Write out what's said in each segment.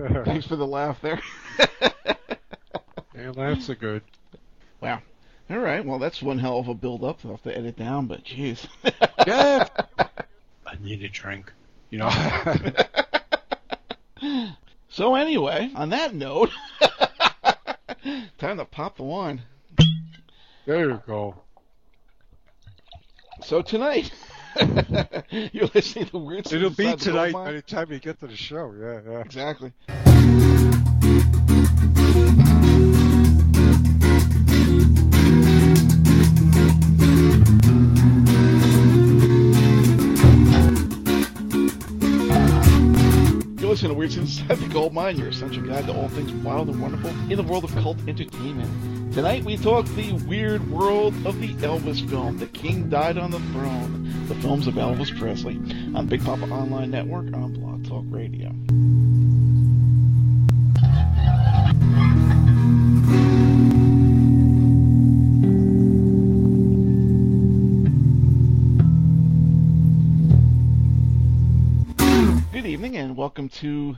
Thanks for the laugh there. yeah, laughs are good. Wow. All right. Well, that's one hell of a build up. I'll have to edit down, but jeez. yeah. I need a drink. You know. so anyway, on that note, time to pop the wine. There you go. So tonight, you're listening to Weird It'll be tonight by the time you get to the show. Yeah, yeah. Exactly. listen to Weird Scenes Inside the Gold Mine, your essential guide to all things wild and wonderful in the world of cult entertainment. Tonight we talk the weird world of the Elvis film, The King Died on the Throne, the films of Elvis Presley, on Big Papa Online Network on Blog Talk Radio. Good evening and welcome to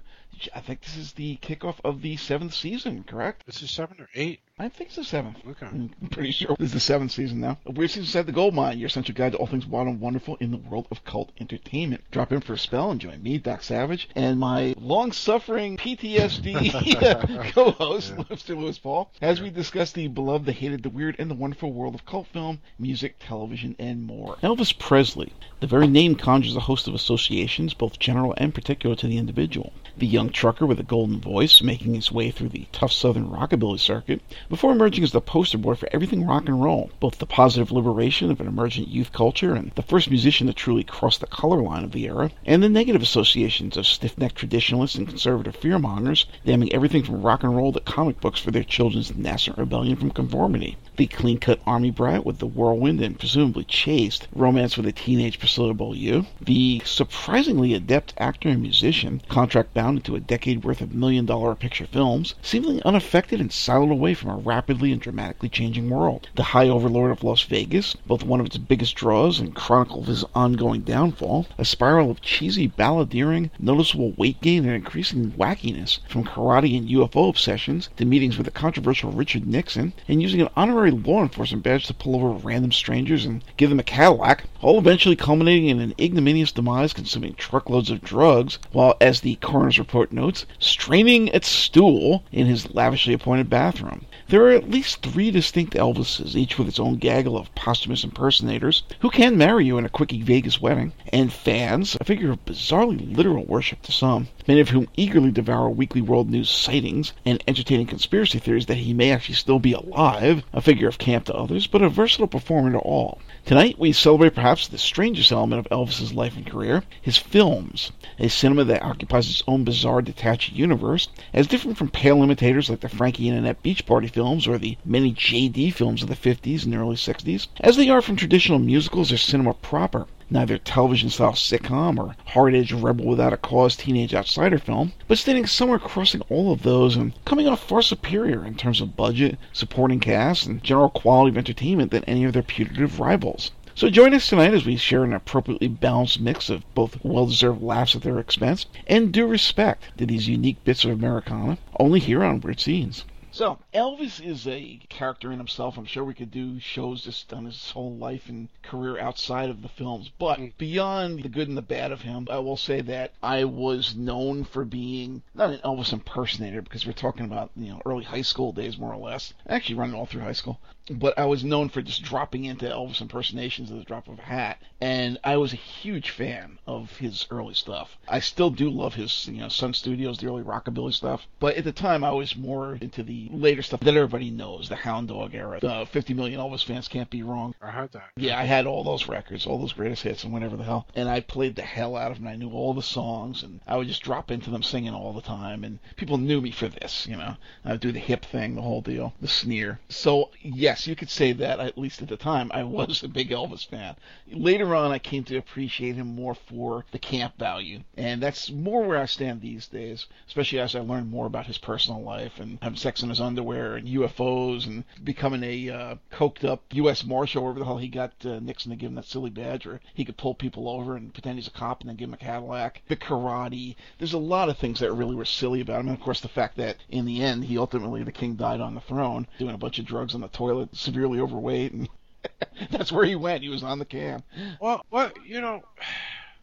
I think this is the kickoff of the seventh season, correct? This is seven or eight. I think it's the seventh. Okay. I'm pretty sure this is the seventh season now. Weird Scenes Inside the Gold Mine, your essential guide to all things wild and wonderful in the world of cult entertainment. Drop in for a spell and join me, Doc Savage, and my long-suffering PTSD co-host, yeah. Mr. Lewis Paul, as we discuss the beloved, the hated, the weird, and the wonderful world of cult film, music, television, and more. Elvis Presley. The very name conjures a host of associations, both general and particular to the individual. The young trucker with a golden voice, making his way through the tough southern rockabilly circuit, before emerging as the poster boy for everything rock and roll, both the positive liberation of an emergent youth culture and the first musician to truly cross the color line of the era, and the negative associations of stiff-necked traditionalists and conservative fearmongers, damning everything from rock and roll to comic books for their children's nascent rebellion from conformity. The clean-cut army brat with the whirlwind and presumably chaste romance with a teenage Priscilla Beaulieu, the surprisingly adept actor and musician, contract bound into a decade worth of million dollar picture films, seemingly unaffected and siloed away from a rapidly and dramatically changing world. The High Overlord of Las Vegas, both one of its biggest draws and chronicle of his ongoing downfall, a spiral of cheesy balladeering, noticeable weight gain, and increasing wackiness, from karate and UFO obsessions to meetings with the controversial Richard Nixon, and using an honorary law enforcement badge to pull over random strangers and give them a Cadillac, all eventually culminating in an ignominious demise consuming truckloads of drugs, while, as the coroner's report notes, straining at stool in his lavishly appointed bathroom. There are at least three distinct Elvises, each with its own gaggle of posthumous impersonators, who can marry you in a quickie Vegas wedding, and fans, a figure of bizarrely literal worship to some, many of whom eagerly devour weekly world news sightings and entertaining conspiracy theories that he may actually still be alive, a figure of camp to others, but a versatile performer to all. Tonight we celebrate perhaps the strangest element of Elvis's life and career, his films, a cinema that occupies its own bizarre detached universe, as different from pale imitators like the Frankie and Annette Beach Party films or the many JD films of the 50s and early 60s, as they are from traditional musicals or cinema proper neither television style sitcom or hard edged rebel without a cause teenage outsider film, but standing somewhere crossing all of those and coming off far superior in terms of budget, supporting cast, and general quality of entertainment than any of their putative rivals. So join us tonight as we share an appropriately balanced mix of both well-deserved laughs at their expense and due respect to these unique bits of Americana, only here on Weird Scenes. So Elvis is a character in himself. I'm sure we could do shows just on his whole life and career outside of the films. But mm. beyond the good and the bad of him, I will say that I was known for being not an Elvis impersonator because we're talking about you know early high school days more or less. Actually, running all through high school but I was known for just dropping into Elvis impersonations at the drop of a hat, and I was a huge fan of his early stuff. I still do love his, you know, Sun Studios, the early rockabilly stuff, but at the time I was more into the later stuff that everybody knows, the Hound Dog era. The 50 million Elvis fans can't be wrong. I heard that. Yeah, I had all those records, all those greatest hits, and whatever the hell, and I played the hell out of them. I knew all the songs, and I would just drop into them singing all the time, and people knew me for this, you know. I would do the hip thing, the whole deal, the sneer. So yeah yes, you could say that, at least at the time, I was a big Elvis fan. Later on, I came to appreciate him more for the camp value, and that's more where I stand these days, especially as I learn more about his personal life and having sex in his underwear and UFOs and becoming a uh, coked up U.S. Marshal, wherever the hell he got uh, Nixon to give him that silly badge, or he could pull people over and pretend he's a cop and then give him a Cadillac. The karate. There's a lot of things that really were silly about him. And of course, the fact that in the end, he ultimately, the king died on the throne, doing a bunch of drugs on the toilet, severely overweight, and that's where he went. He was on the cam. Well, well, you know,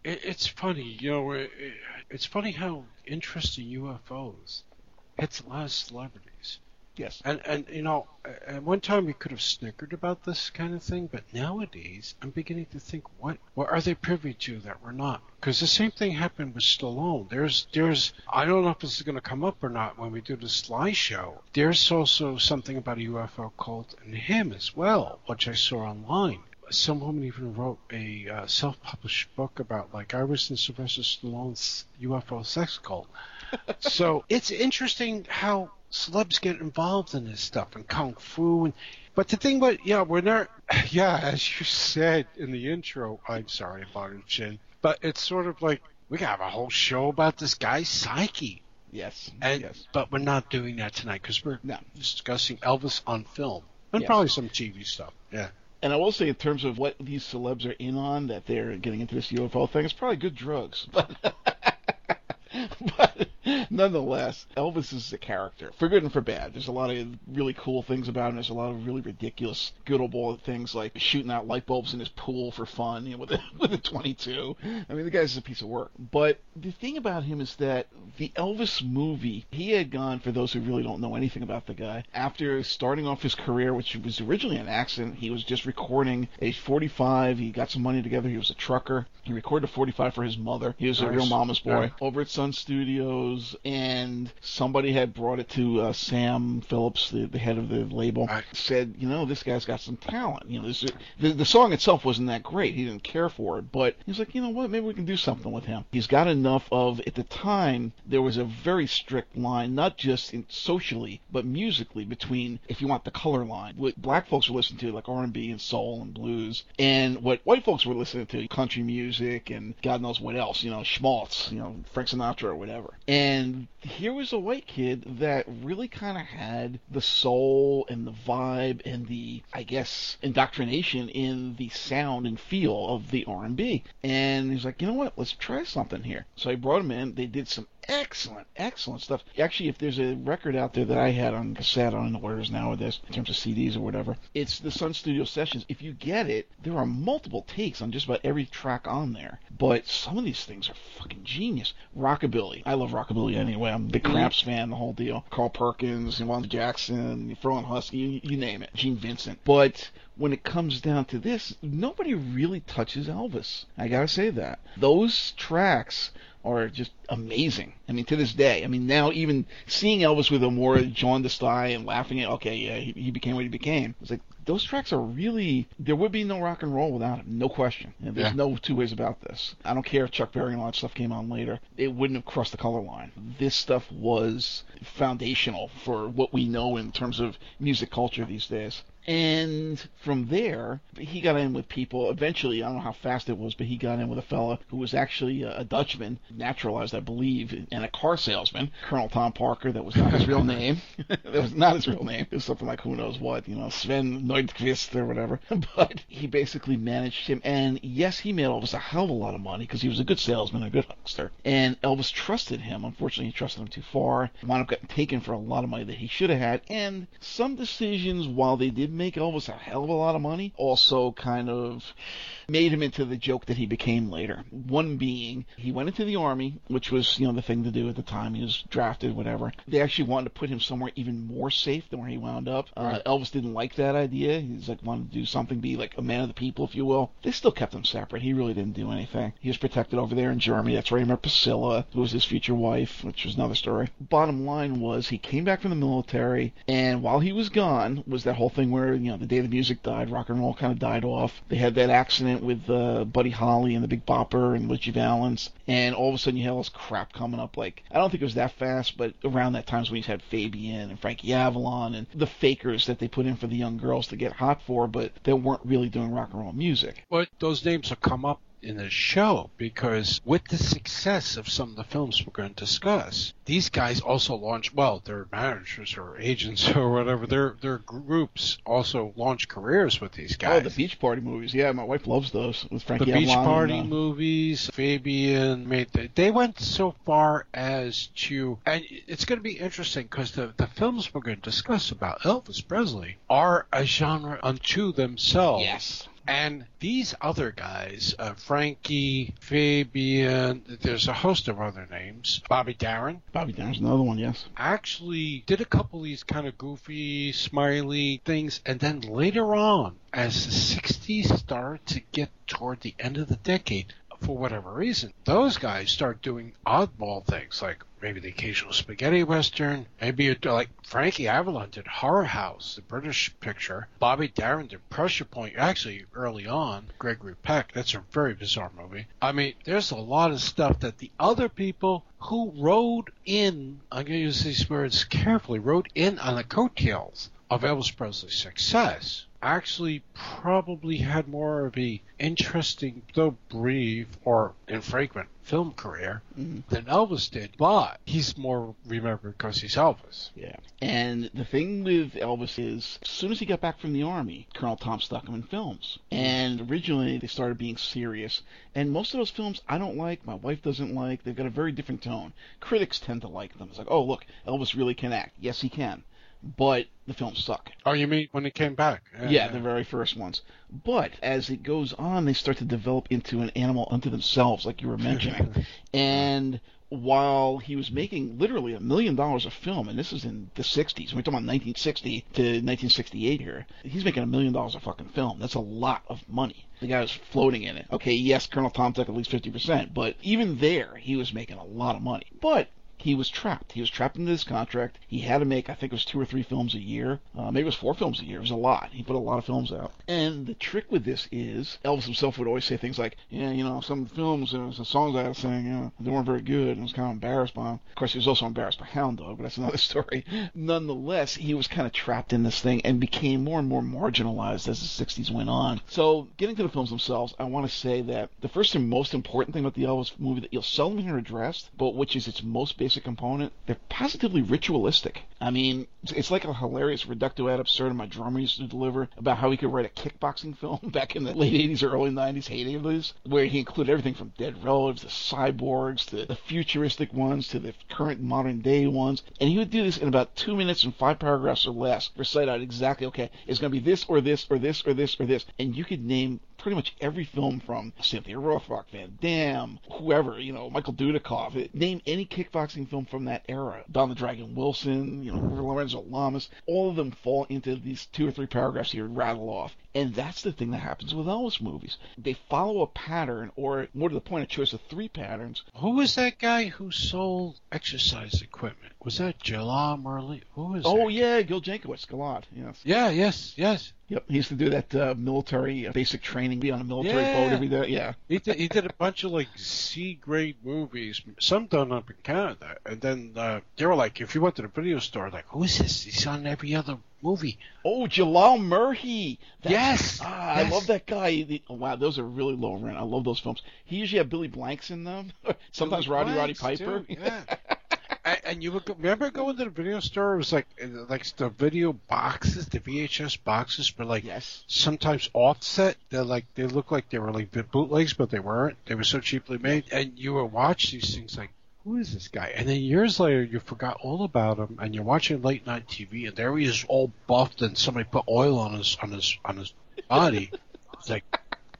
it, it's funny. You know, it, it's funny how interesting UFOs hits a lot of celebrities. Yes. And and you know, at one time we could have snickered about this kind of thing, but nowadays I'm beginning to think, what what are they privy to that we're not? Because the same thing happened with Stallone. There's there's I don't know if this is going to come up or not when we do the Sly show. There's also something about a UFO cult and him as well, which I saw online. Some woman even wrote a uh, self-published book about like I was in Sylvester Stallone's UFO sex cult. so it's interesting how celebs get involved in this stuff and kung fu and but the thing about yeah we're not yeah as you said in the intro i'm sorry about it Shin, but it's sort of like we can have a whole show about this guy's psyche Yes. and yes. but we're not doing that tonight because we're No. discussing elvis on film and Yes. probably some tv stuff yeah And I will say, in terms of what these celebs are in on, that they're getting into this UFO thing, it's probably good drugs. But, but nonetheless, Elvis is a character, for good and for bad. There's a lot of really cool things about him. There's a lot of really ridiculous, good old boy things like shooting out light bulbs in his pool for fun, you know, with a with a 22. I mean, the guy's a piece of work. But the thing about him is that the Elvis movie, he had gone, for those who really don't know anything about the guy, after starting off his career, which was originally an accident, he was just recording age 45. He got some money together. He was a trucker. He recorded a 45 for his mother. He was a real mama's boy Yeah. over at Sun Studios, and somebody had brought it to uh, Sam Phillips, the, the head of the label, said, you know, this guy's got some talent. You know, this, the, the song itself wasn't that great. He didn't care for it, but he's like, you know what, maybe we can do something with him. He's got enough of, at the time, there was a very strict line, not just in socially, but musically, between, if you want the color line, what black folks were listening to, like R&B and soul and blues, and what white folks were listening to, country music and God knows what else, you know, schmaltz, you know, Frank Sinatra or whatever. And here was a white kid that really kind of had the soul and the vibe and the, I guess, indoctrination in the sound and feel of the R&B. And he's like, you know what? Let's try something here. So I brought him in. They did some excellent, excellent stuff. Actually, if there's a record out there that I had on cassette, I don't know where it is nowadays in terms of CDs or whatever, it's the Sun Studio Sessions. If you get it, there are multiple takes on just about every track on there. But some of these things are fucking genius. Rockabilly. I love rockabilly anyway. I'm the mm-hmm. Cramps fan, the whole deal. Carl Perkins, Wanda Jackson, Ferlin Husky, you, you name it. Gene Vincent. But when it comes down to this, nobody really touches Elvis. I gotta say that. Those tracks are just amazing. I mean, to this day. I mean, now even seeing Elvis with a more jaundiced eye and laughing at, okay, yeah, he, he became what he became. It's like those tracks are really. There would be no rock and roll without him, no question. And there's Yeah. no two ways about this. I don't care if Chuck Berry and all that stuff came on later. It wouldn't have crossed the color line. This stuff was foundational for what we know in terms of music culture these days. And from there, he got in with people. Eventually, I don't know how fast it was, but he got in with a fella who was actually a, a Dutchman, naturalized, I believe, and a car salesman, Colonel Tom Parker. That was not his real name. that was not his real name. It was something like who knows what, you know, Sven Neudquist or whatever. But he basically managed him. And yes, he made Elvis a hell of a lot of money because he was a good salesman, a good huckster. And Elvis trusted him. Unfortunately, he trusted him too far. Wound up getting taken for a lot of money that he should have had. And some decisions, while they did make Elvis a hell of a lot of money, also kind of made him into the joke that he became later. One being, he went into the army, which was, you know, the thing to do at the time. He was drafted, whatever. They actually wanted to put him somewhere even more safe than where he wound up. Uh, Elvis didn't like that idea. He's like, wanted to do something, be like a man of the people, if you will. They still kept him separate. He really didn't do anything. He was protected over there in Germany. That's where he met Priscilla, who was his future wife, which was another story. Bottom line was, he came back from the military, and while he was gone, was that whole thing where, you know, the day the music died, rock and roll kind of died off. They had that accident with uh, Buddy Holly and the Big Bopper and Ritchie Valens, and all of a sudden you had all this crap coming up. Like, I don't think it was that fast, but around that time is when you had Fabian and Frankie Avalon and the fakers that they put in for the young girls to get hot for, but they weren't really doing rock and roll music. But those names will come up in the show because with the success of some of the films we're going to discuss, these guys also launch. Well, their managers or agents or whatever, their their groups also launch careers with these guys. Oh, the Beach Party movies. Yeah, my wife loves those with Frankie. the Beach Party and, uh, movies, Fabian made the, they went so far as to, and it's going to be interesting because the, the films we're going to discuss about Elvis Presley are a genre unto themselves. Yes. And these other guys, uh, Frankie, Fabian, there's a host of other names, Bobby Darin, Bobby Darin's another one. Yes. actually did a couple of these kind of goofy, smiley things, and then later on, as the 60s started to get toward the end of the decade, for whatever reason, those guys start doing oddball things like maybe the occasional spaghetti western, maybe like Frankie Avalon did Horror House, the British picture. Bobby Darin did Pressure Point, actually early on. Gregory Peck, that's a very bizarre movie. I mean, there's a lot of stuff that the other people who rode in, I'm going to use these words carefully, rode in on the coattails of Elvis Presley's success actually probably had more of a interesting, though brief or infrequent film career Mhm. than Elvis did, but he's more remembered because he's Elvis. Yeah. And the thing with Elvis is, as soon as he got back from the army, Colonel Tom stuck him in films. And originally they started being serious. And most of those films I don't like, my wife doesn't like. They've got a very different tone. Critics tend to like them. It's like, oh look, Elvis really can act. Yes, he can. But the films suck. Oh, you mean when he came back? Yeah, the very first ones. But as it goes on, they start to develop into an animal unto themselves, like you were mentioning. and while he was making literally a million dollars a film, and this is in the 60s, we're talking about 1960 to 1968 here, he's making a million dollars a fucking film. That's a lot of money. The guy was floating in it. Okay, yes, Colonel Tom took at least 50%, but even there, he was making a lot of money. But he was trapped. He was trapped into this contract. He had to make, I think it was two or three films a year. Uh, maybe it was four films a year. It was a lot. He put a lot of films out. And the trick with this is, Elvis himself would always say things like, yeah, you know, some of the films and some songs I was saying, you know, they weren't very good. And I was kind of embarrassed by them. Of course, he was also embarrassed by Hound Dog, but that's another story. Nonetheless, he was kind of trapped in this thing and became more and more marginalized as the 60s went on. So, getting to the films themselves, I want to say that the first and most important thing about the Elvis movie that you'll seldom hear addressed, but which is its most basic component, they're positively ritualistic. I mean, it's- like a hilarious reductio ad absurdum my drummer used to deliver about how he could write a kickboxing film back in the late 80s or early 90s, heyday of where he included everything from dead relatives to cyborgs to the futuristic ones to the current modern day ones. And he would do this in about two minutes and five paragraphs or less, recite out exactly, okay, it's going to be this or this or this or this or this. And you could name pretty much every film from Cynthia Rothrock, Van Damme, whoever, you know, Michael Dudikoff. Name any kickboxing film from that era. Don the Dragon Wilson, you know, Lorenzo Lamas. All of them fall into these two or three paragraphs would rattle off. And that's the thing that happens with Elvis movies. They follow a pattern, or more to the point, a choice of three patterns. Who was that guy who sold exercise equipment? Was that Jalal Merhi? Who was Oh, that? yeah, Gil Jankowicz, Galad, yes. Yeah, yes, yes. Yep, he used to do that uh, military uh, basic training, be on a military Yeah. boat every day. Yeah. He did, he did a bunch of like C grade movies, some done up in Canada, and then uh, they were like, if you went to the video store, like, who is this? He's on every other movie. Oh, Jalal Merhi. That's- Yes, Ah, I love that guy. The- oh, wow, those are really low rent. I love those films. He usually had Billy Blanks in them. Sometimes Roddy Roddy Blanks, Piper. too, yeah. And, you would go, remember going to the video store? It was like uh, like the video boxes, the VHS boxes were like yes. sometimes offset. They're like they look like they were like bootlegs, but they weren't. They were so cheaply made, and you would watch these things like. Who is this guy? And then years later, you forgot all about him, and you're watching late night TV, and there he is, all buffed, and somebody put oil on his on his on his body. It's like,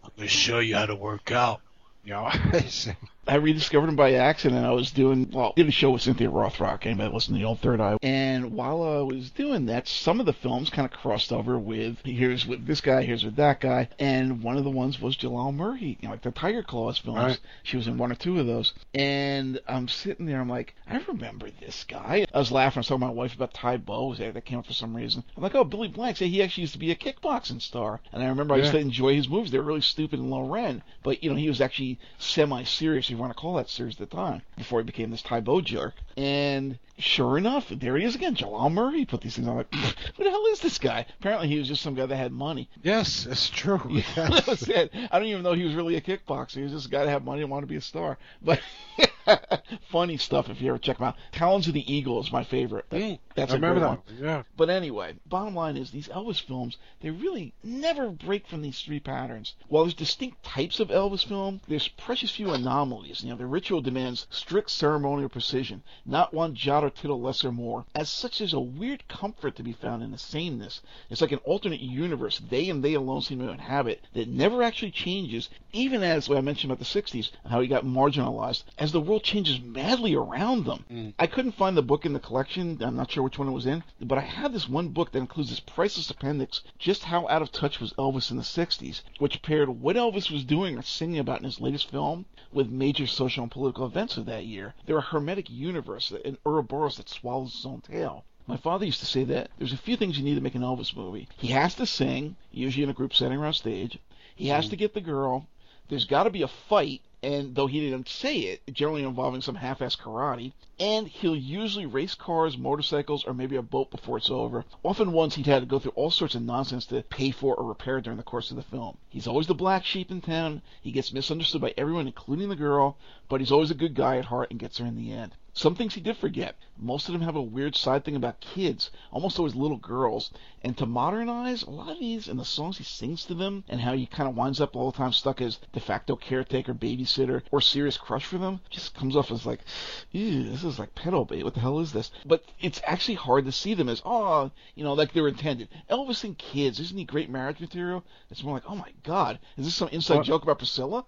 I'm gonna show you how to work out. You know, I rediscovered him by accident. I was doing well, did a show with Cynthia Rothrock. Anybody listen to the old Third Eye? And while I was doing that, some of the films kind of crossed over with here's with this guy, here's with that guy, and one of the ones was Jalal Merhi, you know, like the Tiger Claws films. Right. She was in one or two of those, and I'm sitting there, I'm like, I remember this guy. I was laughing. I was talking to my wife about Ty there that came up for some reason. I'm like, oh, Billy Blanks. Hey, he actually used to be a kickboxing star, and I remember I used to enjoy his moves. They were really stupid and low rent, but you know, he was actually semi-serious. He you want to call that series at the time, before he became this Tae Bo jerk. And sure enough, there he is again. Jalal Merhi put these things on. Like, who the hell is this guy? Apparently, he was just some guy that had money. Yes, it's true. Yeah, Yes. that was it. I don't even know he was really a kickboxer. He was just a guy that had money and wanted to be a star. But funny stuff if you ever check him out. Talons of the Eagle is my favorite. That- Mm, that's I a remember that. one. one. Yeah. But anyway, bottom line is these Elvis films, they really never break from these three patterns. While there's distinct types of Elvis film, there's precious few anomalies. You know, the ritual demands strict ceremonial precision, not one jot or tittle less or more. As such, there's a weird comfort to be found in the sameness. It's like an alternate universe they and they alone seem to inhabit that never actually changes, even as what I mentioned about the 60s, and how he got marginalized, as the world changes madly around them. Mm. I couldn't find the book in the collection. I'm not sure which one it was in, but I have this one book that includes this priceless appendix, just how out of touch was Elvis in the 60s, which paired what Elvis was doing or singing about in his latest film with major social and political events of that year. They're a hermetic universe, an Ouroboros that swallows its own tail. My father used to say that there's a few things you need to make an Elvis movie. He has to sing, usually in a group setting around stage. He has Mhm. to get the girl. There's got to be a fight, and though he didn't say it, generally involving some half-ass karate. And he'll usually race cars, motorcycles, or maybe a boat before it's over. Often ones he'd had to go through all sorts of nonsense to pay for or repair during the course of the film. He's always the black sheep in town. He gets misunderstood by everyone, including the girl, but he's always a good guy at heart and gets her in the end. Some things he did forget. Most of them have a weird side thing about kids, almost always little girls. And to modernize, a lot of these and the songs he sings to them, and how he kind of winds up all the time stuck as de facto caretaker, babysitter, or serious crush for them, just comes off as like, ew, this is like pedo bait. What the hell is this? But it's actually hard to see them as, oh, you know, like they were intended. Elvis and kids, isn't he great marriage material? It's more like, oh my god, is this some inside Well- joke about Priscilla?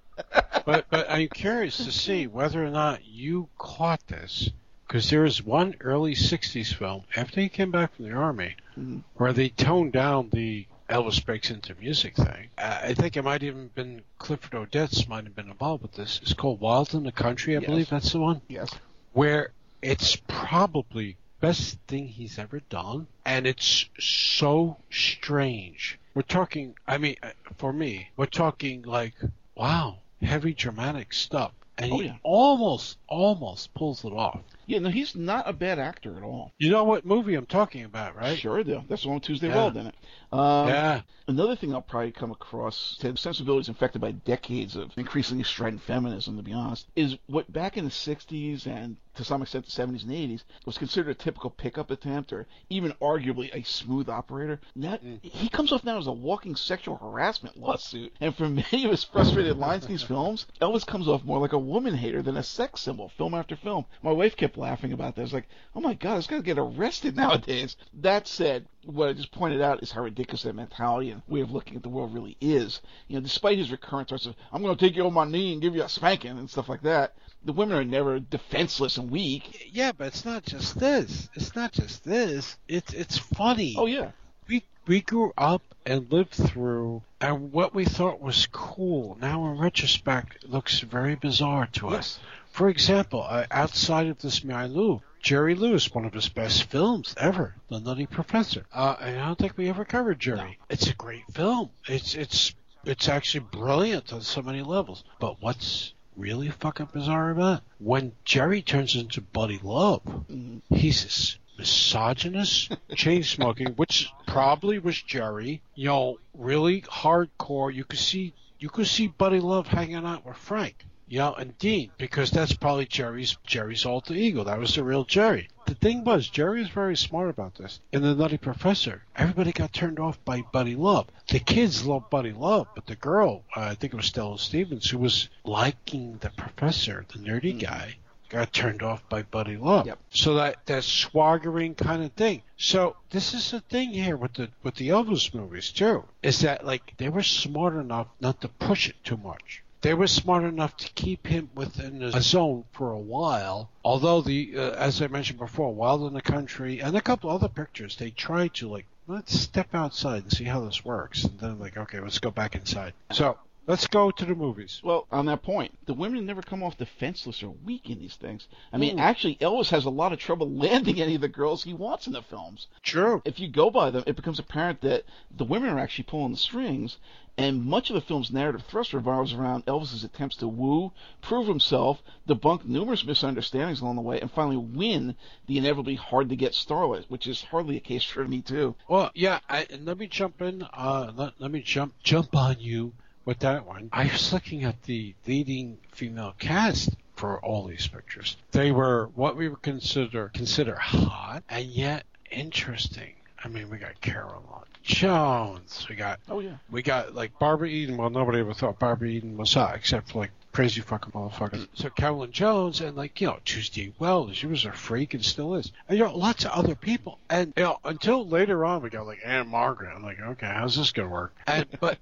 But but I'm curious to see whether or not you caught this because there was one early '60s film after he came back from the army Mhm. where they toned down the Elvis breaks into music thing. Uh, I think it might even been Clifford Odets might have been involved with this. It's called Wild in the Country, I Yes. believe that's the one Yes. where it's probably best thing he's ever done and it's so strange we're talking i mean uh, for me we're talking like wow heavy dramatic stuff and Oh, he yeah. almost almost pulls it off Yeah, no, he's not a bad actor at all. you know what movie i'm talking about right Sure do. That's the one with Tuesday Yeah. Weld in it. Um, yeah Another thing I'll probably come across, to sensibilities infected by decades of increasingly strident feminism, to be honest, is what back in the 60s and to some extent the 70s and 80s was considered a typical pickup attempt or even arguably a smooth operator. Now, Mm. He comes off now as a walking sexual harassment lawsuit. And for many of his frustrated lines in these films, Elvis comes off more like a woman hater than a sex symbol, film after film. My wife kept laughing about this, I like, oh my god, this guy's going to get arrested nowadays. That said, what I just pointed out is how ridiculous that mentality and way of looking at the world really is. You know, despite his recurrent threats of, I'm going to take you on my knee and give you a spanking and stuff like that, the women are never defenseless and weak. yeah but it's not just this it's not just this it's it's funny Oh, yeah. we we grew up and lived through and what we thought was cool now in retrospect looks very bizarre to us Yes. For example, uh, outside of this Lou, Jerry Lewis, one of his best films ever, The Nutty Professor. Uh, and I don't think we ever covered Jerry. It's a great film. It's it's it's actually brilliant on so many levels. But what's really fucking bizarre about it? When Jerry turns into Buddy Love, Mhm. he's this misogynist, chain smoking, which probably was Jerry. You know, really hardcore. You could see you could see Buddy Love hanging out with Frank. And Dean, because that's probably Jerry's Jerry's alter ego. That was the real Jerry. The thing was, Jerry was very smart about this. In the Nutty Professor, everybody got turned off by Buddy Love. The kids loved Buddy Love, but the girl, uh, I think it was Stella Stevens, who was liking the professor, the nerdy Mhm. guy, got turned off by Buddy Love. Yep. So that that swaggering kind of thing. So this is the thing here with the with the Elvis movies too, is that like they were smart enough not to push it too much. They were smart enough to keep him within a zone for a while. Although the, uh, as I mentioned before, Wild in the Country and a couple other pictures, they tried to like let's step outside and see how this works, and then like okay, let's go back inside. So Let's go to the movies. Well, on that point, the women never come off defenseless or weak in these things. I mean, Mm. actually, Elvis has a lot of trouble landing any of the girls he wants in the films. True. If you go by them, it becomes apparent that the women are actually pulling the strings, and much of the film's narrative thrust revolves around Elvis's attempts to woo, prove himself, debunk numerous misunderstandings along the way, and finally win the inevitably hard-to-get starlet, which is hardly a case for me too. Well, yeah. I, let me jump in. Uh, let, let me jump jump on you with that one. I was looking at the leading female cast for all these pictures. They were what we would consider consider hot and yet interesting. I mean, we got Carolyn Jones. We got Oh yeah. we got like Barbara Eden. Well, nobody ever thought Barbara Eden was hot except for like crazy fucking motherfuckers. So Carolyn Jones and like you know Tuesday Wells, she was a freak and still is. And you know lots of other people. And you know until later on we got like Ann-Margret. I'm like, okay, how's this gonna work? And but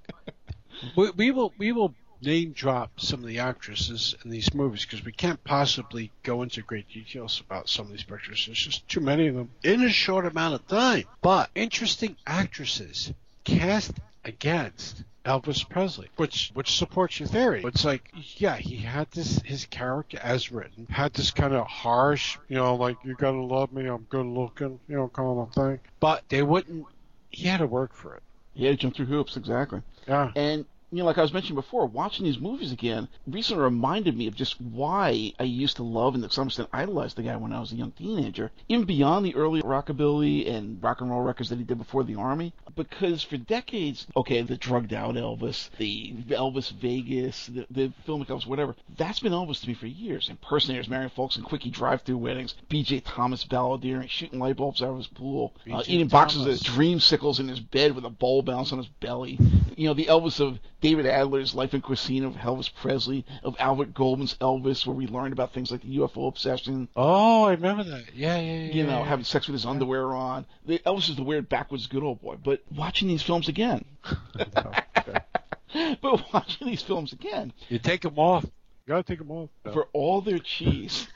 we, we will we will name drop some of the actresses in these movies because we can't possibly go into great details about some of these pictures. There's just too many of them in a short amount of time. But interesting actresses cast against Elvis Presley, which which supports your theory. It's like, yeah, he had this his character as written, had this kind of harsh, you know, like you gotta love me, I'm good looking, you know, kind of thing. But they wouldn't. He had to work for it. Yeah, jump through hoops, exactly. Yeah. And you know, like I was mentioning before, watching these movies again recently reminded me of just why I used to love and to some extent idolize the guy when I was a young teenager, even beyond the early rockabilly and rock and roll records that he did before the army. Because for decades, okay, the drugged out Elvis, the Elvis Vegas, the, the filmic Elvis, whatever, that's been Elvis to me for years. Impersonators, marrying folks in quickie drive-through weddings, B.J. Thomas balladeering, shooting light bulbs out of his pool, uh, eating boxes of dream dreamsicles in his bed with a bowl bounce on his belly. You know, the Elvis of David Adler's Life and Cuisine of Elvis Presley, of Albert Goldman's Elvis, where we learned about things like the UFO obsession, Oh, I remember that. Yeah, yeah, yeah. you know, yeah. having sex with his underwear on. The, Elvis is the weird backwards good old boy. But watching these films again, but watching these films again, You take them off. You gotta take them off. for all their cheese,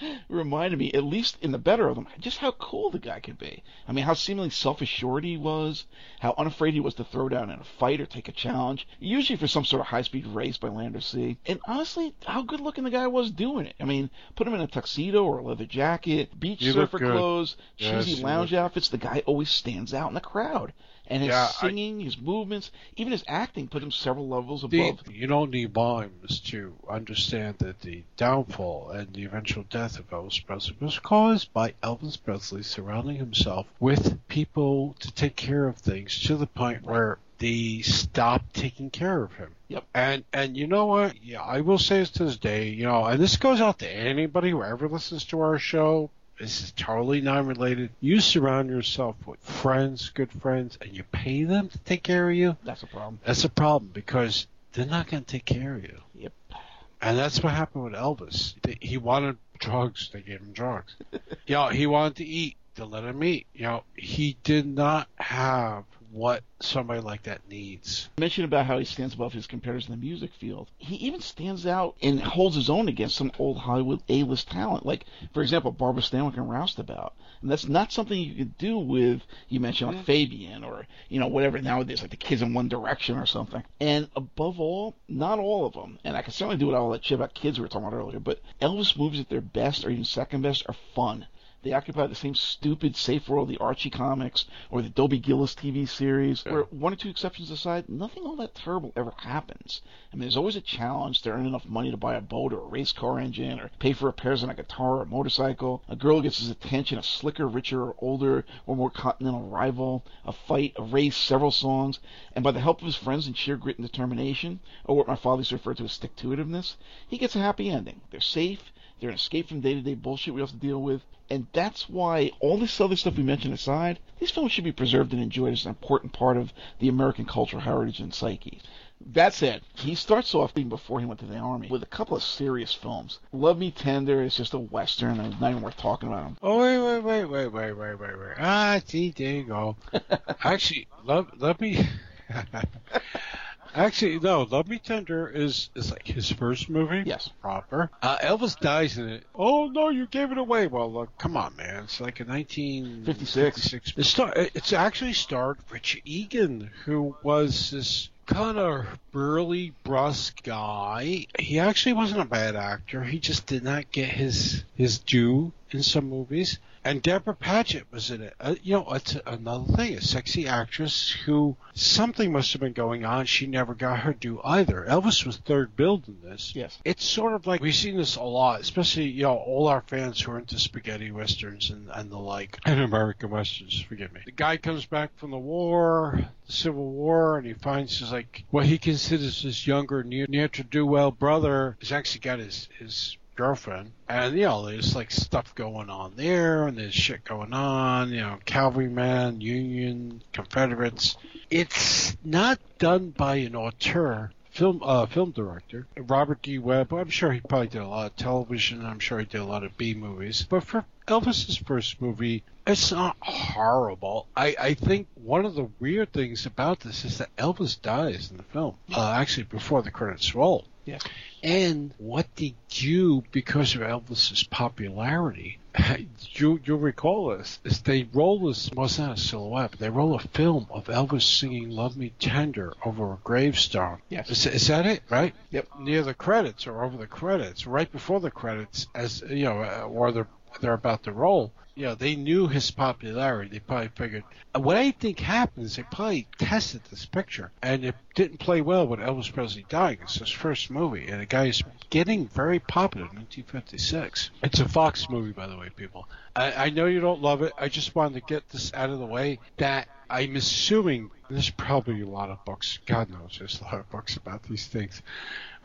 reminded me, at least in the better of them, just how cool the guy could be. I mean, how seemingly self-assured he was, how unafraid he was to throw down in a fight or take a challenge, usually for some sort of high-speed race by land or sea. And honestly, how good-looking the guy was doing it. I mean, put him in a tuxedo or a leather jacket, beach looked surfer clothes, Yes, cheesy he lounge outfits, the guy always stands out in the crowd. And his Yeah, I- singing, his movements, even his acting put him several levels The, above. you don't need volumes to understand that the downfall and the eventual death of Elvis Presley was caused by Elvis Presley surrounding himself with people to take care of things to the point where they stopped taking care of him. Yep. And and you know what? Yeah, I will say this to this day, you know, and this goes out to anybody who ever listens to our show. This is totally non-related. You surround yourself with friends, good friends, and you pay them to take care of you. That's a problem. That's a problem because they're not going to take care of you. Yep. And that's what happened with Elvis. He wanted drugs, they gave him drugs. you know, he wanted to eat, they let him eat. You know, he did not have what somebody like that needs. mentioned about how he stands above his competitors in the music field. He even stands out and holds his own against some old Hollywood A-list talent, like for example Barbara Stanwyck and Roustabout. And that's not something you could do with you mentioned like Fabian or you know whatever nowadays like the Kids in One Direction or something. And above all, not all of them. And I can certainly do it all that shit about kids we were talking about earlier. But Elvis movies at their best or even second best are fun. They occupy the same stupid safe world the Archie comics or the Dobie Gillis TV series, where one or two exceptions aside, nothing all that terrible ever happens. I mean, there's always a challenge to earn enough money to buy a boat or a race car engine or pay for repairs on a guitar or a motorcycle. A girl gets his attention, a slicker, richer, or older, or more continental rival, a fight, a race, several songs, and by the help of his friends and sheer grit and determination, or what my father used to refer to as stick-to-itiveness, he gets a happy ending. They're safe, they're an escape from day-to-day bullshit we have to deal with, and that's why all this other stuff we mentioned aside, these films should be preserved and enjoyed as an important part of the American cultural heritage and psyche. That said, he starts off even before he went to the army with a couple of serious films. Love Me Tender is just a western and it's not even worth talking about him. Oh wait, wait, wait, wait, wait, wait, wait, wait. Ah, see, there you go. Actually, love, let me. Actually, no. Love Me Tender is is like his first movie. Yes. proper. Uh, Elvis dies in it. Oh no, you gave it away. Well, look, come on, man. It's like a 1956. 56. It star, it's actually starred Richard Egan, who was this kind of burly, brusque guy. He actually wasn't a bad actor. He just did not get his his due in some movies. And Debra Paget was in it. Uh, you know, it's another thing, a sexy actress who something must have been going on. She never got her due either. Elvis was third billed in this. Yes. It's sort of like we've seen this a lot, especially you know all our fans who are into spaghetti westerns and, and the like, and American westerns. Forgive me. The guy comes back from the war, the Civil War, and he finds his like what he considers his younger near near to do well brother has actually got his his girlfriend. And, you know, there's like stuff going on there and there's shit going on, you know, cavalrymen, Union, Confederates. It's not done by an auteur. Film, uh, film director Robert D. Webb. I'm sure he probably did a lot of television. I'm sure he did a lot of B movies. But for Elvis's first movie, it's not horrible. I, I think one of the weird things about this is that Elvis dies in the film. Uh, actually, before the credits roll. Yes. And what did you, because of Elvis's popularity, you you'll recall this, is they roll this well it's not a silhouette, but they roll a film of Elvis singing Love Me Tender over a gravestone. Yes. Is, is that it, right? Yep. Near the credits or over the credits, right before the credits, as you know, uh, or they're they're about to roll. You know, they knew his popularity. They probably figured. What I think happened is they probably tested this picture, and it didn't play well with Elvis Presley dying. It's his first movie, and the guy's getting very popular in 1956. It's a Fox movie, by the way, people. I, I know you don't love it. I just wanted to get this out of the way. That I'm assuming there's probably a lot of books. God knows there's a lot of books about these things.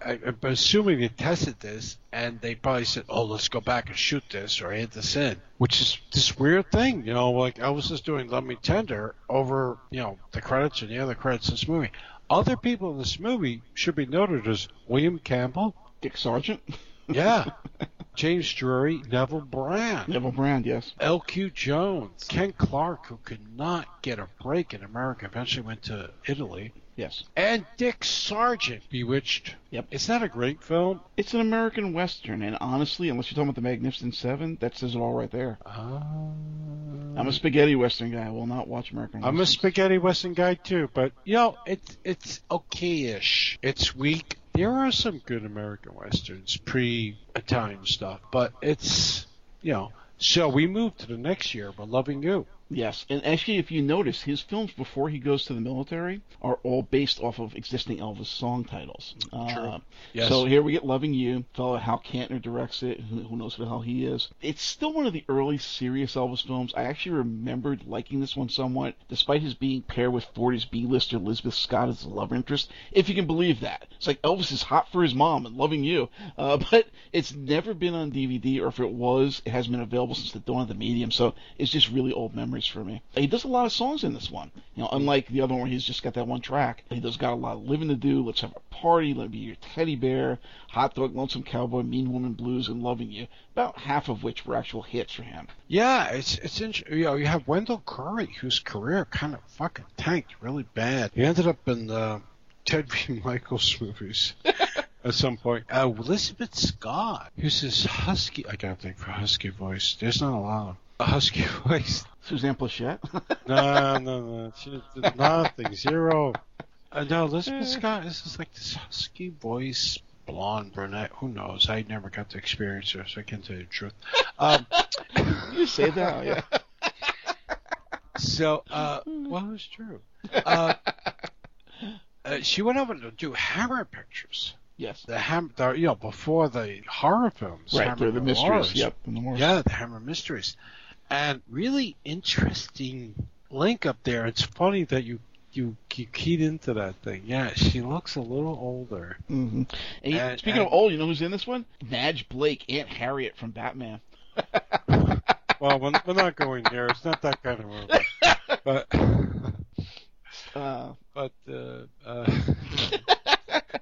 I, I'm assuming they tested this and they probably said, "Oh, let's go back and shoot this or add this in," which is this weird thing, you know, like Elvis is doing "Love Me Tender" over, you know, the credits and the other credits in this movie. Other people in this movie should be noted as William Campbell, Dick Sargent. yeah, James Drury, Neville Brand. Neville Brand, yes. L.Q. Jones, Ken Clark, who could not get a break in America, eventually went to Italy, Yes. and Dick Sargent, Bewitched. Yep. Is that a great film? It's an American Western, and honestly, unless you're talking about the Magnificent Seven, that says it all right there. Uh, I'm a spaghetti Western guy. I will not watch American I'm a spaghetti western guy too, but you know, it's it's okay-ish. It's weak. There are some good American westerns, pre-Italian stuff, but it's you know. So we move to the next year, but loving you. Yes, and actually, if you notice, his films before he goes to the military are all based off of existing Elvis song titles. Uh, Yes. So here we get "Loving You." Fellow Hal Kanter directs it. Who, who knows who the hell he is? It's still one of the early serious Elvis films. I actually remembered liking this one somewhat, despite his being paired with 40s B-lister Elizabeth Scott as the love interest. If you can believe that, it's like Elvis is hot for his mom and "Loving You," uh, but it's never been on DVD, or if it was, it hasn't been available since the dawn of the medium. So it's just really old memories for me. He does a lot of songs in this one. You know, unlike the other one where he's just got that one track. He does got a lot of living to do. Let's have a party. Let me be your teddy bear. Hot dog, lonesome cowboy, mean woman blues, and loving you. About half of which were actual hits for him. Yeah, it's it's interesting. You know, you have Wendell Corey, whose career kind of fucking tanked really bad. He ended up in uh, Ted V. Mikels movies at some point. Uh, Elizabeth Scott, who's this husky. I gotta think for husky voice. There's not a lot of a husky voice. Suzanne Pleshette. No, no, no. She did nothing. Zero. Uh, no, Elizabeth Scott. This is like this husky voice, blonde brunette. Who knows? I never got to experience her, so I can't tell you the truth. Um, you say that? Oh, yeah. So, uh, well, it's true. Uh, uh, she went over to do Hammer Pictures. Yes. The Hammer, the, you know, before the horror films. Right. Hammer They're the Horrors. mysteries. Yep. The. Yeah, the Hammer Mysteries, and really interesting link up there. It's funny that you you you keyed into that thing. Yeah, she looks a little older. hmm And, And- speaking and- of old, you know who's in this one? Madge Blake, Aunt Harriet from Batman. Well, we're, we're not going there. It's not that kind of movie. But Uh, but uh, uh,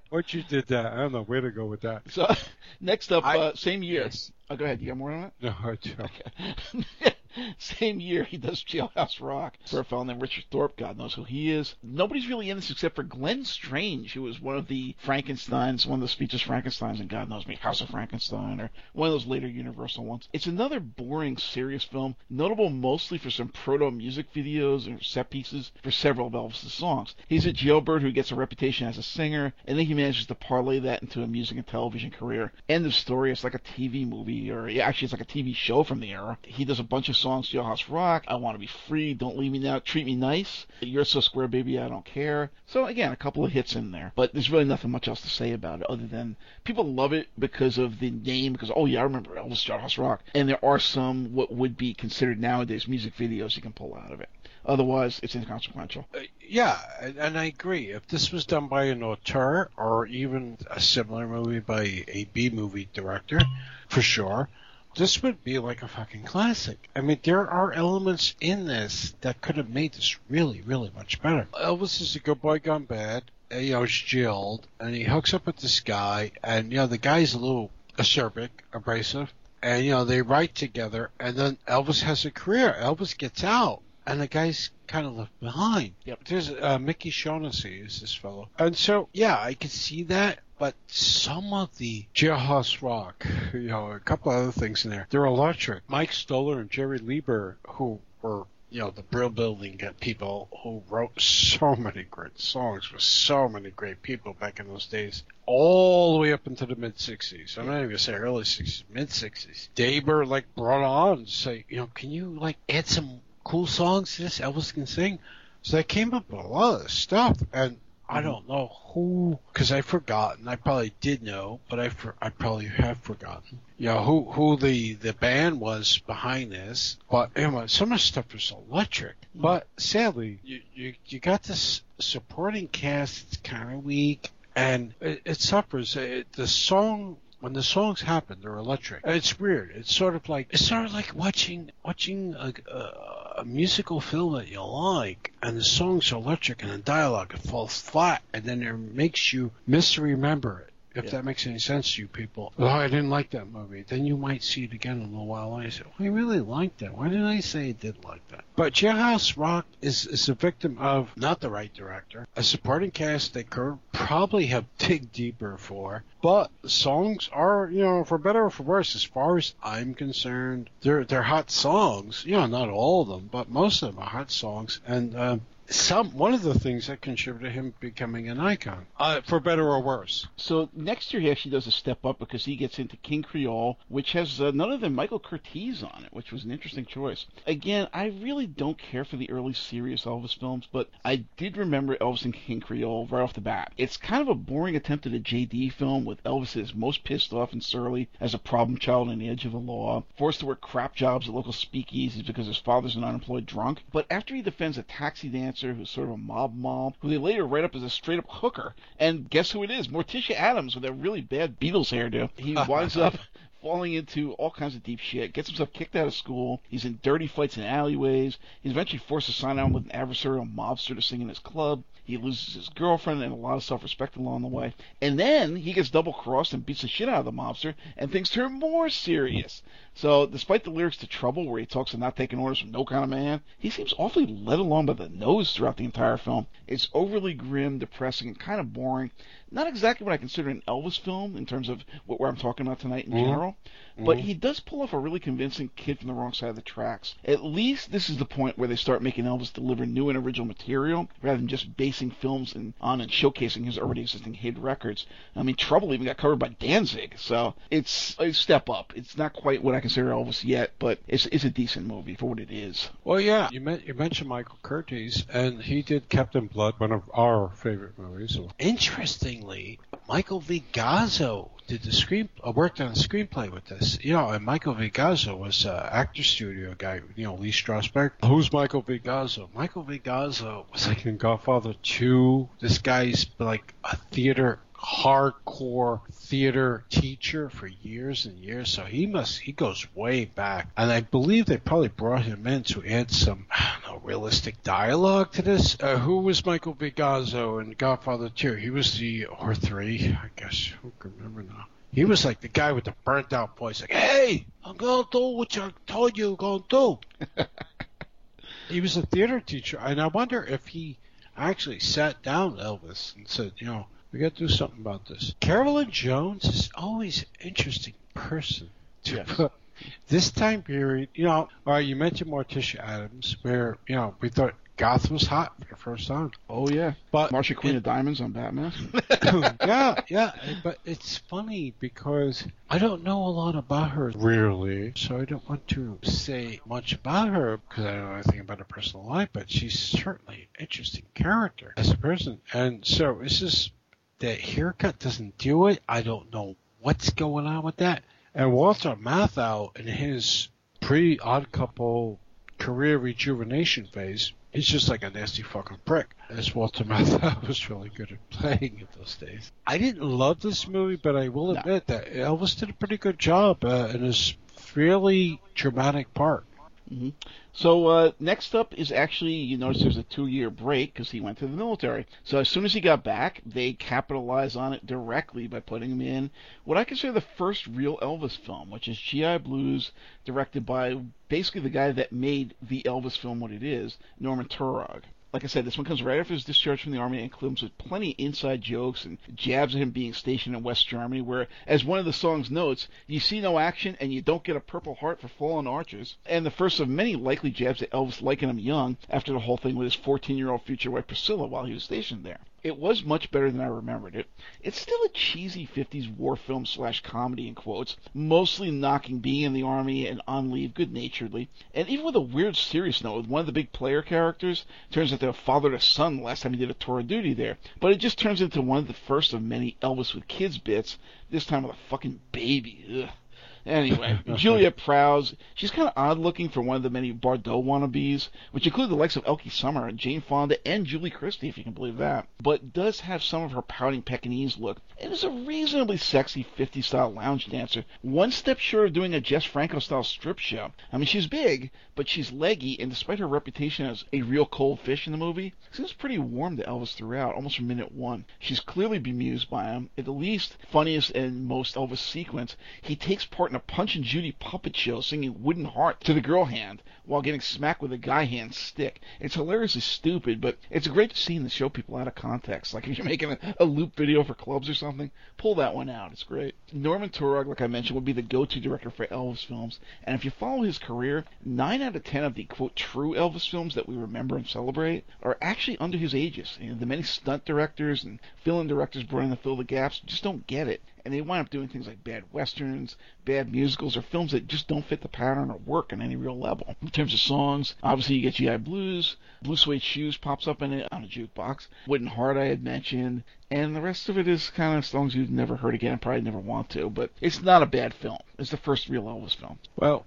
what you did that? I don't know where to go with that. so next up, I- uh, same year. Yes. Oh, go ahead. You got more on that? No, I don't. Same year, he does Jailhouse Rock for a fellow named Richard Thorpe. God knows who he is. Nobody's really in this except for Glenn Strange, who was one of the Frankensteins, one of the speeches Frankensteins, and God knows me, House of Frankenstein, or one of those later Universal ones. It's another boring, serious film, notable mostly for some proto music videos or set pieces for several of Elvis's songs. He's a jailbird who gets a reputation as a singer, and then he manages to parlay that into a music and television career. End of story. It's like a TV movie, or yeah, actually, it's like a TV show from the era. He does a bunch of songs, Jailhouse Rock, I Want to Be Free, Don't Leave Me Now, Treat Me Nice, You're So Square Baby, I Don't Care. So again, a couple of hits in there, but there's really nothing much else to say about it other than people love it because of the name, because oh yeah, I remember Elvis Jailhouse Rock, and there are some what would be considered nowadays music videos you can pull out of it. Otherwise, it's inconsequential. Uh, yeah, and I agree. If this was done by an auteur or even a similar movie by a B movie director, for sure, this would be like a fucking classic. I mean, there are elements in this that could have made this really, really much better. Elvis is a good boy gone bad. and, You know, he's jailed, and he hooks up with this guy, and you know, the guy's a little acerbic, abrasive, and you know, they write together, and then Elvis has a career. Elvis gets out, and the guy's kind of left behind. Yep. There's uh, Mickey Shaughnessy is this fellow, and so yeah, I can see that. But some of the Jailhouse Rock, you know, a couple other things in there, they're electric. Mike Stoller and Jerry Leiber, who were you know the Brill Building people who wrote so many great songs with so many great people back in those days, all the way up into the mid '60s. I'm not even gonna say early '60s, mid '60s. Daber like brought on say, you know, can you like add some cool songs this Elvis can sing? So they came up with a lot of stuff, and I don't know who, because I've forgotten. I probably did know, but I for, I probably have forgotten. You know who who the the band was behind this. But anyway, some of the stuff was electric. Mm. But sadly, you you, you got this supporting cast. Kind of weak, and it, it suffers. It, the song when the songs happen, they're electric. It's weird. It's sort of like it's sort of like watching watching a, a, a musical film that you like, and the songs are electric, and the dialogue it falls flat, and then it makes you misremember it. If Yeah. that makes any sense to you people. Oh, I didn't like that movie. Then you might see it again in a little while. And I say, oh, I really liked that. Why didn't I say I did like that? But Jailhouse Rock is, is a victim of not the right director, a supporting cast they could probably have dig deeper for. But songs are, you know, for better or for worse, as far as I'm concerned, they're they're hot songs. You know, not all of them, but most of them are hot songs. And uh, some one of the things that contributed to him becoming an icon, uh, for better or worse. So next year he actually does a step up because he gets into King Creole, which has uh, none other than Michael Curtiz on it, which was an interesting choice. Again, I really don't care for the early serious Elvis films, but I did remember Elvis and King Creole right off the bat. It's kind of a boring attempt at a JD film with Elvis is most pissed off and surly as a problem child on the edge of the law, forced to work crap jobs at local speakeasies because his father's an unemployed drunk. But after he defends a taxi dancer who's sort of a mob mom, who they later write up as a straight up hooker, and guess who it is? Morticia Addams with that really bad Beatles hairdo. He winds up falling into all kinds of deep shit, gets himself kicked out of school, he's in dirty fights in alleyways, he's eventually forced to sign on with an adversarial mobster to sing in his club, he loses his girlfriend and a lot of self-respect along the way, and then he gets double-crossed and beats the shit out of the mobster, and things turn more serious. So, despite the lyrics to Trouble, where he talks of not taking orders from no kind of man, he seems awfully led along by the nose throughout the entire film. It's overly grim, depressing, and kind of boring. Not exactly what I consider an Elvis film in terms of what I'm talking about tonight in Mhm. general, but he does pull off a really convincing kid from the wrong side of the tracks. At least this is the point where they start making Elvis deliver new and original material rather than just basing films in, on and showcasing his already existing hit records. I mean, Trouble even got covered by Danzig, so it's a step up. It's not quite what I consider Elvis yet, but it's it's a decent movie for what it is. Well, yeah, you, men- you mentioned Michael Curtiz, and he did Captain Blood, one of our favorite movies. Interestingly, Michael V. Gazzo did the screen, uh, worked on the screenplay with this. You know, and Michael V. Gazzo was an actor studio guy. You know, Lee Strasberg. Who's Michael V. Gazzo? Michael V. Gazzo was like in Godfather 2. This guy's like a theater hardcore theater teacher for years and years. So he must he goes way back. And i believe they probably brought him in to add some i don't know realistic dialogue to this. Uh, who was michael V. Gazzo in godfather 2 he was the or 3 i guess. Who can remember now? He was like the guy with the burnt out voice, like, "Hey, I'm gonna do what I told you gonna do." he was a theater teacher, and I wonder if he actually sat down Elvis and said, "You know, we got to do something about this." Carolyn Jones is always an interesting person to Yes. put. This time period, you know, all right, you mentioned Morticia Addams, where you know we thought goth was hot for the first time, Oh yeah, but Marsha Queen of Diamonds on Batman. yeah, yeah, but it's funny because I don't know a lot about her really, so I don't want to say much about her because I don't know anything about her personal life. But she's certainly an interesting character as a person, and so it's just that haircut doesn't do it. I don't know what's going on with that. And Walter Matthau in his pre-Odd Couple career rejuvenation phase, he's just like a nasty fucking prick. As Walter Matthau was really good at playing in those days. I didn't love this movie, but I will No. admit that Elvis did a pretty good job uh, in his fairly dramatic part. So uh, next up is actually you notice there's a two-year break because he went to the military. So as soon as he got back, they capitalized on it directly by putting him in what I consider the first real Elvis film, which is GI Blues, directed by basically the guy that made the Elvis film what it is, Norman Taurog. Like I said, this one comes right after his discharge from the army and comes with plenty inside jokes and jabs at him being stationed in West Germany, where, as one of the songs notes, you see no action and you don't get a Purple Heart for fallen archers. And the first of many likely jabs at Elvis liking him young after the whole thing with his 14 year old future wife Priscilla while he was stationed there. It was much better than I remembered it. It's still a cheesy 50s war film slash comedy in quotes, mostly knocking being in the army and on leave good naturedly. And even with a weird serious note, with one of the big player characters, turns out they're father to son last time he did a tour of duty there. But it just turns into one of the first of many Elvis with kids bits, this time with a fucking baby. Ugh. Anyway, Juliet Prowse, she's kind of odd looking for one of the many Bardot wannabes, which include the likes of Elke Sommer Jane Fonda and Julie Christie, if you can believe that, but does have some of her pouting Pekingese look, and is a reasonably sexy 50s style lounge dancer, one step short of doing a Jess Franco style strip show. I mean, she's big, but she's leggy, and despite her reputation as a real cold fish in the movie, seems pretty warm to Elvis throughout, almost from minute one. She's clearly bemused by him. At the least funniest and most Elvis sequence, he takes part in a Punch and Judy puppet show singing Wooden Heart to the girl hand while getting smacked with a guy hand stick. It's hilariously stupid, but it's great scene to show people out of context. Like if you're making a, a loop video for clubs or something, pull that one out. It's great. Norman Taurog, like I mentioned, would be the go-to director for Elvis films, and if you follow his career, nine out of ten of the quote true Elvis films that we remember and celebrate are actually under his aegis. You know, the many stunt directors and fill-in directors brought in to fill the gaps just don't get it, and they wind up doing things like bad westerns, bad musicals, or films that just don't fit the pattern or work on any real level. In terms of songs, obviously you get GI Blues, Blue Suede Shoes pops up in it on a jukebox, Wooden Heart I had mentioned, and the rest of it is kind of songs you've never heard again probably never want to, but it's not a bad film. It's the first real Elvis film. Well,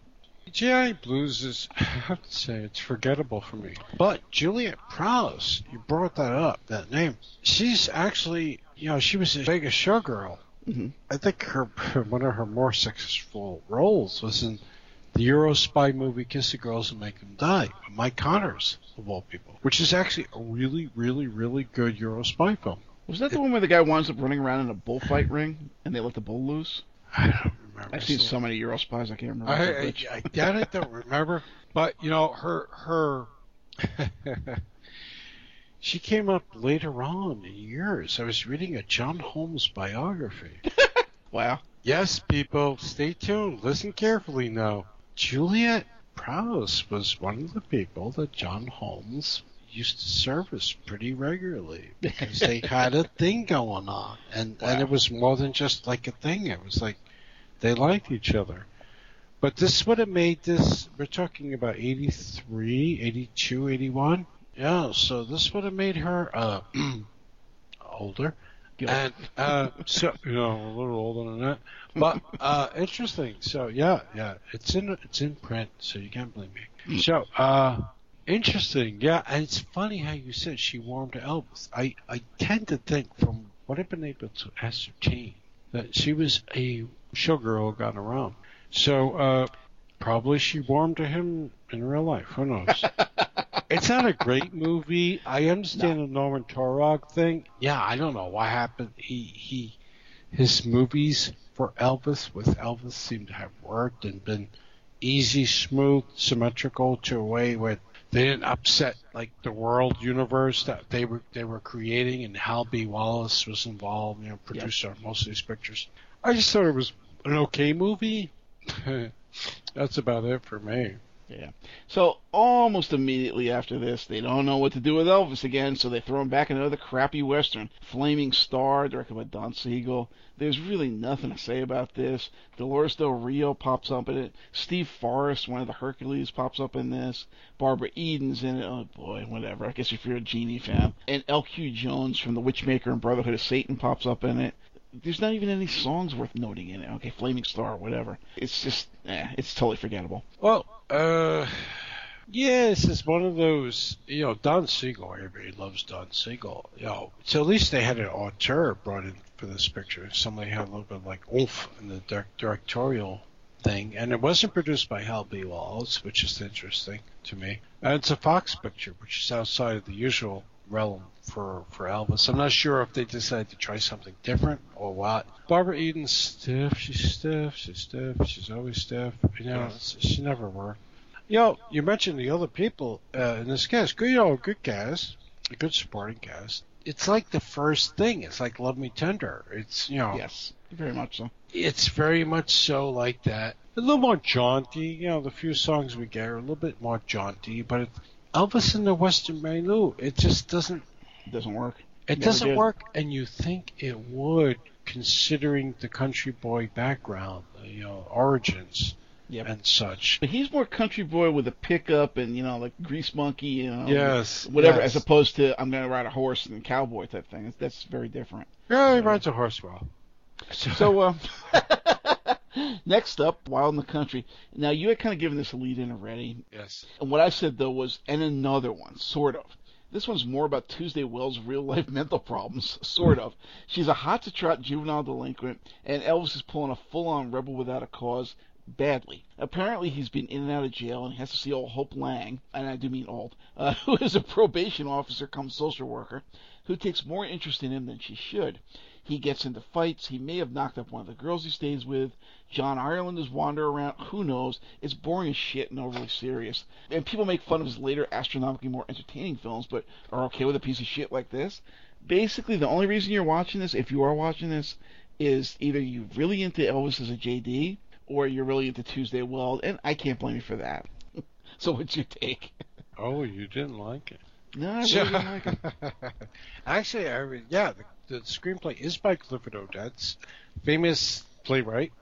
GI Blues is, I have to say, it's forgettable for me. But Juliet Prowse, you brought that up, that name. She's actually, you know, she was a Vegas showgirl. Hmm I think her one of her more successful roles was in the Euro spy movie Kiss the Girls and Make Them Die, Mike Connors, of all people, which is actually a really, really, really good Euro spy film. Was that the one where the guy winds up running around in a bullfight ring and they let the bull loose? I don't remember. I've seen So- so many Euro spies I can't remember. I. I, I doubt I don't remember, but you know her her she came up later on in years. I was reading a John Holmes biography. Wow. yes, people, stay tuned. Listen carefully now. Juliet Prowse was one of the people that John Holmes used to service pretty regularly because they had a thing going on, and and it was more than just like a thing. It was like they liked each other. But this would have made this, we're talking about 83, 82, 81. Yeah, so this would have made her uh, older. And uh, so, you know, a little older than that. But uh, interesting. So, yeah, yeah, it's in it's in print, so you can't blame me. So, uh, interesting. Yeah, and it's funny how you said she warmed to Elvis. I, I tend to think, from what I've been able to ascertain, that she was a showgirl got around. So, uh, probably she warmed to him in real life. Who knows? it's not a great movie. I understand the Norman Taurog thing. Yeah, I don't know what happened. He he, his movies for Elvis with Elvis seemed to have worked and been easy, smooth, symmetrical to a way where they didn't upset like the world universe that they were they were creating and Hal B. Wallis was involved, you know, producer of most of these pictures. I just thought it was an okay movie. That's about it for me. Yeah. So almost immediately after this, they don't know what to do with Elvis again, so they throw him back another crappy western, Flaming Star, directed by Don Siegel. There's really nothing to say about this. Dolores Del Rio pops up in it. Steve Forrest, one of the Hercules, pops up in this. Barbara Eden's in it. Oh boy, whatever. I guess if you're a Genie fan. And L.Q. Jones from The Witchmaker and Brotherhood of Satan pops up in it there's not even any songs worth noting in it. Okay, Flaming Star, whatever. It's just, eh, it's totally forgettable. Well, uh, yes, it's one of those, you know, Don Siegel, everybody loves Don Siegel. You know, so at least they had an auteur brought in for this picture. Somebody had a little bit like oomph in the direct- directorial thing. And it wasn't produced by Hal B. Wallis, which is interesting to me. And it's a Fox picture, which is outside of the usual realm for, for Elvis. I'm not sure if they decided to try something different or what. Barbara Eden's stiff. She's stiff. She's stiff. She's always stiff. You know, Yes. she never worked. You know, you mentioned the other people uh, in this cast. Good, you know, good cast, a good supporting cast. It's like the first thing. It's like Love Me Tender. It's you know, Yes, very much so. it's very much so like that. A little more jaunty. You know, the few songs we get are a little bit more jaunty, but it, Elvis in the Western Milieu, it just doesn't. It doesn't work. It doesn't work, and you think it would, considering the country boy background, you know, origins Yep. and such. But he's more country boy with a pickup and you know like grease monkey, you know, Yes, whatever, yes. as opposed to I'm going to ride a horse and cowboy type thing. That's, that's very different. Yeah, he rides a horse well. So uh, next up, Wild in the Country. Now you had kind of given this a lead in already, yes, and what I said though was and another one, sort of. This one's more about Tuesday Weld's real life mental problems, sort of. She's a hot to trot juvenile delinquent, and Elvis is pulling a full on rebel without a cause badly. Apparently, he's been in and out of jail and has to see old Hope Lange, and I do mean old, uh, who is a probation officer come social worker, who takes more interest in him than she should. He gets into fights. He may have knocked up one of the girls he stays with. John Ireland is wandering around. Who knows? It's boring as shit and overly serious. And people make fun of his later astronomically more entertaining films, but are okay with a piece of shit like this. Basically, the only reason you're watching this, if you are watching this, is either you're really into Elvis as a JD, or you're really into Tuesday Weld, and I can't blame you for that. so what's your take? Oh, you didn't like it. No, I really didn't like it. Actually, I re- yeah, the, the screenplay is by Clifford Odets, famous playwright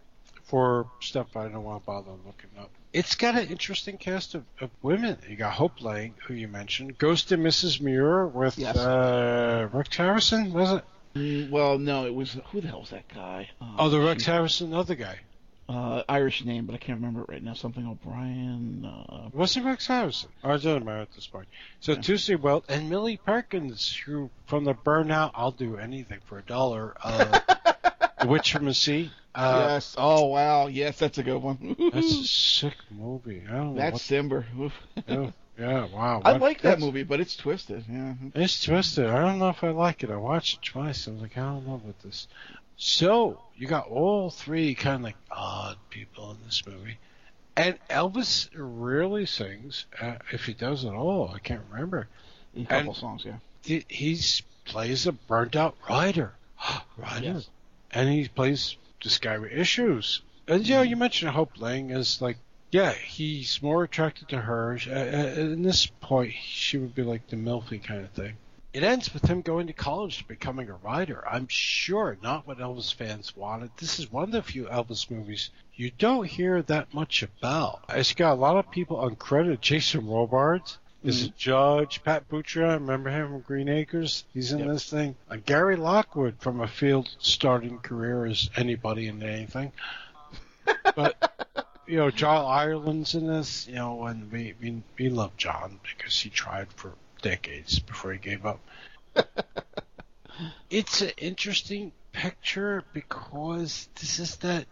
for stuff I don't want to bother looking up. It's got an interesting cast of, of women. You got Hope Lange, who you mentioned, Ghost and Mrs. Muir with Yes. uh, Rex Harrison, was it? Mm, well, no, it was who the hell was that guy? Uh, Oh, the Rex shoot. Harrison, other guy. Uh, Irish name, but I can't remember it right now. Something O'Brien. Uh, Was it Rex Harrison? Oh, it doesn't matter at this point. So Yeah. Tuesday Weld and Millie Perkins, who from the Burnout, I'll do anything for a dollar. Uh, the Witch from the Sea. Uh, yes. Oh wow. Yes, that's a good one. That's a sick movie. I don't. That's what, Simber. Yeah, yeah, wow. I What- like that movie, but it's twisted. Yeah. It's twisted. I don't know if I like it. I watched it twice. I was like, I don't know about this. So you got all three kind of like odd people in this movie, and Elvis rarely sings. Uh, if he does at all, I can't remember. A couple And- songs. Yeah. He he's plays a burnt out rider, rider, Yes. and he plays this guy with issues. And you know, you mentioned Hope Lange is like, yeah, he's more attracted to her. Uh, uh, in this point, she would be like the milfy kind of thing. It ends with him going to college, to becoming a writer. I'm sure not what Elvis fans wanted. This is one of the few Elvis movies you don't hear that much about. It's got a lot of people uncredited. Jason Robards is a judge. Pat Buttram, remember him from Green Acres? He's in Yep. this thing. Uh, Gary Lockwood from a field starting career as anybody in anything. But you know, John Ireland's in this, you know, and we, we we love John because he tried for decades before he gave up. it's an interesting picture because this is that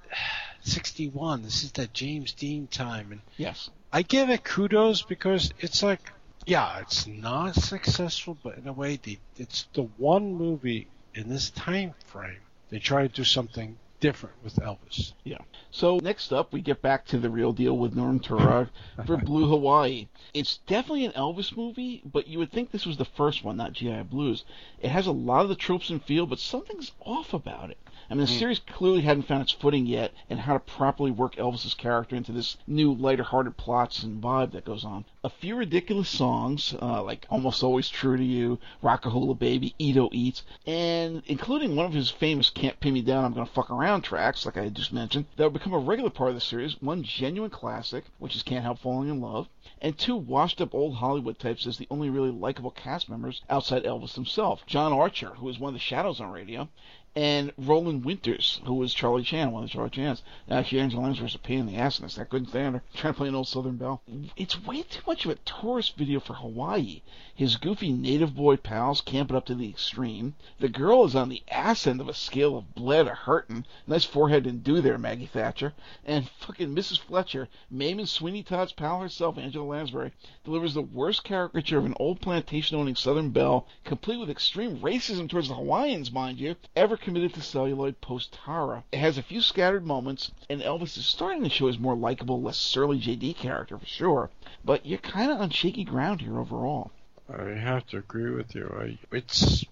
61. This is that James Dean time, and Yes. I give it kudos because it's like, yeah, it's not successful, but in a way, they, it's the one movie in this time frame they try to do something different with Elvis. Yeah. So next up, we get back to the real deal with Norm Turturro for Blue Hawaii. It's definitely an Elvis movie, but you would think this was the first one, not GI Blues. It has a lot of the tropes and feel, but something's off about it. I mean, the Hmm. series clearly hadn't found its footing yet and how to properly work Elvis's character into this new lighter-hearted plots and vibe that goes on. A few ridiculous songs, uh, like Almost Always True to You, Rockahula Baby, Ito Eats, and including one of his famous Can't Pin Me Down, I'm Gonna Fuck Around tracks, like I just mentioned, that would become a regular part of the series. One genuine classic, which is Can't Help Falling in Love, and two washed-up old Hollywood types as the only really likable cast members outside Elvis himself. John Archer, who was one of the Shadows on radio, and Roland Winters, who was Charlie Chan, one of the Charlie Chans. Actually, Angela Lansbury's a pain in the ass in this. I couldn't stand her. Trying to play an old Southern Belle. It's way too much of a tourist video for Hawaii. His goofy native boy pals camp it up to the extreme. The girl is on the ass end of a scale of bled or hurtin'. Nice forehead didn't do there, Maggie Thatcher. And fucking Mrs. Fletcher, Mamie Sweeney Todd's pal herself, Angela Lansbury, delivers the worst caricature of an old plantation-owning Southern belle, complete with extreme racism towards the Hawaiians, mind you, ever committed to celluloid post-Tara. It has a few scattered moments, and Elvis is starting to show his more likable, less surly JD character for sure, but you're kind of on shaky ground here overall. I have to agree with you. I, it's,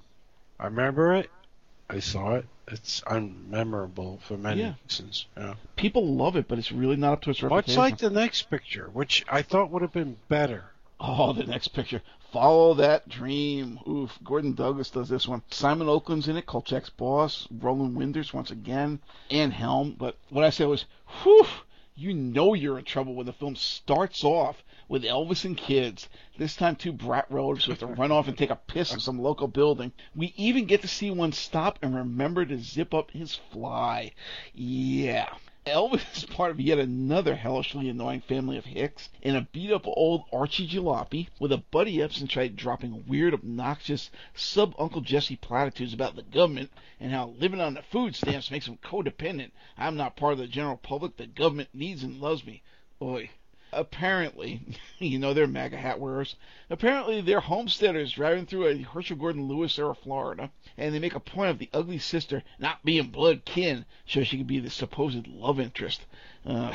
I remember it. I saw it. It's unmemorable for many Yeah. reasons. Yeah. People love it, but it's really not up to its Much reputation. like the next picture, which I thought would have been better. Oh, the next picture. Follow that dream. Oof. Gordon Douglas does this one. Simon Oakland's in it. Kolchak's boss. Roland Winters once again. Anne Helm. But what I said was, whew, you know you're in trouble when the film starts off with Elvis and kids. This time two brat relatives who have to run off and take a piss in some local building. We even get to see one stop and remember to zip up his fly. Yeah. Elvis is part of yet another hellishly annoying family of hicks and a beat up old Archie Jalopy with a Buddy Ebsen tried dropping weird, obnoxious sub Uncle Jesse platitudes about the government and how living on the food stamps makes him codependent. I'm not part of the general public. The government needs and loves me. Oi. Apparently, you know they're MAGA hat wearers. Apparently, they're homesteaders driving through a Herschell Gordon Lewis era Florida, and they make a point of the ugly sister not being blood kin so she can be the supposed love interest. Uh,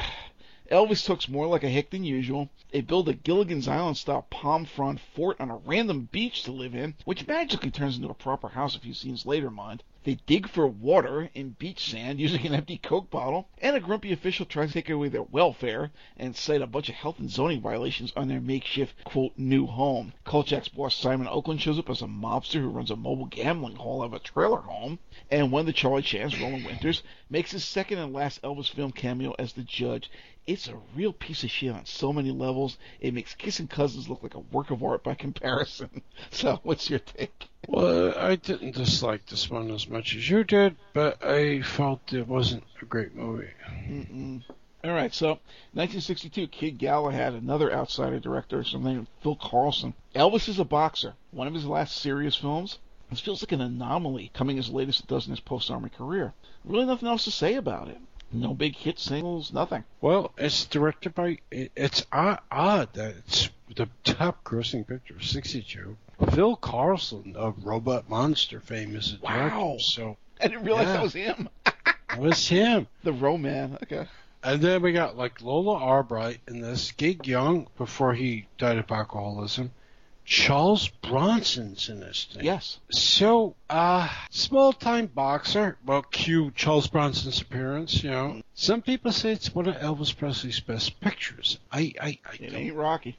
Elvis looks more like a hick than usual. They build a Gilligan's Island style palm frond fort on a random beach to live in, which magically turns into a proper house a few scenes later, mind. They dig for water in beach sand using an empty Coke bottle, and a grumpy official tries to take away their welfare and cite a bunch of health and zoning violations on their makeshift, quote, new home. Kolchak's boss Simon Oakland shows up as a mobster who runs a mobile gambling hall out of a trailer home, and when the Charlie Chance, Roland Winters, makes his second and last Elvis film cameo as the judge, it's a real piece of shit on so many levels. It makes Kissing Cousins look like a work of art by comparison. So, what's your take? Well, I didn't dislike this one as much as you did, but I felt it wasn't a great movie. Mm-mm. All right, so 1962, Kid Galahad, another outsider director, something named Phil Karlson. Elvis is a boxer. One of his last serious films. This feels like an anomaly, coming as late as it does in his post-army career. Really, nothing else to say about it. No big hit singles, nothing. Well, it's directed by. It's odd, odd that it's the top grossing picture of 62. Phil Karlson of Robot Monster fame is a director, Wow. so I didn't realize Yeah. that was him. it was him. The Roman. Okay. And then we got like Lola Albright in this, Gig Young before he died of alcoholism. Charles Bronson's in this thing. Yes. So, uh, small time boxer. Well, cue Charles Bronson's appearance, you know. Some people say it's one of Elvis Presley's best pictures. I, I, I It don't. ain't Rocky.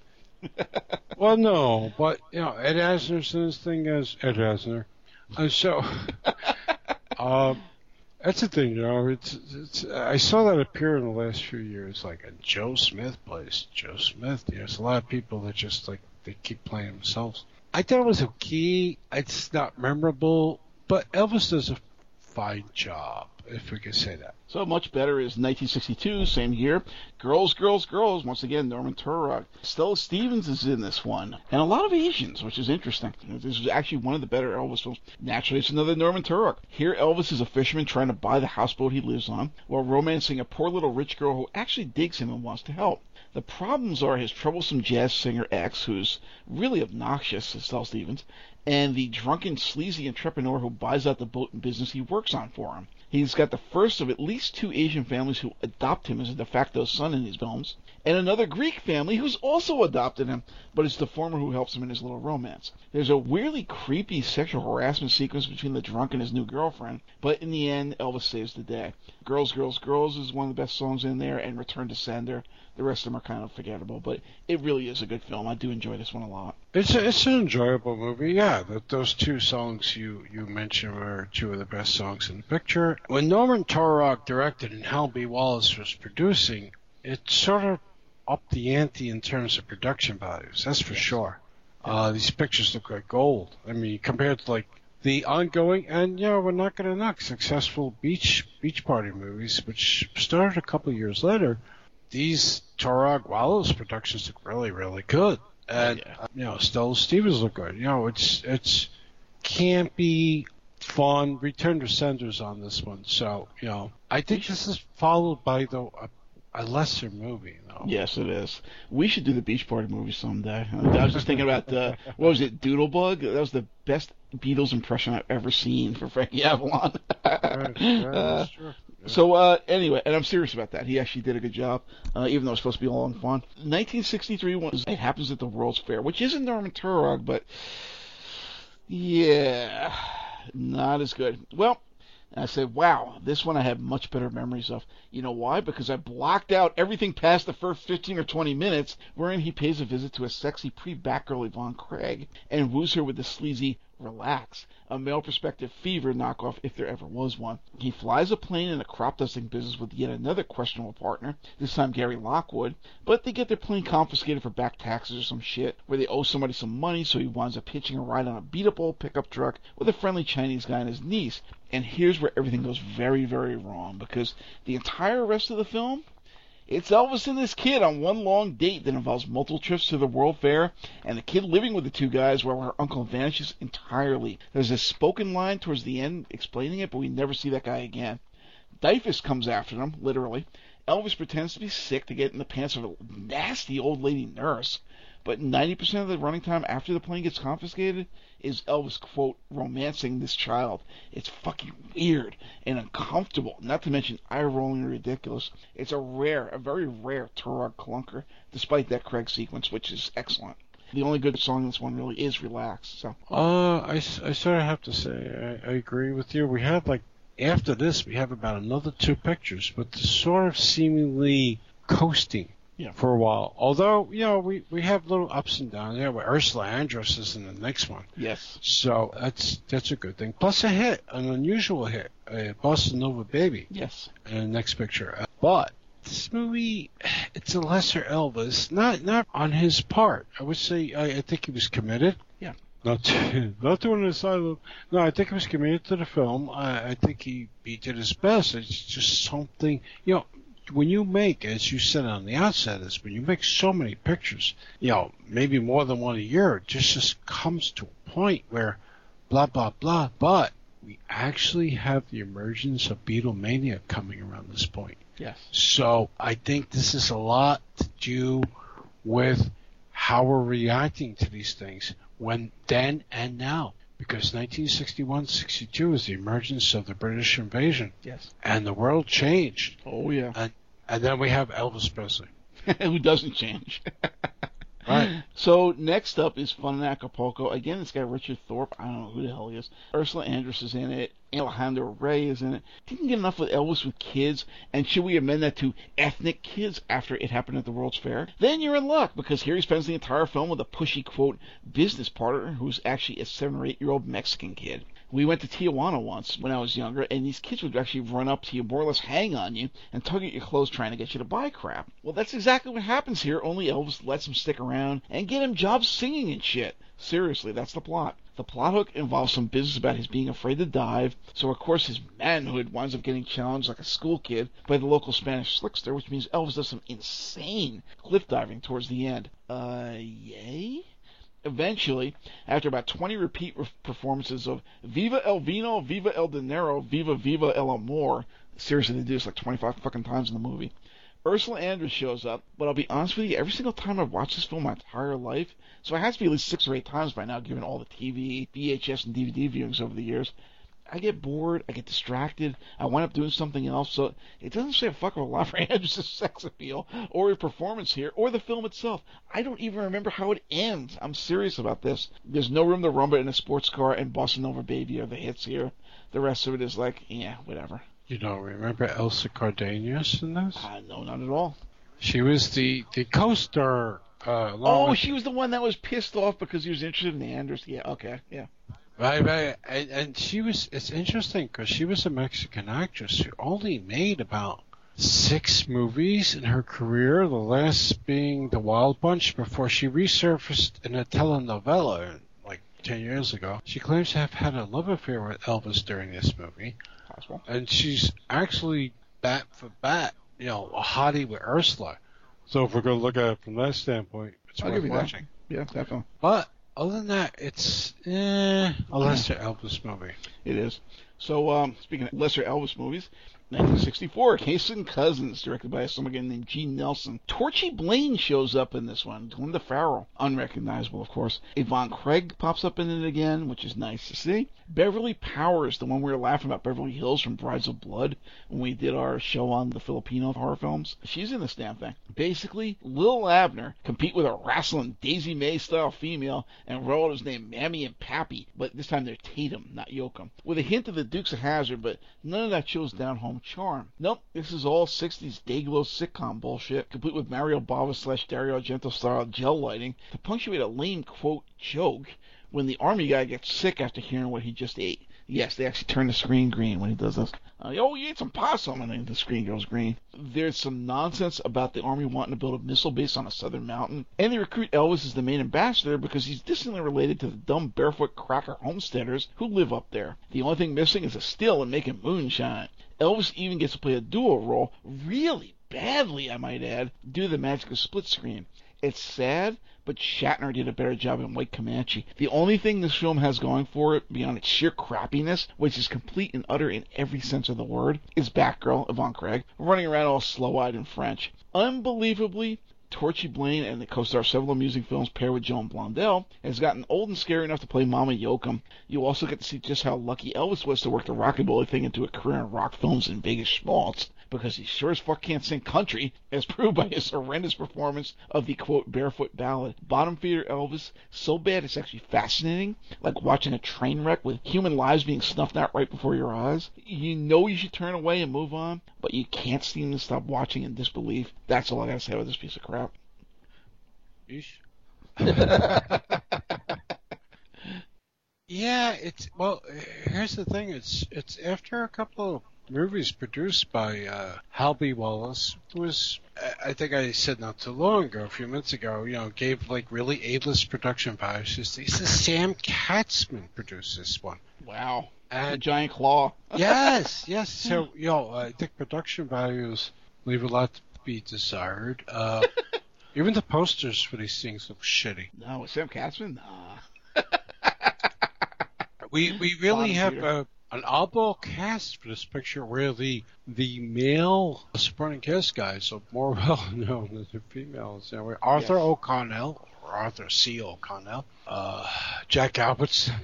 Well, no, but, you know, Ed Asner's in this thing as Ed Asner. And so, um, that's the thing, you know. It's, it's, I saw that appear in the last few years, like, a Joe Smith plays Joe Smith. You know, there's a lot of people that just, like, they keep playing themselves. I thought it was okay. It's not memorable, but Elvis does a fine job, if we could say that. So much better is 1962, same year. Girls, Girls, Girls. Once again, Norman Taurog. Stella Stevens is in this one, and a lot of Asians, which is interesting. This is actually one of the better Elvis films. Naturally, it's another Norman Taurog. Here, Elvis is a fisherman trying to buy the houseboat he lives on, while romancing a poor little rich girl who actually digs him and wants to help. The problems are his troublesome jazz singer ex, who's really obnoxious, as Stella Stevens, and the drunken, sleazy entrepreneur who buys out the boat and business he works on for him. He's got the first of at least two Asian families who adopt him as a de facto son in these films, and another Greek family who's also adopted him, but it's the former who helps him in his little romance. There's a weirdly creepy sexual harassment sequence between the drunk and his new girlfriend, but in the end, Elvis saves the day. Girls, Girls, Girls is one of the best songs in there, and Return to Sender. The rest of them are kind of forgettable, but it really is a good film. I do enjoy this one a lot. It's a, it's an enjoyable movie. Yeah, that those two songs you you mentioned were two of the best songs in the picture. When Norman Taurog directed and Hal B. Wallis was producing, it sort of upped the ante in terms of production values. That's for sure. Uh, these pictures look like gold. I mean, compared to like the ongoing and know we're not going to knock successful beach beach party movies, which started a couple years later. These Taurog Wallis productions look really really good, and yeah. uh, you know Stella Stevens look good. You know it's it's campy, fun. Return to senders on this one, so you know I think this is followed by though a, a lesser movie though. Yes, it is. We should do the Beach Party movie someday. I was just thinking about uh, what was it, Doodlebug? That was the best Beatles impression I've ever seen for Frankie Avalon. Right, Uh, true. Yeah. So uh, anyway, and I'm serious about that. He actually did a good job, uh, even though it's supposed to be all in fun. 1963 was It Happens at the World's Fair, which isn't Norman Taurog, but yeah, not as good. Well, I said, wow, this one I have much better memories of. You know why? Because I blocked out everything past the first 15 or 20 minutes, wherein he pays a visit to a sexy pre-Batgirl Yvonne Craig and woos her with the sleazy Relax, a male perspective fever knockoff if there ever was one. He flies a plane in a crop dusting business with yet another questionable partner, this time Gary Lockwood, but they get their plane confiscated for back taxes or some shit, where they owe somebody some money, so he winds up hitching a ride on a beat up old pickup truck with a friendly Chinese guy and his niece. And here's where everything goes very, very wrong, because the entire rest of the film it's Elvis and this kid on one long date that involves multiple trips to the World Fair, and the kid living with the two guys while her uncle vanishes entirely. There's a spoken line towards the end explaining it, but we never see that guy again. Dyfus comes after them, literally. Elvis pretends to be sick to get in the pants of a nasty old lady nurse, but 90% of the running time after the plane gets confiscated is Elvis, quote, romancing this child. It's fucking weird and uncomfortable, not to mention eye-rollingly ridiculous. It's a rare, a very rare Taurog clunker, despite that Craig sequence, which is excellent. The only good song in this one really is Relax. So, Uh, I, I sort of have to say I, I agree with you. We have like after this we have about another two pictures, but they're sort of seemingly coasting. Yeah. For a while, although you know we, we have little ups and downs. Yeah, Ursula Andress is in the next one, yes. so that's that's a good thing. Plus a hit, an unusual hit, a Bossa Nova Baby Yes. in the next picture. But this movie, it's a lesser Elvis, not not on his part. I would say I, I think he was committed. Yeah. Not to, not to an asylum. No, I think he was committed to the film. I, I think he, he did his best. It's just something, you know, when you make, as you said on the outset, is when you make so many pictures, you know, maybe more than one a year, it just, just comes to a point where blah, blah, blah. But we actually have the emergence of Beatlemania coming around this point. Yes. So I think this is a lot to do with how we're reacting to these things when then and now. Because 1961-62 is the emergence of the British invasion, Yes. and the world changed. Oh yeah. And then we have Elvis Presley. Who doesn't change? Right. So next up is Fun in Acapulco. Again, this guy Richard Thorpe. I don't know who the hell he is. Ursula Andress is in it. Alejandro Rey is in it. Didn't get enough with Elvis with kids. And should we amend that to ethnic kids after it happened at the World's Fair? Then you're in luck because here he spends the entire film with a pushy quote business partner who's actually a seven or eight year old Mexican kid. We went to Tijuana once when I was younger, and these kids would actually run up to you, more or less hang on you, and tug at your clothes trying to get you to buy crap. Well, that's exactly what happens here, only Elvis lets them stick around and get him jobs singing and shit. Seriously, that's the plot. The plot hook involves some business about his being afraid to dive, so of course his manhood winds up getting challenged like a school kid by the local Spanish slickster, which means Elvis does some insane cliff diving towards the end. Uh, yay? Eventually, after about 20 repeat re- performances of Viva El Vino, Viva El Dinero, Viva Viva El Amor, seriously, they do this like 25 fucking times in the movie. Ursula Andress shows up, but I'll be honest with you, every single time I've watched this film my entire life, so it has to be at least six or eight times by now, given all the TV, VHS, and DVD viewings over the years. I get bored, I get distracted, I wind up doing something else, so it doesn't say a fuck of a lot for Andress' sex appeal, or his performance here, or the film itself. I don't even remember how it ends. I'm serious about this. There's no room to rumble in a sports car, and Bossa Nova Baby are the hits here. The rest of it is like, yeah, whatever. You don't remember Elsa Cardenas in this? Uh, no, not at all. She was the the co-star. Uh, Oh, she was the one that was pissed off because he was interested in Andress. Yeah, okay, yeah. Right, right, and, and she was. It's interesting because she was a Mexican actress who only made about six movies in her career. The last being The Wild Bunch before she resurfaced in a telenovela like ten years ago. She claims to have had a love affair with Elvis during this movie, Possible. and she's actually bat for bat, you know, a hottie with Ursula. So if we're going to look at it from that standpoint, it's I'll worth give you that. watching. Yeah, definitely. But other than that, it's eh, a lesser Elvis movie. It is. So, um, speaking of lesser Elvis movies, 1964, Kissing Cousins, directed by someone again named Gene Nelson. Torchy Blane shows up in this one. Glenda Farrell, unrecognizable, of course. Yvonne Craig pops up in it again, which is nice to see. Beverly Powers, the one we were laughing about, Beverly Hills from Brides of Blood, when we did our show on the Filipino horror films. She's in this damn thing. Basically, Lil Abner compete with a wrestling Daisy Mae style female and relatives named Mammy and Pappy, but this time they're Tatum, not Yoakum. With a hint of the Dukes of Hazzard, but none of that shows down home charm. Nope, this is all 60s Dayglow sitcom bullshit, complete with Mario Bava slash Dario Argento style gel lighting to punctuate a lame quote joke when the army guy gets sick after hearing what he just ate. Yes, they actually turn the screen green when he does this. Uh, oh, you ate some possum, and then the screen goes green. There's some nonsense about the army wanting to build a missile base on a southern mountain, and they recruit Elvis as the main ambassador because he's distantly related to the dumb barefoot cracker homesteaders who live up there. The only thing missing is a still and making moonshine. Elvis even gets to play a dual role, really badly, I might add, due to the magic of split screen. It's sad, but Shatner did a better job in White Comanche. The only thing this film has going for it, beyond its sheer crappiness, which is complete and utter in every sense of the word, is Batgirl, Yvonne Craig, running around all slow-eyed and French. Unbelievably, Torchy Blane and the co-star several amusing films paired with Joan Blondell has gotten old and scary enough to play Mama Yoakum. You also get to see just how lucky Elvis was to work the rockabilly thing into a career in rock films and Vegas schmaltz, because he sure as fuck can't sing country, as proved by his horrendous performance of the quote barefoot ballad. Bottom feeder Elvis, so bad it's actually fascinating, like watching a train wreck with human lives being snuffed out right before your eyes. You know you should turn away and move on, but you can't seem to stop watching in disbelief. That's all I gotta say about this piece of crap. Yeesh. yeah, it's well. Here's the thing: it's it's after a couple of movies produced by uh, Hal B. Wallis, who was I- think I said not too long ago, a few minutes ago, you know, gave like really A-list production values. This this is Sam Katzman produced this one. Wow. And giant claw. yes, yes. So, you know, I think production values leave a lot to be desired. Uh, even the posters for these things look shitty. No, Sam Katzman? Nah. We we really have a, an all cast for this picture where the the male supporting cast guys are more well known than the females. Know, Arthur Yes. O'Connell Arthur C. O'Connell, uh, Jack Alberts.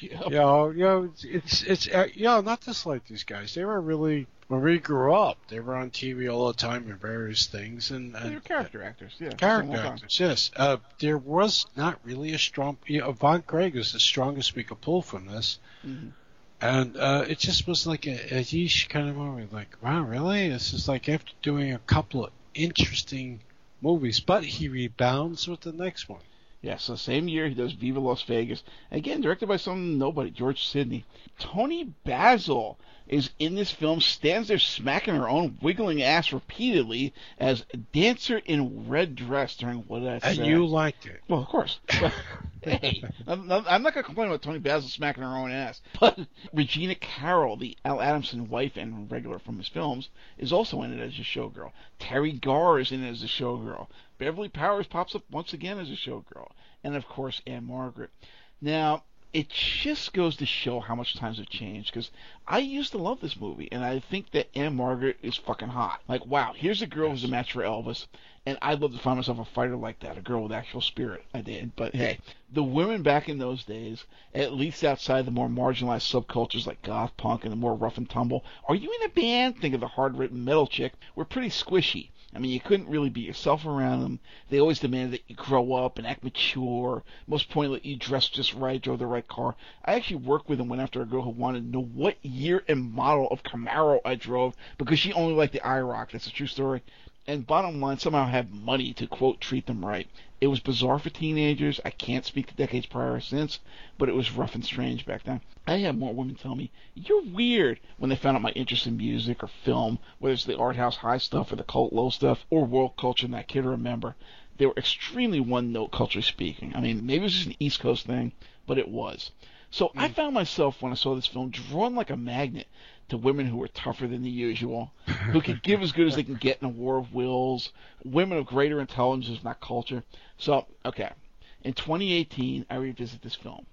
Yep. you know, you know, it's it's, it's uh, you know, not just like these guys. They were really when we grew up. They were on TV all the time in various things, and, and character actors, yeah. character Some of them. actors. Yes, uh, there was not really a strong. You know, Von Craig is the strongest we could pull from this, Mhm. and uh, it just was like a, a yeesh kind of movie. Like, wow, really? This is like after doing a couple of interesting movies, but he rebounds with the next one. Yeah, so same year he does Viva Las Vegas. Again, directed by some nobody, George Sidney. Toni Basil is in this film, stands there smacking her own wiggling ass repeatedly as a dancer in red dress during what did I And you liked it. Well, of course. hey, I'm, not going to complain about Toni Basil smacking her own ass. But Regina Carroll, the Al Adamson wife and regular from his films, is also in it as a showgirl. Teri Garr is in it as a showgirl. Beverly Powers pops up once again as a showgirl. And, of course, Ann-Margret. Now, it just goes to show how much times have changed. Because I used to love this movie, and I think that Ann-Margret is fucking hot. Like, wow, here's a girl who's a match for Elvis, and I'd love to find myself a fighter like that, a girl with actual spirit. I did, but hey, the women back in those days, at least outside the more marginalized subcultures like goth punk and the more rough and tumble, are you in a band? Think of the hard-written metal chick. Were pretty squishy. I mean, you couldn't really be yourself around them. They always demanded that you grow up and act mature. Most importantly, you dress just right, drove the right car. I actually worked with and went after a girl who wanted to know what year and model of Camaro I drove because she only liked the IROC. That's a true story and bottom line, somehow have money to quote treat them right. It was bizarre for teenagers. I can't speak to decades prior or since, but it was rough and strange back then. I had more women tell me, You're weird when they found out my interest in music or film, whether it's the art house high stuff or the cult low stuff or world culture and that kid remember. They were extremely one note culturally speaking. I mean, maybe it was just an East Coast thing, but it was. So mm. I found myself when I saw this film drawn like a magnet to women who were tougher than the usual, who could give as good as they can get in a war of wills, women of greater intelligence, not culture. So, okay. In 2018, I revisit this film.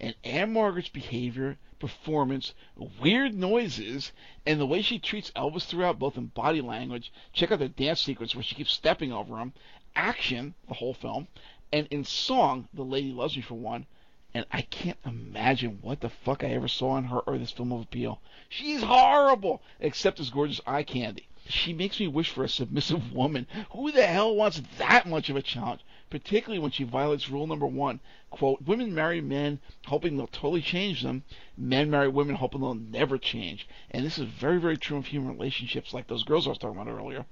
And Ann-Margret's behavior, performance, weird noises, and the way she treats Elvis throughout, both in body language, check out the dance sequence where she keeps stepping over him, action, the whole film, and in song, The Lady Loves Me for one, and I can't imagine what the fuck I ever saw in her or this film of appeal. She's horrible, except as gorgeous eye candy. She makes me wish for a submissive woman. Who the hell wants that much of a challenge? Particularly when she violates rule number one. Quote, women marry men hoping they'll totally change them. Men marry women hoping they'll never change. And this is very, very true of human relationships like those girls I was talking about earlier.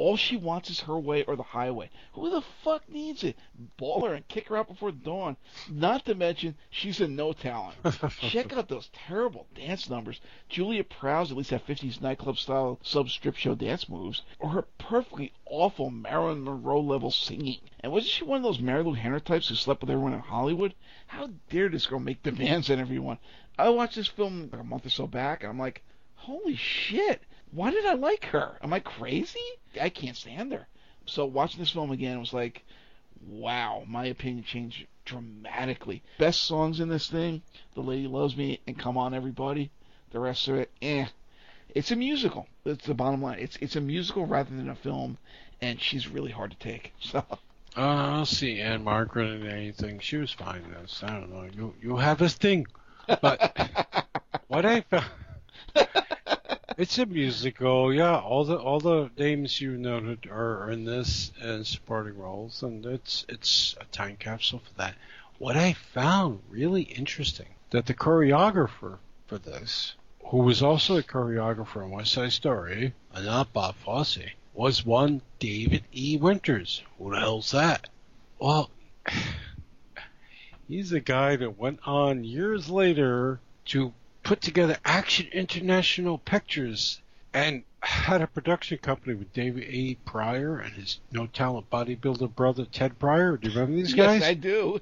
All she wants is her way or the highway. Who the fuck needs it? Ball her and kick her out before dawn. Not to mention, she's a no talent. Check out those terrible dance numbers. Juliet Prowse at least have 50s nightclub style sub strip show dance moves, or her perfectly awful Marilyn Monroe level singing. And wasn't she one of those Marilu Henner types who slept with everyone in Hollywood? How dare this girl make demands on everyone? I watched this film like a month or so back, and I'm like, holy shit why did I like her? Am I crazy? I can't stand her. So watching this film again was like, wow, my opinion changed dramatically. Best songs in this thing, The Lady Loves Me and Come On Everybody. The rest of it, eh. It's a musical. That's the bottom line. It's it's a musical rather than a film, and she's really hard to take. So. Uh, I'll see Ann-Margret and anything. She was fine. This I don't know. You you have this thing, but what I found. It's a musical, yeah. All the all the names you noted are in this in supporting roles, and it's it's a time capsule for that. What I found really interesting that the choreographer for this, who was also a choreographer in West Side Story, and not Bob Fosse, was one David E. Winters. Who the hell's that? Well, he's a guy that went on years later to put together Action International Pictures and had a production company with David A. Prior and his no talent bodybuilder brother Ted Prior. Do you remember these guys? Yes, I do.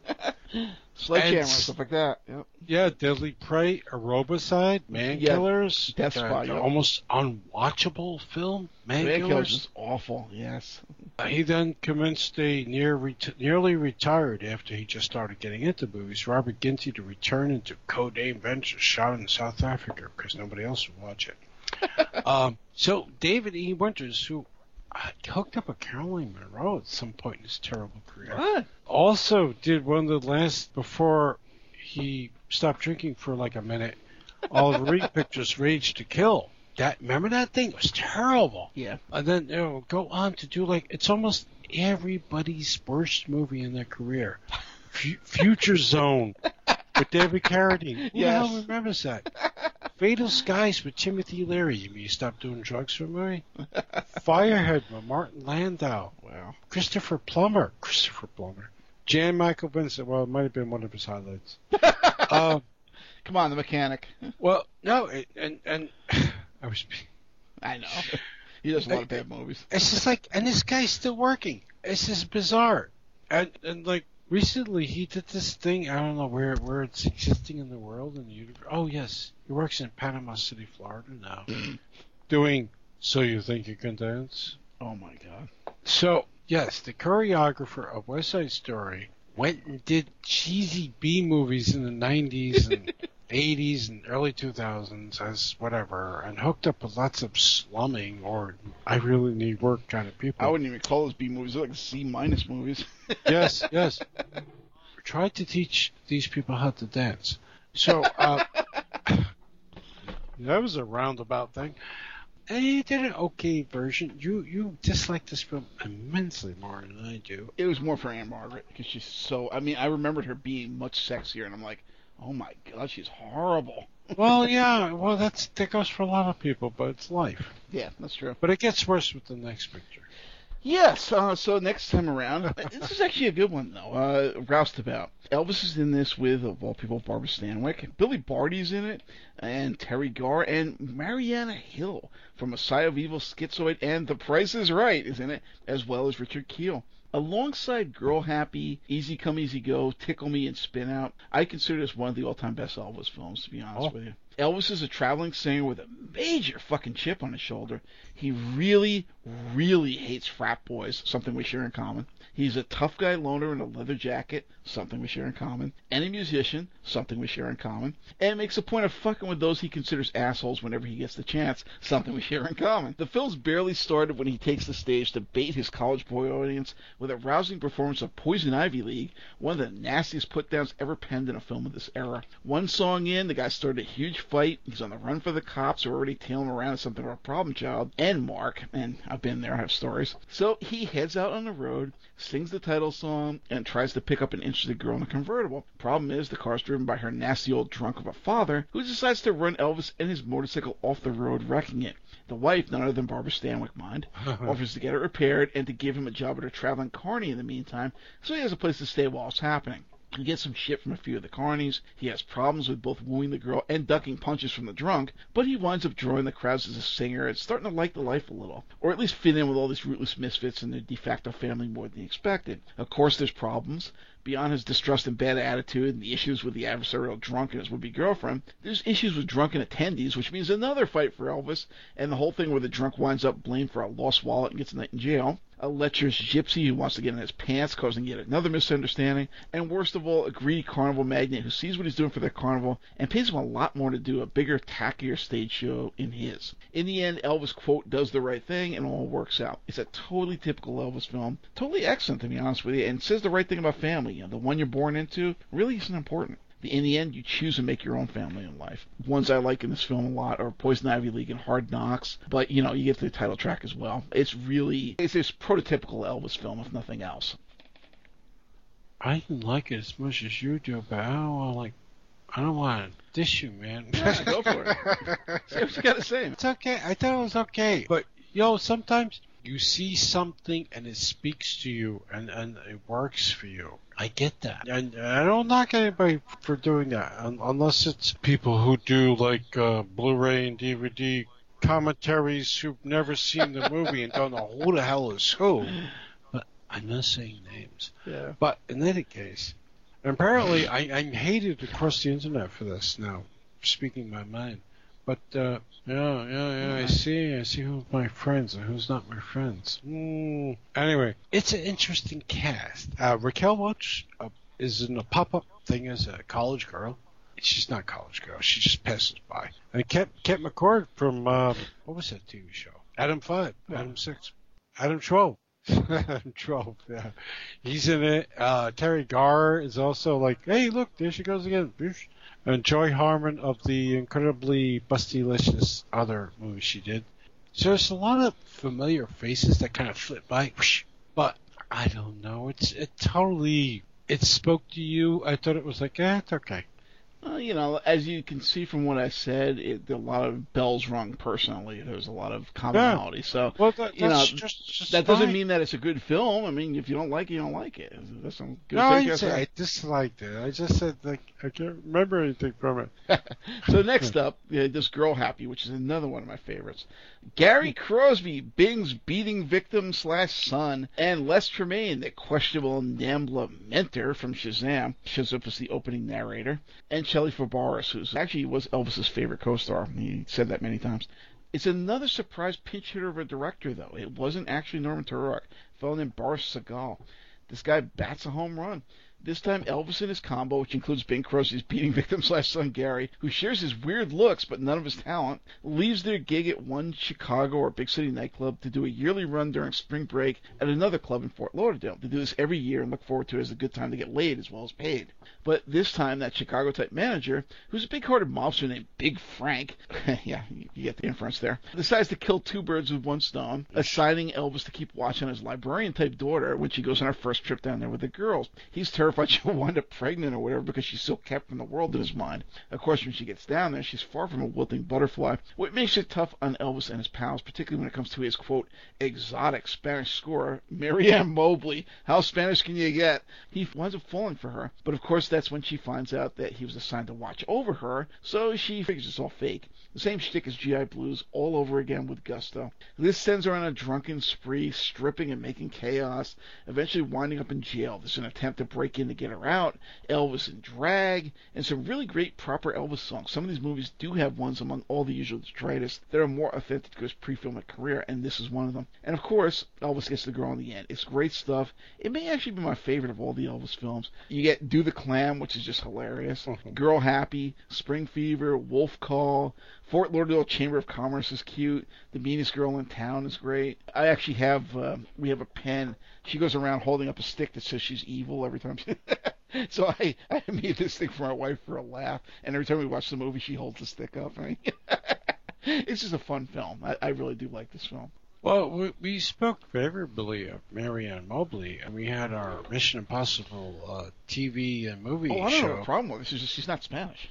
Sledgehammer, and, stuff like that. Yep. Yeah, Deadly Prey, Aerobicide, Man yeah, Killers, Death Spot, yep. almost unwatchable film. Man, Man Killers. Killers is awful. Yes. Uh, he then commenced a near reti- nearly retired after he just started getting into movies. Robert Ginty to return into Codename Ventures, shot in South Africa because nobody else would watch it. um, so David E. Winters, who uh, hooked up with Caroline Munro at some point in his terrible career. What? Also, did one of the last before he stopped drinking for like a minute. Oliver Reed pictures Rage to Kill. That remember that thing? It was terrible. Yeah. And then you know, go on to do like it's almost everybody's worst movie in their career. F- Future Zone with David Carradine. Who yes. the hell remembers that? Fatal Skies with Timothy Leary. You mean you stopped doing drugs for me? Firehead with Martin Landau. Wow. Christopher Plummer. Christopher Plummer. Jan Michael Vincent. Well, it might have been one of his highlights. uh, Come on, the mechanic. Well, no, it, and and I was. I know. He does a lot of bad movies. It's just like, and this guy's still working. It's just bizarre. And and like recently, he did this thing. I don't know where where it's existing in the world in the universe. Oh yes, he works in Panama City, Florida now, doing. So you think you can dance? Oh my god. So yes, the choreographer of West Side Story went and did cheesy B movies in the 90s and 80s and early 2000s as whatever, and hooked up with lots of slumming or I really need work kind of people. I wouldn't even call those B movies. They're like C minus movies. yes, yes. Tried to teach these people how to dance. So, uh, that was a roundabout thing. And you did an okay version. You you dislike this film immensely more than I do. It was more for Ann-Margret because she's so. I mean, I remembered her being much sexier, and I'm like, oh my god, she's horrible. well, yeah. Well, that's that goes for a lot of people, but it's life. Yeah, that's true. But it gets worse with the next picture. Yes. Uh, so next time around, this is actually a good one though. Uh, Roustabout. Elvis is in this with, of all people, Barbara Stanwyck. Billy Barty's in it, and Teri Garr, and Marianna Hill from Messiah of Evil, Schizoid, and The Price is Right is in it, as well as Richard Kiel. Alongside Girl Happy, Easy Come Easy Go, Tickle Me, and Spin Out, I consider this one of the all-time best Elvis films, to be honest Oh. with you. Elvis is a traveling singer with a major fucking chip on his shoulder. He really, really hates frat boys, something we share in common. He's a tough guy loner in a leather jacket, something we share in common. And a musician, something we share in common. And makes a point of fucking with those he considers assholes whenever he gets the chance, something we share in common. The film's barely started when he takes the stage to bait his college boy audience with a rousing performance of Poison Ivy League, one of the nastiest put downs ever penned in a film of this era. One song in, the guy started a huge fight. He's on the run for the cops who are already tailing around as something of a problem child. And Mark, and I've been there, I have stories. So he heads out on the road, sings the title song, and tries to pick up an interested girl in a convertible. Problem is, the car's driven by her nasty old drunk of a father, who decides to run Elvis and his motorcycle off the road, wrecking it. The wife, none other than Barbara Stanwyck, mind, offers to get it repaired and to give him a job at a traveling carny in the meantime, so he has a place to stay while it's happening. He gets some shit from a few of the carnies. He has problems with both wooing the girl and ducking punches from the drunk, but he winds up drawing the crowds as a singer and starting to like the life a little, or at least fit in with all these rootless misfits and their de facto family more than he expected. Of course, there's problems. Beyond his distrust and bad attitude and the issues with the adversarial drunk and his would-be girlfriend, there's issues with drunken attendees, which means another fight for Elvis, and the whole thing where the drunk winds up blamed for a lost wallet and gets a night in jail a lecherous gypsy who wants to get in his pants, causing yet another misunderstanding, and worst of all, a greedy carnival magnate who sees what he's doing for their carnival and pays him a lot more to do a bigger, tackier stage show in his. In the end, Elvis, quote, does the right thing and all works out. It's a totally typical Elvis film, totally excellent to be honest with you, and says the right thing about family. You know, the one you're born into really isn't important. In the end, you choose to make your own family in life. Ones I like in this film a lot are Poison Ivy League and Hard Knocks, but you know, you get the title track as well. It's really, it's this prototypical Elvis film, if nothing else. I didn't like it as much as you do, but I don't want to like. I don't want to dish you, man. Yeah, go for it. See what you got to say. It's okay. I thought it was okay. But, you know, sometimes you see something and it speaks to you and, and it works for you. I get that. And I don't knock anybody for doing that un- unless it's people who do like uh, Blu-ray and DVD commentaries who've never seen the movie and don't know who the hell is who. But I'm not saying names. Yeah. But in any case, apparently I, I'm hated across the internet for this now, speaking my mind. But uh, yeah, yeah, yeah, I see. I see who's my friends and who's not my friends. Mm. Anyway, it's an interesting cast. Uh, Raquel Welch uh, is in a pop-up thing as a college girl. She's not a college girl. She just passes by. And Kent, Kent McCord from um, what was that TV show? Adam Five, Adam Six, Adam Twelve. Adam Twelve. Yeah, he's in it. Uh, Teri Garr is also like, hey, look, there she goes again. And Joy Harmon of the incredibly bustylicious other movie she did. So there's a lot of familiar faces that kind of flit by. But I don't know. It's it totally. It spoke to you. I thought it was like, eh, it's okay. You know, as you can see from what I said, it, a lot of bells rung personally. There's a lot of commonality. So Well, that, You know, just, just that doesn't mean that it's a good film. I mean, if you don't like it, you don't like it. That's some good No, I say. I disliked it. I just said like I can't remember anything from it. so next up, uh, this girl happy, which is another one of my favorites. Gary Crosby, Bing's beating victim slash son, and Les Tremayne, the questionable Nambla mentor from Shazam, shows up as the opening narrator, and Shelley Fabares, who actually was Elvis's favorite co-star. He said that many times. It's another surprise pinch hitter of a director, though. It wasn't actually Norman Taurog. A fellow named Boris Sagal. This guy bats a home run. This time, Elvis and his combo, which includes Bing Crosby's beating victim slash son Gary, who shares his weird looks but none of his talent, leaves their gig at one Chicago or big city nightclub to do a yearly run during spring break at another club in Fort Lauderdale. They do this every year and look forward to it as a good time to get laid as well as paid. But this time, that Chicago type manager, who's a big hearted mobster named Big Frank, yeah, you get the inference there, decides to kill two birds with one stone, assigning Elvis to keep watch on his librarian type daughter when she goes on her first trip down there with the girls. He's terrified she'll wind up pregnant or whatever because she's so kept from the world in his mind. Of course, when she gets down there, she's far from a wilting butterfly, what makes it tough on Elvis and his pals, particularly when it comes to his quote exotic Spanish scorer, Mary Ann Mobley. How Spanish can you get? He winds up falling for her, but of course that's when she finds out that he was assigned to watch over her, so she figures it's all fake. The same shtick as GI Blues, all over again with gusto. This sends her on a drunken spree, stripping and making chaos, eventually winding up in jail. There's an attempt to break to get her out, Elvis in drag, and some really great proper Elvis songs. Some of these movies do have ones among all the usual detritus that are more authentic to his pre-filmic career, and this is one of them. And of course, Elvis gets the girl in the end. It's great stuff. It may actually be my favorite of all the Elvis films. You get Do the Clam, which is just hilarious. Mm-hmm. Girl Happy, Spring Fever, Wolf Call, Fort Lauderdale Chamber of Commerce is cute. The meanest girl in town is great. I actually have uh, we have a pen. She goes around holding up a stick that says she's evil every time. She so I I made this thing for my wife for a laugh, and every time we watch the movie, she holds the stick up. I it's just a fun film. I, I really do like this film. Well, we, we spoke favorably of Mary Ann Mobley, and we had our Mission Impossible uh, TV and movie oh, I don't show. have a problem with this. She's just she's not Spanish.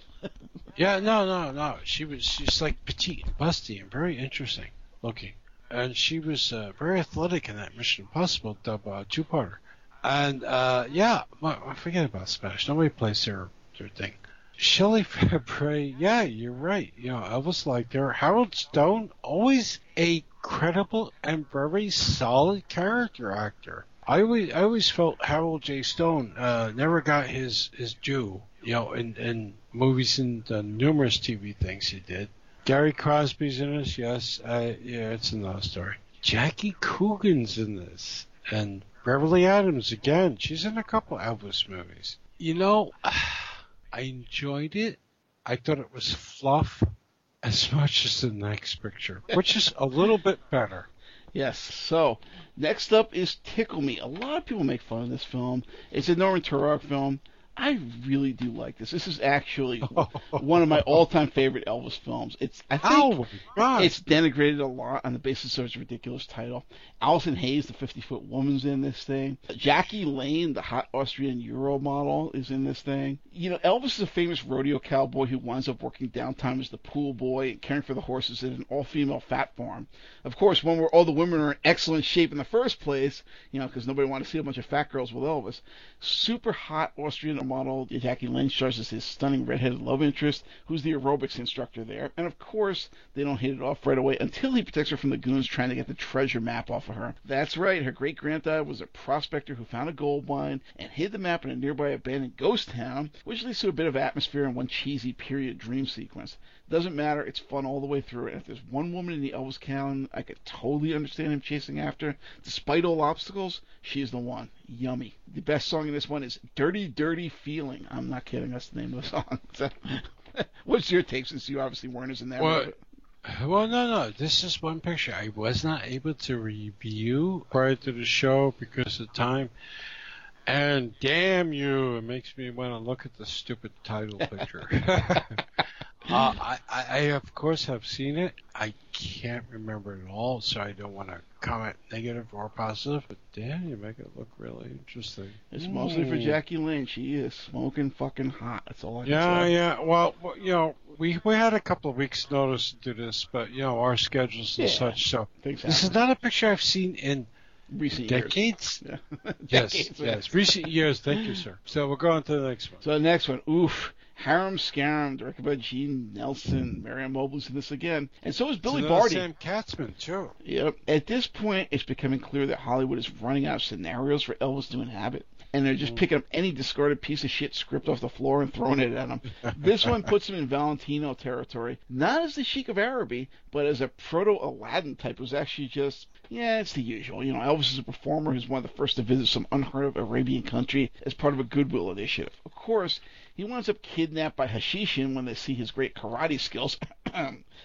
Yeah, no, no, no. She was she's like petite and busty and very interesting looking, and she was uh, very athletic in that Mission Impossible dub uh, two-parter. And uh, yeah, well, forget about Spanish. Nobody plays their their thing. Shelley Fabre, yeah, you're right. You know, I Elvis liked her. Harold Stone, always a credible and very solid character actor. I always, I always felt Harold J. Stone uh, never got his his due. You know, in, in movies and uh, numerous TV things he did. Gary Crosby's in this, yes. Uh, yeah, it's another story. Jackie Coogan's in this, and Beverly Adams again. She's in a couple of Elvis movies. You know, I enjoyed it. I thought it was fluff as much as the next picture, which is a little bit better. Yes. So next up is Tickle Me. A lot of people make fun of this film. It's a Norman Taurog film. I really do like this. This is actually one of my all-time favorite Elvis films. It's I think oh, it's denigrated a lot on the basis of its ridiculous title. Allison Hayes, the 50-foot woman's in this thing. Jackie Lane, the hot Austrian Euro model, is in this thing. You know, Elvis is a famous rodeo cowboy who winds up working downtime as the pool boy and caring for the horses at an all-female fat farm. Of course, one where all the women are in excellent shape in the first place, you know, because nobody wanted to see a bunch of fat girls with Elvis. Super hot Austrian model Jackie Lynch stars as his stunning redheaded love interest, who's the aerobics instructor there. And of course, they don't hit it off right away until he protects her from the goons trying to get the treasure map off of her. That's right, her great granddad was a prospector who found a gold mine and hid the map in a nearby abandoned ghost town, which leads to a bit of atmosphere and one cheesy period dream sequence. Doesn't matter, it's fun all the way through. And if there's one woman in the Elvis canon I could totally understand him chasing after, despite all obstacles, she's the one. Yummy. The best song in this one is Dirty Dirty Feeling. I'm not kidding, that's the name of the song. So, what's your take since you obviously weren't as in that well, well, no, no. This is one picture I was not able to review prior to the show because of time. And damn you, it makes me want to look at the stupid title picture. Uh, I, I, of course, have seen it. I can't remember it all, so I don't want to comment negative or positive. But damn, you make it look really interesting. It's mostly for Jackie Lynch. She is smoking fucking hot. That's all I can yeah, say. Yeah, yeah. Well, you know, we we had a couple of weeks' notice to do this, but you know, our schedules and Yeah, such. So Things this is not a picture I've seen in recent decades. years. Yeah. Yes, Decades, yeah. yes, recent years. Thank you, sir. So we'll go on to the next one. So the next one, oof. Harem Scarum, directed by Gene Nelson. Mary Ann Mobley's in this again. And so is Billy Barty. Sam Katzman too. Yep. At this point, it's becoming clear that Hollywood is running out of scenarios for Elvis to inhabit. and they're just mm. picking up any discarded piece of shit script off the floor and throwing it at him. this one puts him in Valentino territory, not as the Sheik of Araby, but as a proto Aladdin type who's actually just yeah, it's the usual. You know, Elvis is a performer who's one of the first to visit some unheard of Arabian country as part of a goodwill initiative. Of course, he winds up kidnapped by Hashishin when they see his great karate skills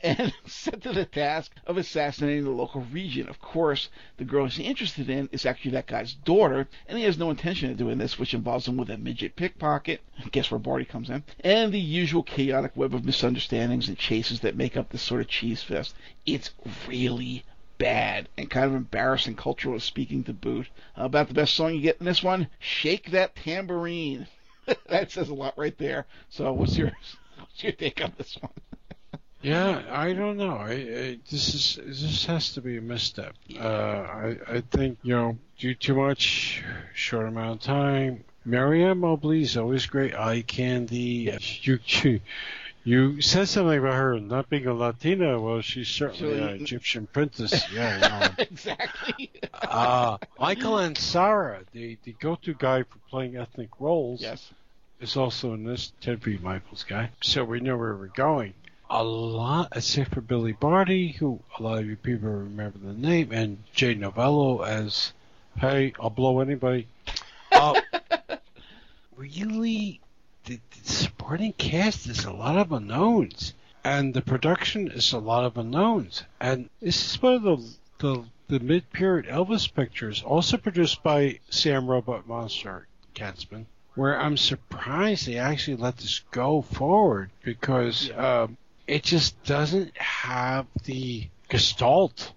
and set to the task of assassinating the local region. Of course, the girl he's interested in is actually that guy's daughter, and he has no intention of doing this, which involves him with a midget pickpocket. Guess where Barty comes in? And the usual chaotic web of misunderstandings and chases that make up this sort of cheese fest. It's really bad and kind of embarrassing culturally speaking to boot. About the best song you get in this one, Shake That Tambourine. that says a lot right there. So what's your what's your take on this one? Yeah, I don't know. I, I, this is this has to be a misstep. Uh, I I think you know, do too much, short amount of time. Mary Ann Mobley is always great eye candy. You you you said something about her not being a Latina. Well, she's certainly an Egyptian princess. Yeah, exactly. uh, Michael Ansara, the the go-to guy for playing ethnic roles, yes, is also in this Ted V. Mikels guy. So we know where we're going a lot, except for Billy Barty, who a lot of you people remember the name, and Jay Novello as, hey, I'll blow anybody. Uh, really, the, the supporting cast is a lot of unknowns, and the production is a lot of unknowns. And this is one of the the, the mid-period Elvis pictures, also produced by Sam Robot Monster Katzman where I'm surprised they actually let this go forward because yeah. um, it just doesn't have the gestalt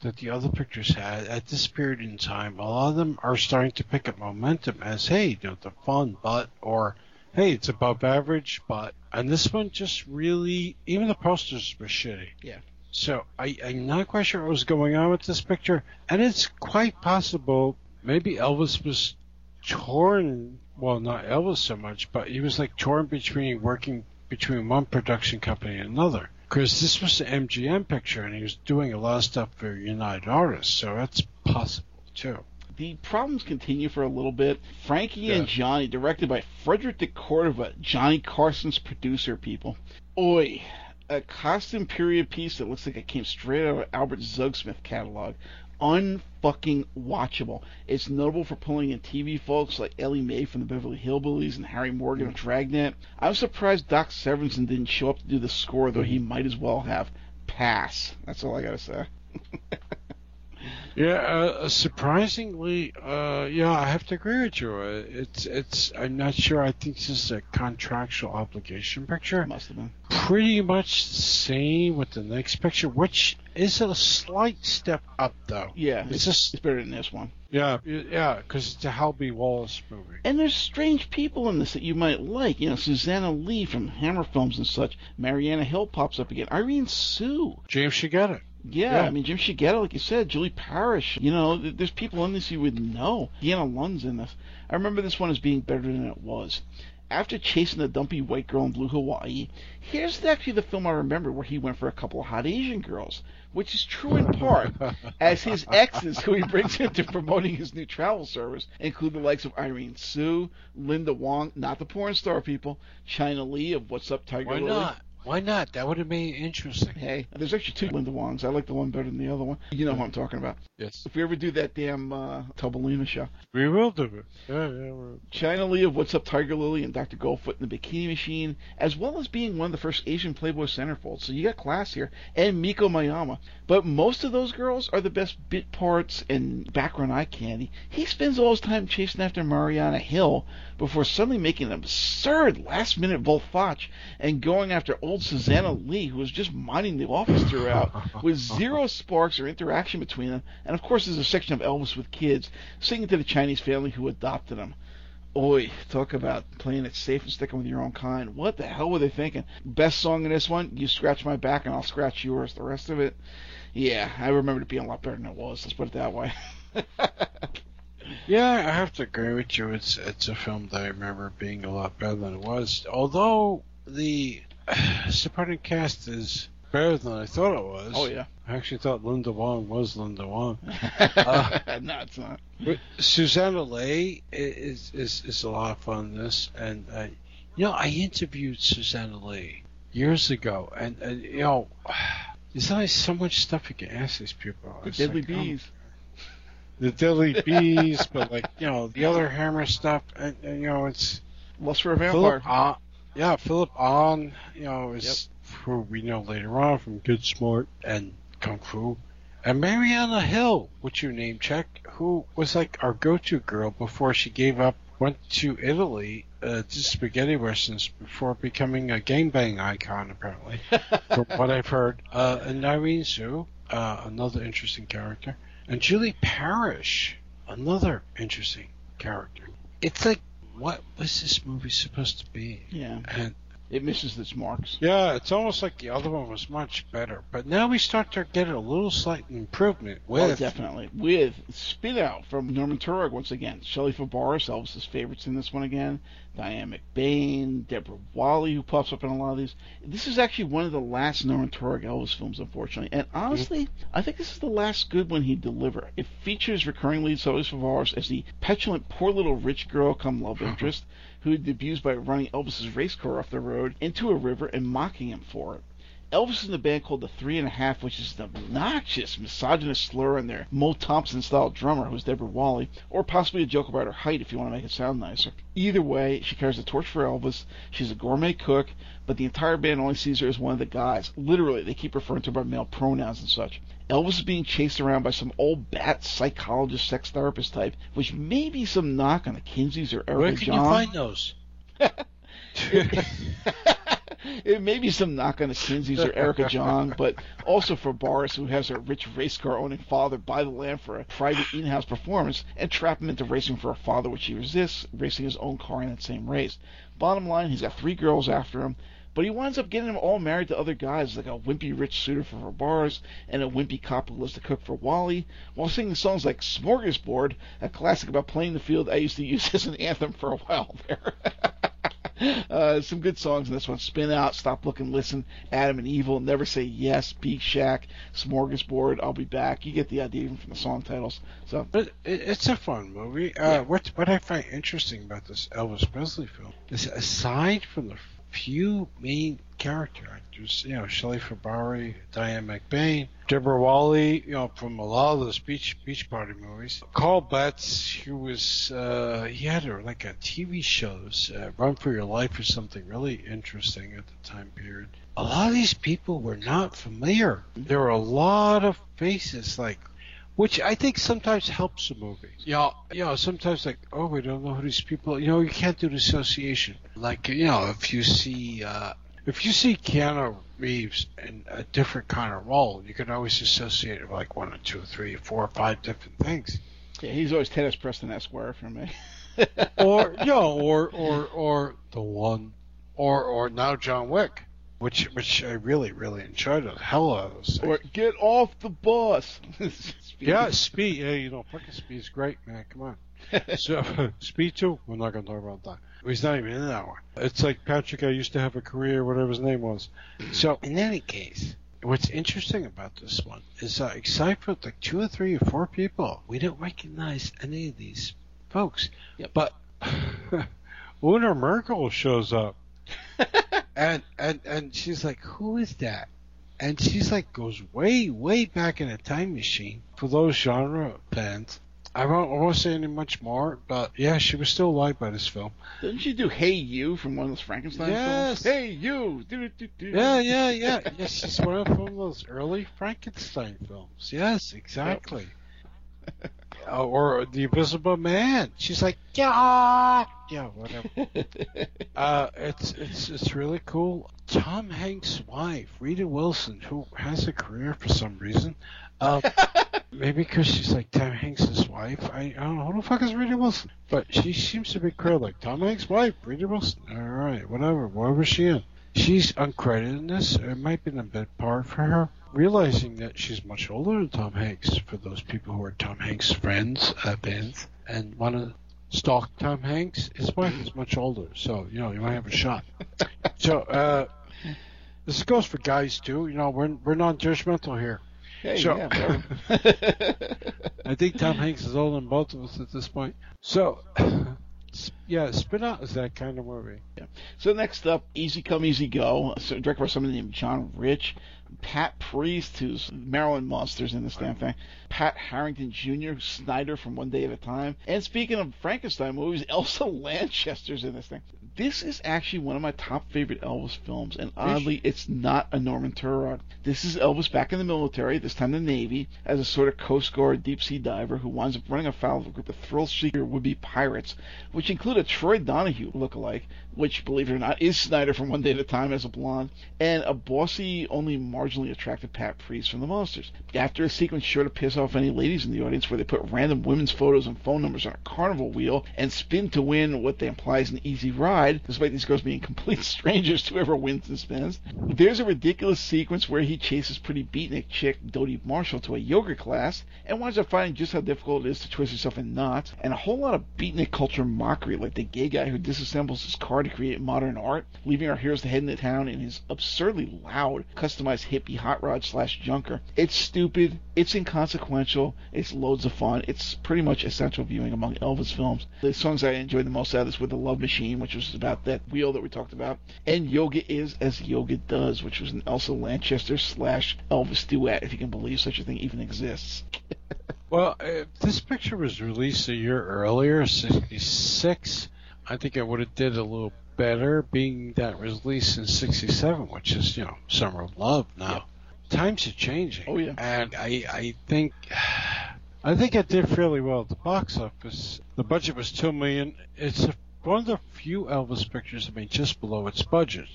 that the other pictures had at this period in time. A lot of them are starting to pick up momentum as, hey, you know, the fun, but, or, hey, it's above average, but, and this one just really, even the posters were shitty. Yeah. So I, I'm not quite sure what was going on with this picture, and it's quite possible maybe Elvis was torn. Well, not Elvis so much, but he was like torn between working between one production company and another. Because this was an MGM picture, and he was doing a lot of stuff for United Artists, so that's possible too. The problems continue for a little bit. Frankie yeah. and Johnny, directed by Frederick de Cordova, Johnny Carson's producer, people. Oi, a costume period piece that looks like it came straight out of Albert Zugsmith catalog unfucking watchable. It's notable for pulling in TV folks like Ellie Mae from the Beverly Hillbillies and Harry Morgan of mm. Dragnet. I'm surprised Doc Severinsen didn't show up to do the score, though he might as well have. Pass. That's all I gotta say. Yeah, uh, surprisingly, uh, yeah, I have to agree with you. Uh, it's, it's. I'm not sure. I think this is a contractual obligation picture. Must have been. Pretty much the same with the next picture, which is a slight step up, though. Yeah, it's, just it's better than this one. Yeah, yeah, because it's a Hal B. Wallis movie. And there's strange people in this that you might like. You know, Suzanna Leigh from Hammer Films and such. Marianna Hill pops up again. Irene Tsu. James Shigeta. Yeah, yeah, I mean Jim Shigeta, like you said, Julie Parrish. You know, there's people in this you would know. Deanna Lund's in this. I remember this one as being better than it was. After chasing the dumpy white girl in Blue Hawaii, here's actually the film I remember where he went for a couple of hot Asian girls, which is true in part, as his exes, who he brings into promoting his new travel service, include the likes of Irene Tsu, Linda Wong, not the porn star people, China Lee of What's Up Tiger Why Lily. not? Why not? That would have made it interesting. Hey, there's actually two Linda Wongs. I like the one better than the other one. You know who I'm talking about. Yes. If we ever do that damn uh, Tubelina show. We will do it. Yeah, yeah. We're... China Lee of What's Up Tiger Lily and Dr. Goldfoot in the Bikini Machine, as well as being one of the first Asian Playboy centerfolds. So you got class here. And Miko Mayama. But most of those girls are the best bit parts and background eye candy. He spends all his time chasing after Marianna Hill before suddenly making an absurd last minute volfach and going after old Suzanna Leigh, who was just minding the office throughout, with zero sparks or interaction between them. And of course, there's a section of Elvis with kids singing to the Chinese family who adopted him. Oi, talk about playing it safe and sticking with your own kind. What the hell were they thinking? Best song in this one, You Scratch My Back and I'll Scratch Yours. The rest of it, yeah, I remember it being a lot better than it was. Let's put it that way. yeah, I have to agree with you. It's it's a film that I remember being a lot better than it was. Although the supporting cast is better than I thought it was. Oh yeah. I actually thought Linda Wong was Linda Wong. Uh, no, it's not. But Suzanna Leigh is is is a lot of fun in this, and uh, you know I interviewed Suzanna Leigh years ago, and, and you know there's only so much stuff you can ask these people. The Deadly like, oh, Bees. the Deadly Bees, but like you know the other Hammer stuff, and, and you know it's Lust for a Vampire. Philip yeah, Philip Ahn, you know, is who we know later on from Good Smart and Kung Fu. And Marianna Hill, which you name check, who was like our go-to girl before she gave up, went to Italy, uh, did spaghetti westerns before becoming a gangbang icon, apparently, from what I've heard. Uh, and Irene Tsu, uh, another interesting character, and Julie Parrish, another interesting character. It's like, what was this movie supposed to be? yeah, And it misses its marks. yeah, it's almost like the other one was much better. But now we start to get a little slight improvement Oh, definitely. With Spin Out from Norman Taurog once again. Shelley Fabares, Elvis's favorites in this one again. Diane McBain, Deborah Walley, who pops up in a lot of these. This is actually one of the last Norman Taurog Elvis films, unfortunately. And mm-hmm. honestly, I think this is the last good one he'd deliver. It features recurring lead Shelley Fabares as the petulant, poor little rich girl come love uh-huh. interest who debuts by running Elvis's race car off the road into a river and mocking him for it. Elvis is in a band called the Three and a Half, which is an obnoxious, misogynist slur on their Mo Thompson style drummer, who's Deborah Walley, or possibly a joke about her height if you want to make it sound nicer. Either way, she carries the torch for Elvis. She's a gourmet cook, but the entire band only sees her as one of the guys. Literally, they keep referring to her by male pronouns and such. Elvis is being chased around by some old bat psychologist, sex therapist type, which may be some knock on the Kinseys or Erica Where can John. you find those? it may be some knock on the Kinseys or Erica John, but also for Boris, who has a rich race car owning father buy the land for a private in house performance and trap him into racing for a father, which he resists, racing his own car in that same race. Bottom line, he's got three girls after him, but he winds up getting them all married to other guys, like a wimpy rich suitor for Bars and a wimpy cop who lives to cook for Walley, while singing songs like Smorgasbord, a classic about playing the field I used to use as an anthem for a while there. Uh, some good songs in this one. Spin Out, Stop Looking, Listen, Adam and Evil, Never Say Yes, Beak Shack, Smorgasbord, I'll Be Back. You get the idea even from the song titles. So, But it, it's a fun movie. Uh, Yeah. What what I find interesting about this Elvis Presley film is aside from the few main character actors, you know, Shelley Fabari, Diane McBain, Deborah Walley, you know, from a lot of those beach beach party movies. Carl Betz, who was uh, he had a, like a TV shows, uh, Run for Your Life or something really interesting at the time period. A lot of these people were not familiar. There were a lot of faces like which I think sometimes helps a movie. You know, you know, sometimes like, oh, we don't know who these people. You know, you can't do the association. Like, you know, if you see, uh, if you see Keanu Reeves in a different kind of role, you can always associate it with like one or two, or three, or four, or five different things. yeah, he's always Tennis Preston Esquire for me. Or, you know, or or or the one, or or now John Wick, which which I really really enjoyed the hell out of. those things. or Get Off the Bus. Yeah, Speed. Yeah, you know, fucking Speed's great, man. Come on. So, Speed 2, we're not going to talk about that. He's not even in that one. It's like Patrick, I used to have a career, whatever his name was. So, in any case, what's interesting about this one is uh, except for like two or three or four people, we don't recognize any of these folks. Yep. But Una Merkel shows up. And, and, and she's like, who is that? and she's like goes way way back in a time machine for those genre fans. I won't, I won't say any much more, but yeah, she was still alive by this film. Didn't she do Hey You from one of those Frankenstein Yes. films? Hey You! Do, do, do. Yeah, yeah, yeah. yes, she's one of one of those early Frankenstein films. Yes, exactly. Uh, or The Invisible Man. She's like, yeah, yeah, whatever. Uh, it's it's it's really cool. Tom Hanks' wife, Rita Wilson, who has a career for some reason. Um, maybe because she's like Tom Hanks' wife. I, I don't know who the fuck is Rita Wilson, but she seems to be credited like Tom Hanks' wife, Rita Wilson. All right, whatever. What was she in? She's uncredited in this. It might be a bit part for her. Realizing that she's much older than Tom Hanks, for those people who are Tom Hanks' friends, uh, bands, and want to stalk Tom Hanks, his wife is much older, so you know you might have a shot. So, uh, this goes for guys too. You know, we're we're non-judgmental here. Hey, So- yeah, I think Tom Hanks is older than both of us at this point. So, yeah, Spin Out is that kind of movie. Yeah. So next up, Easy Come Easy Go, so directed by somebody named John Rich, Pat Priest, who's Marilyn Monsters in this damn thing, Pat Harrington Jr., Snyder from One Day at a Time, and speaking of Frankenstein movies, Elsa Lanchester's in this thing. This is actually one of my top favorite Elvis films, and oddly, it's not a Norman Taurog. This is Elvis back in the military, this time the Navy, as a sort of Coast Guard deep sea diver who winds up running afoul of a group of thrill-seeker would-be pirates, which include a Troy Donahue look-alike, which, believe it or not, is Snyder from One Day at a Time as a blonde, and a bossy, only marginally attractive Pat Priest from The Munsters. After a sequence sure to piss off any ladies in the audience where they put random women's photos and phone numbers on a carnival wheel and spin to win what they imply is an easy ride, despite these girls being complete strangers to whoever wins and spins. There's a ridiculous sequence where he chases pretty beatnik chick Dodie Marshall to a yoga class and winds up finding just how difficult it is to twist herself in knots, and a whole lot of beatnik culture mockery, like the gay guy who disassembles his car to create modern art, leaving our heroes to head into town in his absurdly loud, customized hippie hot rod slash junker. It's stupid, it's inconsequential, it's loads of fun, it's pretty much essential viewing among Elvis films. The songs I enjoyed the most out of this were The Love Machine, which was about that wheel that we talked about, and Yoga Is As Yoga Does, which was an Elsa Lanchester slash Elvis duet, if you can believe such a thing even exists. Well, if this picture was released a year earlier, 66, I think it would have did a little better, being that was released in 67, which is, you know, Summer of Love now. Times are changing. Oh, yeah. And I, I think, I think it did fairly well at the box office. The budget was 2 million. It's a, one of the few Elvis pictures that made just below its budget,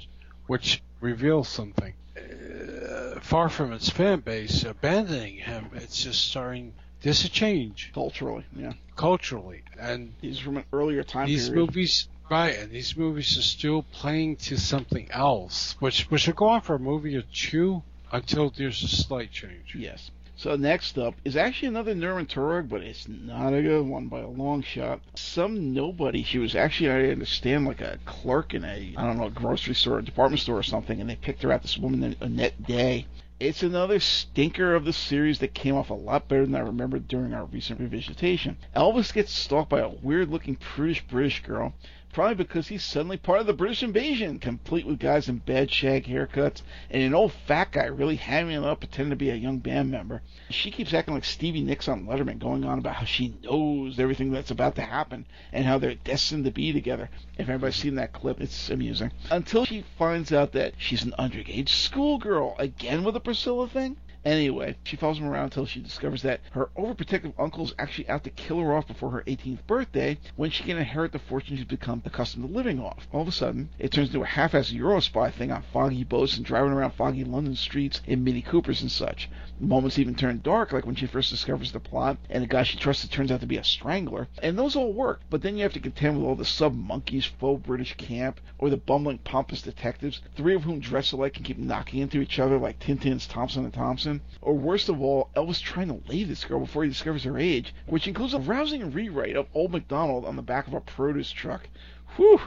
which reveals something. Uh, far from its fan base abandoning him, it's just starting. There's a change Culturally, yeah. Culturally, and He's from an earlier time these period. movies, right? And these movies are still playing to something else, which which will go on for a movie or two until there's a slight change. Yes. So next up is actually another Norman Taurog, but it's not a good one by a long shot. Some nobody. She was actually, I understand, like a clerk in a, I don't know, a grocery store, a department store or something, and they picked her out, this woman, Annette Day. It's another stinker of the series that came off a lot better than I remembered during our recent revisitation. Elvis gets stalked by a weird-looking prudish British girl, probably because he's suddenly part of the British invasion, complete with guys in bad shag haircuts and an old fat guy really hamming it up pretending to be a young band member. She keeps acting like Stevie Nicks on Letterman, going on about how she knows everything that's about to happen and how they're destined to be together. If everybody's seen that clip, it's amusing. Until she finds out that she's an underage schoolgirl, again with a Priscilla thing. Anyway, she follows him around until she discovers that her overprotective uncle is actually out to kill her off before her 18th birthday when she can inherit the fortune she's become accustomed to living off. All of a sudden, it turns into a half-assed Eurospy thing on foggy boats and driving around foggy London streets in Mini Coopers and such. The moments even turn dark, like when she first discovers the plot, and the guy she trusted turns out to be a strangler. And those all work, but then you have to contend with all the sub-monkeys, faux British camp, or the bumbling pompous detectives, three of whom dress alike and keep knocking into each other like Tintin's Thompson and Thompson. Or worst of all, Elvis trying to leave this girl before he discovers her age, which includes a rousing rewrite of Old MacDonald on the back of a produce truck. Whew!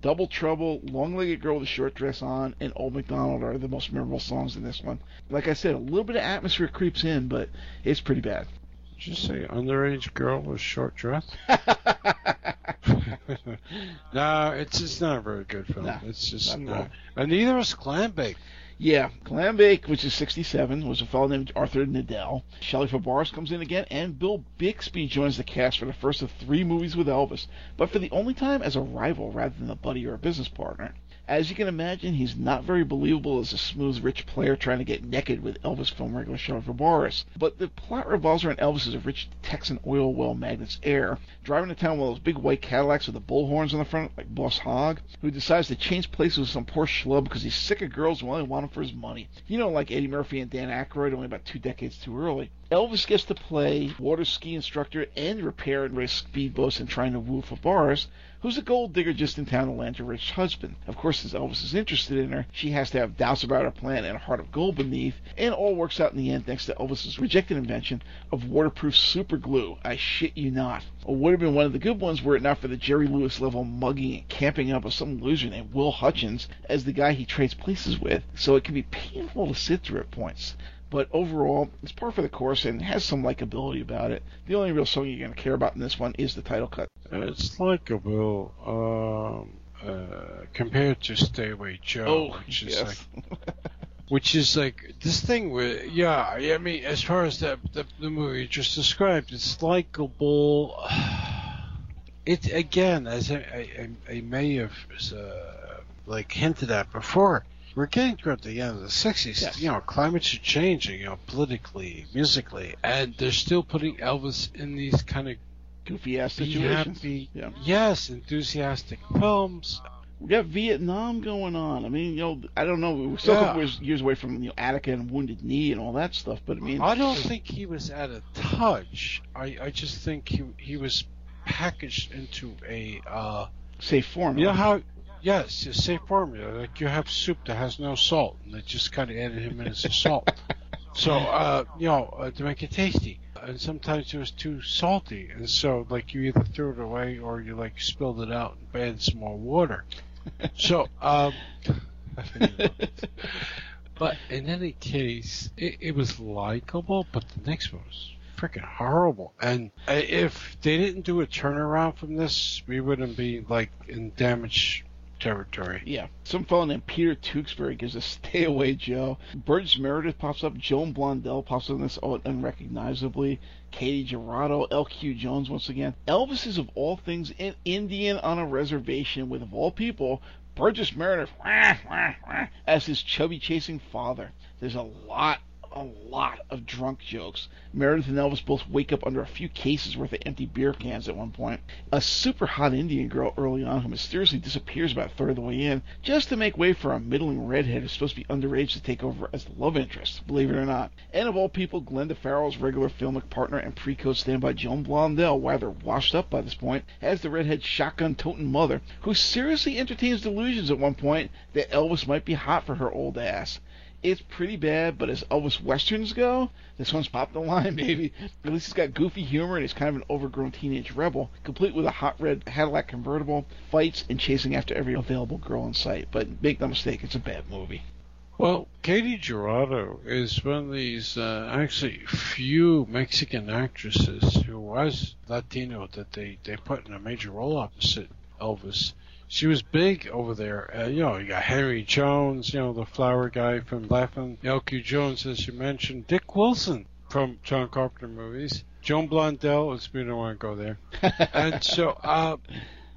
Double Trouble, Long Legged Girl with a Short Dress On, and Old MacDonald are the most memorable songs in this one. Like I said, a little bit of atmosphere creeps in, but it's pretty bad. Did you say underage girl with a short dress? no, it's it's not a very good film. No, it's just not. And neither is Clambake. Yeah, Clambake, which is 67, was a fellow named Arthur Nadel. Shelley Fabares comes in again, and Bill Bixby joins the cast for the first of three movies with Elvis, but for the only time as a rival rather than a buddy or a business partner. As you can imagine, he's not very believable as a smooth, rich player trying to get naked with Elvis film regular Shelley Fabares. But the plot revolves around Elvis as a rich Texan oil well magnate's heir, driving to town with those big white Cadillacs with the bullhorns on the front, like Boss Hogg, who decides to change places with some poor schlub because he's sick of girls who only want him for his money. You know, like Eddie Murphy and Dan Aykroyd, only about two decades too early. Elvis gets to play water ski instructor and repair and race speedboats and trying to woo for who's a gold digger just in town to land her rich husband. Of course, since Elvis is interested in her, she has to have doubts about her plan and a heart of gold beneath, and all works out in the end thanks to Elvis's rejected invention of waterproof super glue. I shit you not. It would have been one of the good ones were it not for the Jerry Lewis level mugging and camping up of some loser named Will Hutchins as the guy he trades places with, so it can be painful to sit through at points but overall, it's par for the course and has some likability about it. The only real song you're going to care about in this one is the title cut. It's likable um, uh, compared to Stay Away Joe, Oh, which is yes. like, which is like this thing with yeah. I mean, as far as the the, the movie you just described, it's likable. It again, as I, I, I may have uh, like hinted at before, we're getting toward the end of the 60s. Yes. You know, climates are changing, you know, politically, musically, and they're still putting Elvis in these kind of Goofy ass situations. happy, Yeah. yes, enthusiastic films. We got Vietnam going on. I mean, you know, I don't know. We're still Yeah. years, away from you know Attica and Wounded Knee and all that stuff. But I mean, I don't think he was at a touch. I, I just think he he was packaged into a uh, safe form. you know how yes, a safe formula. Like you have soup that has no salt, and they just kind of added him in as a salt. So uh, you know uh, to make it tasty. And sometimes it was too salty, and so like you either threw it away or you like spilled it out and added some more water. So um, But in any case, it, it was likable, but the next one was freaking horrible. And uh, if they didn't do a turnaround from this, we wouldn't be like in damage territory. Yeah, some fellow named Peter Tewksbury gives a "Stay Away, Joe." Burgess Meredith pops up. Joan Blondell pops up in this all unrecognizably. Katy Jurado, L.Q. Jones once again. Elvis is of all things an Indian on a reservation with, of all people, Burgess Meredith as his chubby chasing father. There's a lot, a lot of drunk jokes. Meredith and Elvis both wake up under a few cases worth of empty beer cans at one point. A super hot Indian girl early on who mysteriously disappears about a third of the way in, just to make way for a middling redhead who's supposed to be underage to take over as love interest, believe it or not. And of all people, Glenda Farrell's regular filmic partner and pre-code standby Joan Blondell, rather washed up by this point, as the redhead shotgun-toting mother, who seriously entertains delusions at one point that Elvis might be hot for her old ass. It's pretty bad, but as Elvis westerns go, this one's popped the line, baby. At least it's got goofy humor and he's kind of an overgrown teenage rebel, complete with a hot red Cadillac convertible, fights, and chasing after every available girl in sight. But make no mistake, it's a bad movie. Well, Katy Jurado is one of these uh, actually few Mexican actresses who was Latino that they, they put in a major role opposite Elvis. She was big over there. Uh, you know, you got Henry Jones, you know, the flower guy from Laughing, L.Q. Jones, as you mentioned, Dick Wilson from John Carpenter movies, Joan Blondell, it's me don't want to go there. and so, uh,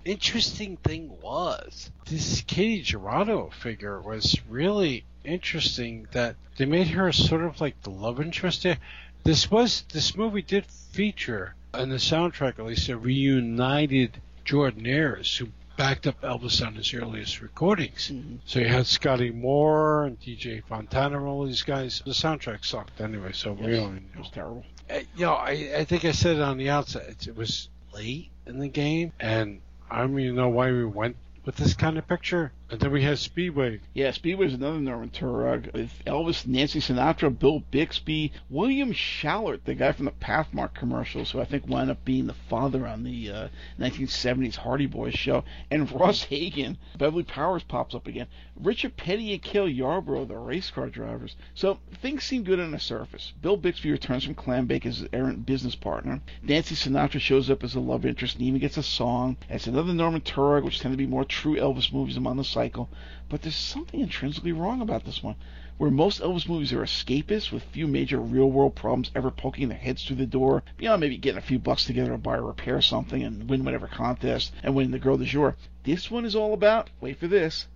interesting thing was this Katy Jurado figure was really interesting that they made her sort of like the love interest there. This was this movie did feature in the soundtrack at least a reunited Jordanaires who backed up Elvis on his earliest recordings. Mhm. So you had Scotty Moore and DJ Fontana and all these guys. The soundtrack sucked anyway, so we Yes, don't it was terrible. uh, you know, I, I think I said it on the outset. It, it was late in the game, and I don't even know why we went with this kind of picture. And then we had Speedway. Yeah, Speedway is another Norman Taurog with Elvis, Nancy Sinatra, Bill Bixby, William Schallert, the guy from the Pathmark commercials, who I think wound up being the father on the uh, 1970s Hardy Boys show, and Ross Hagen. Beverly Powers pops up again. Richard Petty and Cale Yarborough, the race car drivers. So things seem good on the surface. Bill Bixby returns from Clambake as his errant business partner. Nancy Sinatra shows up as a love interest and even gets a song. It's another Norman Taurog, which tend to be more true Elvis movies among the cycle. But there's something intrinsically wrong about this one. Where most Elvis movies are escapist with few major real world problems ever poking their heads through the door, beyond maybe getting a few bucks together to buy or repair something and win whatever contest and win the girl du jour. This one is all about, wait for this,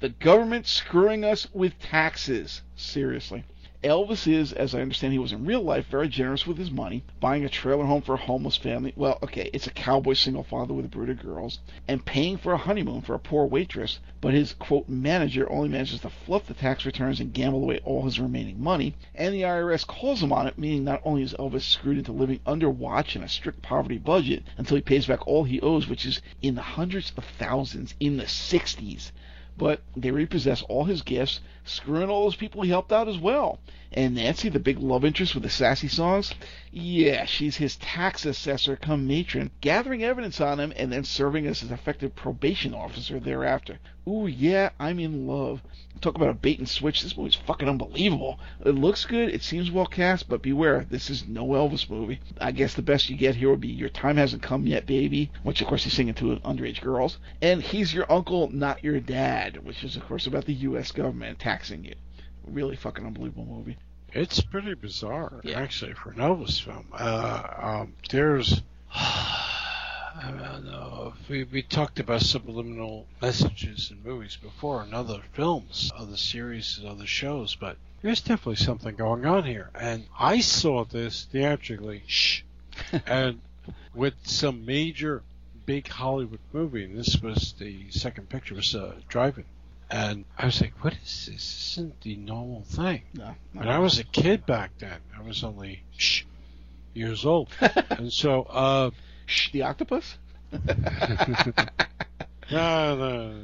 the government screwing us with taxes. Seriously. Elvis is, as I understand he was in real life, very generous with his money, buying a trailer home for a homeless family. Well, okay, it's a cowboy single father with a brood of girls, and paying for a honeymoon for a poor waitress, but his, quote, manager only manages to fluff the tax returns and gamble away all his remaining money, and the IRS calls him on it, meaning not only is Elvis screwed into living under watch and a strict poverty budget until he pays back all he owes, which is in the hundreds of thousands in the 60s, but they repossess all his gifts, screwing all those people he helped out as well. And Nancy, the big love interest with the sassy songs, yeah, she's his tax assessor come matron, gathering evidence on him and then serving as his effective probation officer thereafter. Ooh, yeah, I'm in love. Talk about a bait and switch. This movie's fucking unbelievable. It looks good, it seems well cast, but beware, this is no Elvis movie. I guess the best you get here would be Your Time Hasn't Come Yet, Baby, which of course he's singing to underage girls, and He's Your Uncle, Not Your Dad, which is of course about the U.S. government taxing you. Really fucking unbelievable movie. It's pretty bizarre, Yeah. actually, for an Elvis film. Uh, um, there's, I don't know, if we, we talked about subliminal messages in movies before and other films, other series, and other shows, but there's definitely something going on here. And I saw this theatrically, shh, and with some major big Hollywood movie, and this was the second picture, was uh, Driving. And I was like, what is this? This isn't the normal thing. No, When I was a kid back then, I was only shh, years old, and so uh, Shh, the octopus? no, no.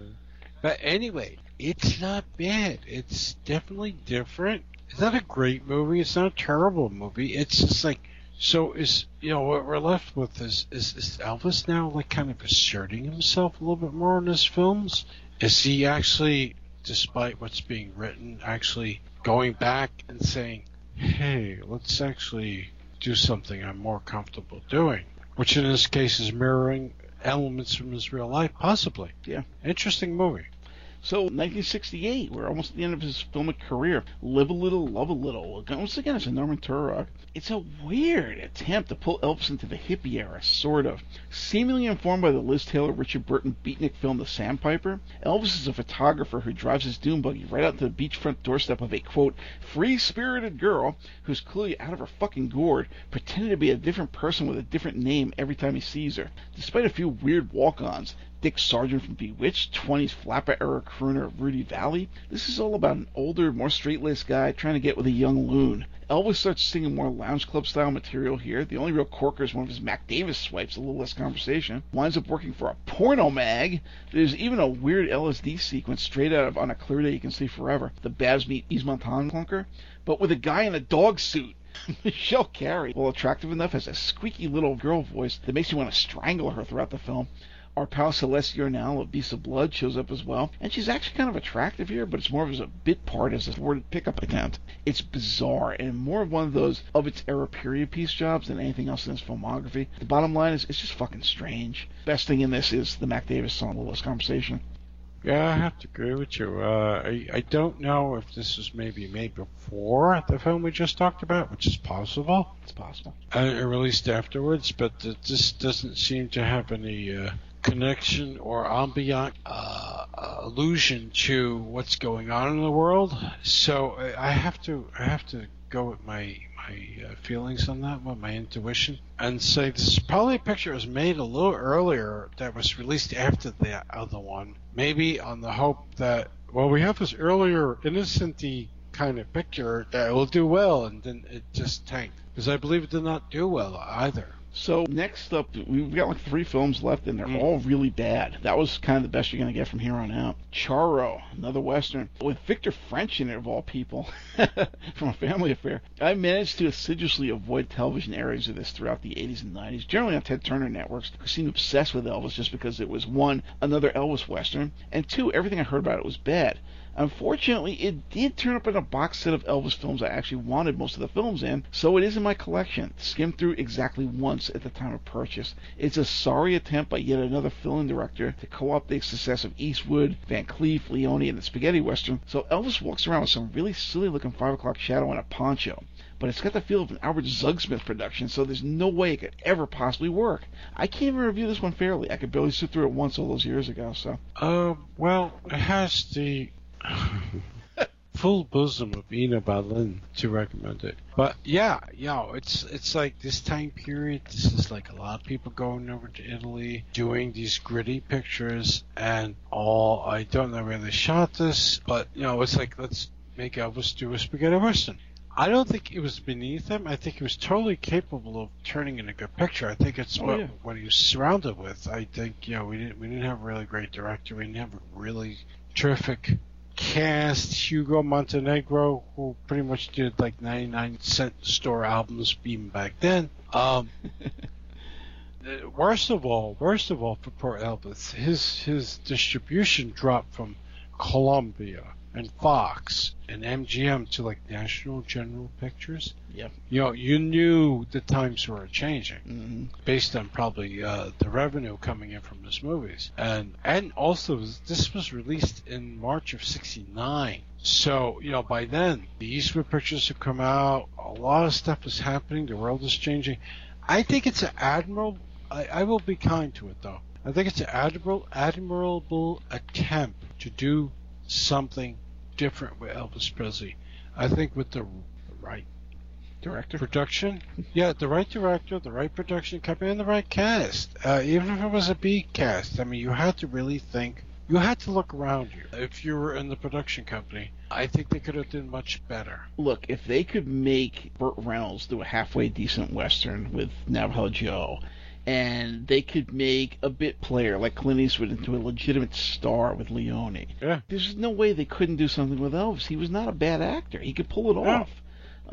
But anyway, it's not bad. It's definitely different. It's not a great movie. It's not a terrible movie. It's just like so. Is you know what we're left with is is, is Elvis now like kind of asserting himself a little bit more in his films? Is he actually, despite what's being written, actually going back and saying, "Hey, let's actually do something I'm more comfortable doing," which in this case is mirroring elements from his real life, possibly. Yeah. Interesting movie. So, 1968, we're almost at the end of his filmic career. Live a Little, Love a Little. Once again, it's a Norman Taurog. It's a weird attempt to pull Elvis into the hippie era, sort of. Seemingly informed by the Liz Taylor, Richard Burton beatnik film The Sandpiper, Elvis is a photographer who drives his dune buggy right out to the beachfront doorstep of a, quote, free-spirited girl who's clearly out of her fucking gourd, pretending to be a different person with a different name every time he sees her. Despite a few weird walk-ons, Dick Sargent from Bewitched, 20s flapper era crooner of Rudy Vallee. This is all about an older, more straight-laced guy trying to get with a young loon. Elvis starts singing more lounge club style material here. The only real corker is one of his Mac Davis swipes, a little less conversation. Winds up working for a porno mag. There's even a weird LSD sequence straight out of On a Clear Day You Can See Forever, the Babs meet Yves Montand clunker, but with a guy in a dog suit. Michele Carey, while attractive enough, has a squeaky little girl voice that makes you want to strangle her throughout the film. Our pal Celeste Yarnell of Beast of Blood shows up as well, and she's actually kind of attractive here, but it's more of a bit part as a thwarted pickup attempt. It's bizarre and more of one of those of its era period piece jobs than anything else in his filmography. The bottom line is it's just fucking strange. Best thing in this is the Mac Davis song, The Less Conversation. Yeah, I have to agree with you. Uh, I, I don't know if this was maybe made before the film we just talked about, which is possible. It's possible. Uh, released afterwards, but th- this doesn't seem to have any uh, connection or ambient uh, allusion to what's going on in the world. So I have to I have to go with my my uh, feelings on that one, my intuition, and say this probably a picture was made a little earlier that was released after the other one. Maybe on the hope that well we have this earlier innocenty kind of picture that will do well, and then it just tanked because I believe it did not do well either. So next up, we've got like three films left, and they're Mm. all really bad. That was kind of the best you're gonna get from here on out. Charro, another western with Victor French in it of all people, from a family affair. I managed to assiduously avoid television airings of this throughout the 80s and 90s, generally on Ted Turner networks, who seemed obsessed with Elvis just because it was one, another Elvis western, and two, everything I heard about it was bad. Unfortunately, it did turn up in a box set of Elvis films I actually wanted most of the films in, so it is in my collection. Skimmed through exactly once at the time of purchase. It's a sorry attempt by yet another film director to co-opt the success of Eastwood, Van Cleef, Leone, and the Spaghetti Western, so Elvis walks around with some really silly looking 5 o'clock shadow and a poncho. But it's got the feel of an Albert Zugsmith production, so there's no way it could ever possibly work. I can't even review this one fairly. I could barely sit through it once all those years ago, so. Uh, well, it has the full bosom of Ina Balin to recommend it. But yeah, know, it's it's like this time period. This is like a lot of people going over to Italy, doing these gritty pictures, and all I don't know where they shot this, but you know, it's like let's make Elvis do a spaghetti western. I don't think it was beneath him. I think he was totally capable of turning in a good picture. I think it's Oh, what, yeah. what he was surrounded with. I think you know we didn't we didn't have a really great director. We didn't have a really terrific cast. Hugo Montenegro, who pretty much did like 99 cent store albums even back then. Um, worst of all, worst of all for poor Elvis, his his distribution dropped from Columbia and Fox and MGM to like National General Pictures. Yep. You know, you knew the times were changing hmm based on probably uh, the revenue coming in from his movies, and and also this was released in March of '69. So you know by then the Eastwood pictures have come out. A lot of stuff is happening. The world is changing. I think it's an admirable. I, I will be kind to it though. I think it's an admirable, admirable attempt to do something different with Elvis Presley. I think with the right Director. production. Yeah, the right director, the right production company, and the right cast. Uh, even if it was a B cast, I mean, you had to really think. You had to look around you. If you were in the production company, I think they could have done much better. Look, if they could make Burt Reynolds do a halfway decent western with Navajo Joe, and they could make a bit player like Clint Eastwood into a legitimate star with Leone, Yeah. there's no way they couldn't do something with Elvis. He was not a bad actor. He could pull it Yeah. off.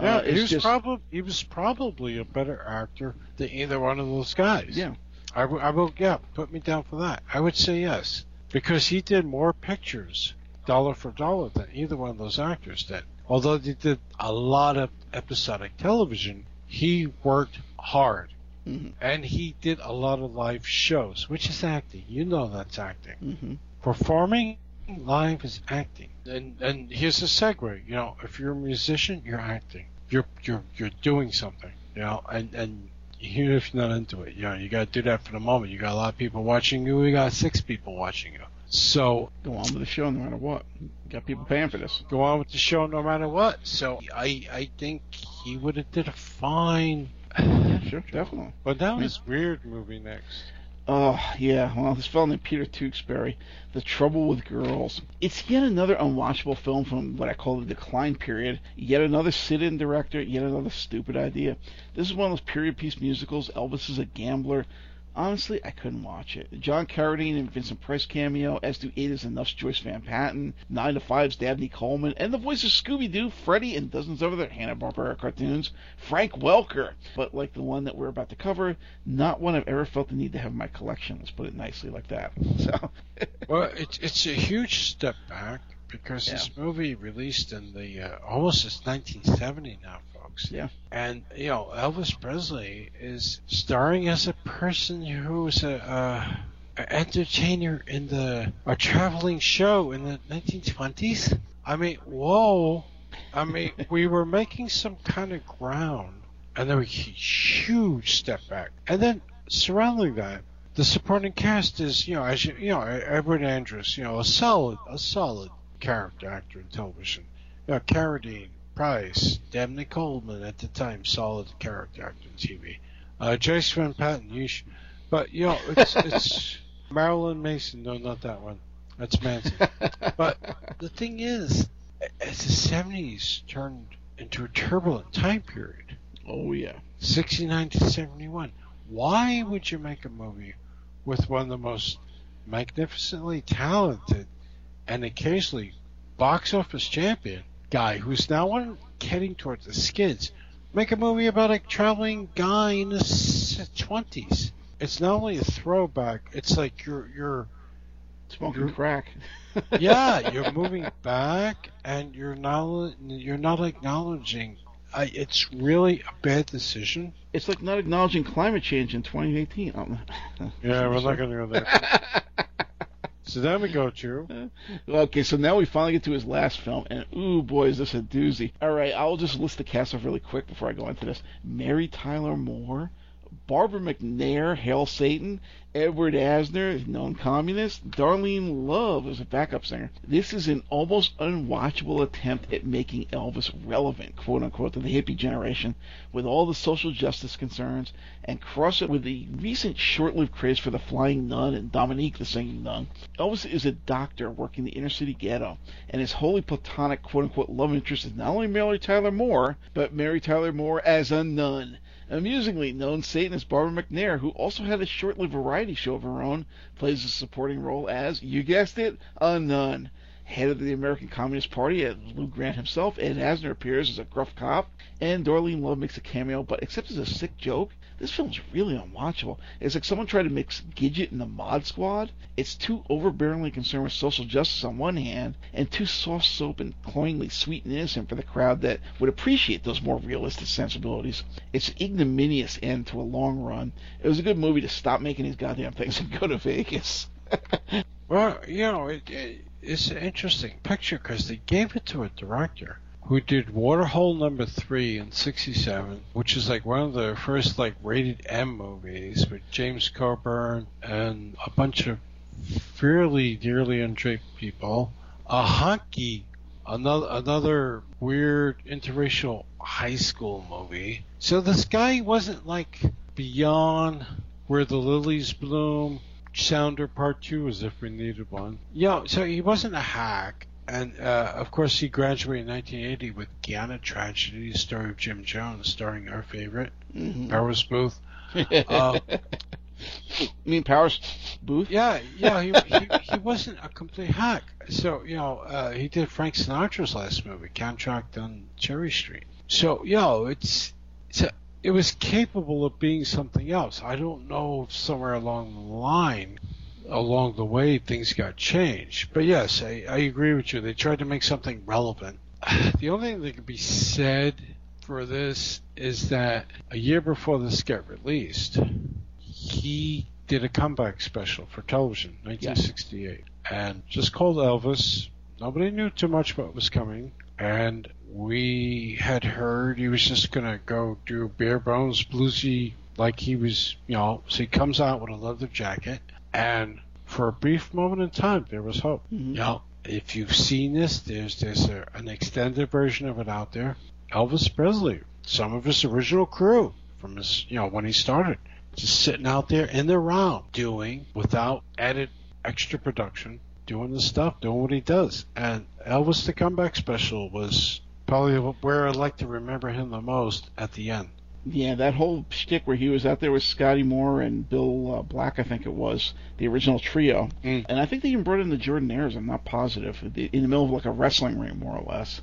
Yeah, Uh, he was just probably he was probably a better actor than either one of those guys. yeah. I, w- I will, yeah, put me down for that. I would say yes. Because he did more pictures, dollar for dollar, than either one of those actors did. Although they did a lot of episodic television, he worked hard. Mhm. And he did a lot of live shows, which is acting. You know that's acting. hmm Performing live is acting. And and here's a segue. You know, if you're a musician, you're acting. You're you're you're doing something. You know, and and even if you're not into it, you know, you got to do that for the moment. You got a lot of people watching you. We got six people watching you. So Go on with the show no matter what. Got people paying for this. go on with the show no matter what. So I I think he would have did a fine. Sure, definitely. But now this weird movie next. Oh, yeah. Well, this fellow named Peter Tewksbury, The Trouble with Girls. It's yet another unwatchable film from what I call the decline period. Yet another sit-in director. Yet another stupid idea. This is one of those period piece musicals. Elvis is a gambler. Honestly, I couldn't watch it. John Carradine and Vincent Price cameo, as do Eight is Enough's Joyce Van Patten, Nine to Five's Dabney Coleman, and the voice of Scooby-Doo, Freddy, and dozens of other Hanna-Barbera cartoons, Frank Welker. But like the one that we're about to cover, not one I've ever felt the need to have in my collection. Let's put it nicely like that. So, Well, it's it's a huge step back because this movie released in the uh, almost it's 1970 now, folks. Yeah. And you know, Elvis Presley is starring as a person who's a, uh, a entertainer in the a traveling show in the 1920s. I mean, whoa! I mean, we were making some kind of ground, and then we huge step back, and then surrounding that, the supporting cast is, you know, as you, you know, Edward Andrews, you know, a solid, a solid character actor in television. You know, Carradine, Price, Dabney Coleman at the time, solid character actor in TV. Uh, Joyce Van Patten, you sh- but you know, it's it's Marilyn Mason. No, not that one. That's Manson. But the thing is, as the '70s turned into a turbulent time period, oh yeah. 69 to 71. Why would you make a movie with one of the most magnificently talented and occasionally box office champion guy who's now heading towards the skids? Make a movie about a traveling guy in his 20s. It's not only a throwback, it's like you're you're Smoking You're- crack. yeah, you're moving back and you're not you're not acknowledging I, it's really a bad decision. It's like not acknowledging climate change in 2018. Um, Yeah, we're not going to go there. So then we go to uh, Okay, so now we finally get to his last film, and ooh boy, is this a doozy. All right, I'll just list the cast off really quick before I go into this. Mary Tyler Moore, Barbara McNair, Hail Satan, Edward Asner, known communist, Darlene Love as a backup singer. This is an almost unwatchable attempt at making Elvis relevant, quote unquote, to the hippie generation with all the social justice concerns and cross it with the recent short-lived craze for the flying nun and Dominique the singing nun. Elvis is a doctor working the inner city ghetto, and his wholly platonic quote unquote love interest is not only Mary Tyler Moore, but Mary Tyler Moore as a nun. Amusingly, known Satanist Barbara McNair, who also had a short-lived variety show of her own, plays a supporting role as, you guessed it, a nun. Head of the American Communist Party, Lou Grant himself, Ed Asner appears as a gruff cop, and Darlene Love makes a cameo, but except as a sick joke, this film's really unwatchable. It's like someone tried to mix Gidget and the Mod Squad. It's too overbearingly concerned with social justice on one hand, and too soft soap and cloyingly sweet and innocent for the crowd that would appreciate those more realistic sensibilities. It's an ignominious end to a long run. It was a good movie to stop making these goddamn things and go to Vegas. well, you know, it, it, it's an interesting picture because they gave it to a director who did Waterhole Number Three in '67, which is like one of the first like rated M movies with James Coburn and a bunch of fairly dearly undraped people. A honky, another another weird interracial high school movie. So this guy wasn't like beyond where the lilies bloom. Sounder Part Two, as if we needed one. Yeah, so he wasn't a hack and uh, of course, he graduated in 1980 with Guyana Tragedy, the story of Jim Jones, starring our favorite, mm-hmm. Powers Boothe. uh, you mean Powers Boothe? Yeah, yeah. He, he, he wasn't a complete hack. So you know, uh, he did Frank Sinatra's last movie, Contract on Cherry Street. So you know, it's, it's a, it was capable of being something else. I don't know if somewhere along the line along the way things got changed. But yes, I, I agree with you. They tried to make something relevant. The only thing that can be said for this is that a year before this got released, he did a comeback special for television, 1968, and just called Elvis. Nobody knew too much what was coming, and we had heard he was just gonna go do bare bones bluesy, like he was, you know. So he comes out with a leather jacket, and for a brief moment in time, there was hope. Mm-hmm. Now, if you've seen this, there's there's a, an extended version of it out there. Elvis Presley, some of his original crew from his, you know, when he started, just sitting out there in the round doing without added extra production, doing the stuff, doing what he does. And Elvis the Comeback Special was probably where I'd like to remember him the most at the end. Yeah, that whole shtick where he was out there with Scotty Moore and Bill uh, Black, I think it was the original trio, mm. and I think they even brought in the Jordanaires. I'm not positive. In the middle of like a wrestling ring, more or less,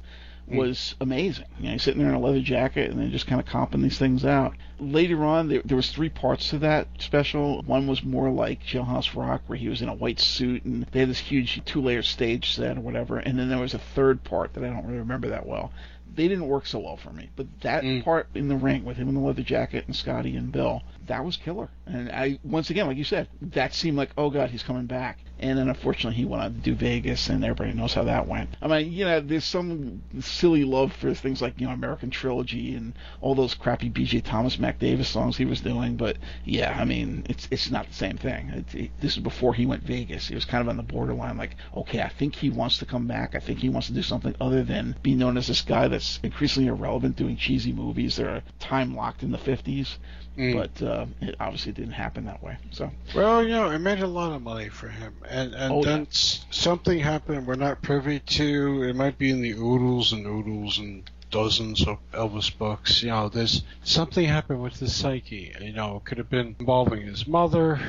mm. was amazing. You know, he's sitting there in a leather jacket and then just kind of comping these things out. Later on, there, there was three parts to that special. One was more like Jailhouse Rock, where he was in a white suit and they had this huge two-layer stage set or whatever. And then there was a third part that I don't really remember that well they didn't work so well for me. But that mm. part in the ring with him in the leather jacket and Scotty and Bill, that was killer. And I once again, like you said, that seemed like oh god, he's coming back. And then unfortunately he went on to do Vegas, and everybody knows how that went. I mean, you know, there's some silly love for things like you know American Trilogy and all those crappy B.J. Thomas, Mac Davis songs he was doing. But yeah, I mean, it's it's not the same thing. It, it, this is before he went Vegas. He was kind of on the borderline, like okay, I think he wants to come back. I think he wants to do something other than be known as this guy that's increasingly irrelevant doing cheesy movies that are time locked in the 50s. Mm. But uh, it obviously didn't happen that way. So well, you know, it made a lot of money for him, and and oh, then yeah. something happened we're not privy to. It might be in the oodles and oodles and dozens of Elvis books. You know, there's something happened with his psyche. You know, it could have been involving his mother,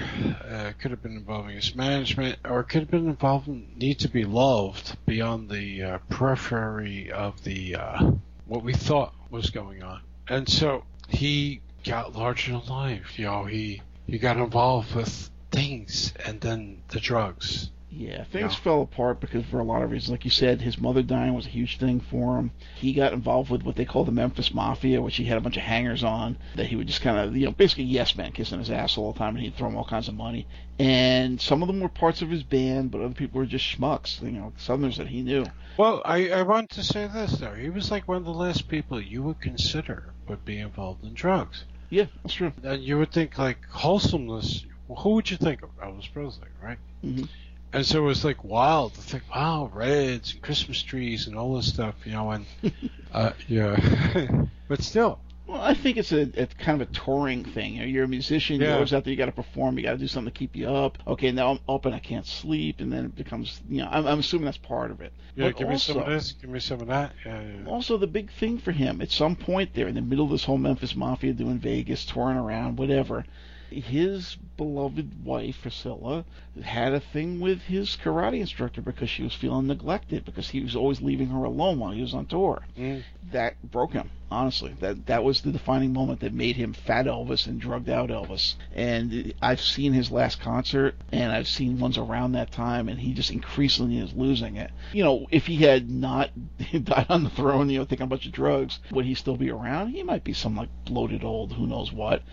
uh, could have been involving his management, or it could have been involving need to be loved beyond the uh, periphery of the uh, what we thought was going on. And so he got larger than life. You know, he he got involved with things and then the drugs. Yeah, things yeah. fell apart because for a lot of reasons. Like you said, his mother dying was a huge thing for him. He got involved with what they call the Memphis Mafia, which he had a bunch of hangers on that he would just kind of, you know, basically yes man kissing his ass all the time, and he'd throw him all kinds of money. And some of them were parts of his band, but other people were just schmucks, you know, Southerners that he knew. Well, I, I want to say this though. He was like one of the last people you would consider would be involved in drugs. Yeah, that's true. And you would think like wholesomeness. Who would you think of? Elvis Presley, right? hmm And so it was like wild to think, wow, reds and Christmas trees and all this stuff, you know, and uh, yeah, but still, Well, I think it's a it's kind of a touring thing. You know, you're a musician. Yeah. You're always out there. You got to perform. You got to do something to keep you up. Okay, now I'm up and I can't sleep, and then it becomes you know. I'm, I'm assuming that's part of it. yeah, But give me some of this, give me some of that. Yeah, yeah. Also, the big thing for him at some point there in the middle of this whole Memphis Mafia doing Vegas, touring around, whatever, his beloved wife, Priscilla, had a thing with his karate instructor because she was feeling neglected because he was always leaving her alone while he was on tour. Mm. That broke him, honestly. That that was the defining moment that made him fat Elvis and drugged out Elvis. And I've seen his last concert, and I've seen ones around that time, and he just increasingly is losing it. You know, if he had not died on the throne, you know, taking a bunch of drugs, would he still be around? He might be some like bloated old, who knows what,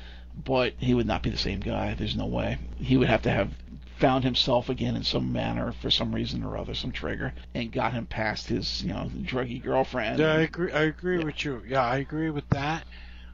but he would not be the same guy. There's no way. He would have to have found himself again in some manner for some reason or other, some trigger, and got him past his, you know, druggy girlfriend. Yeah, I agree. I agree Yeah. with you. Yeah, I agree with that.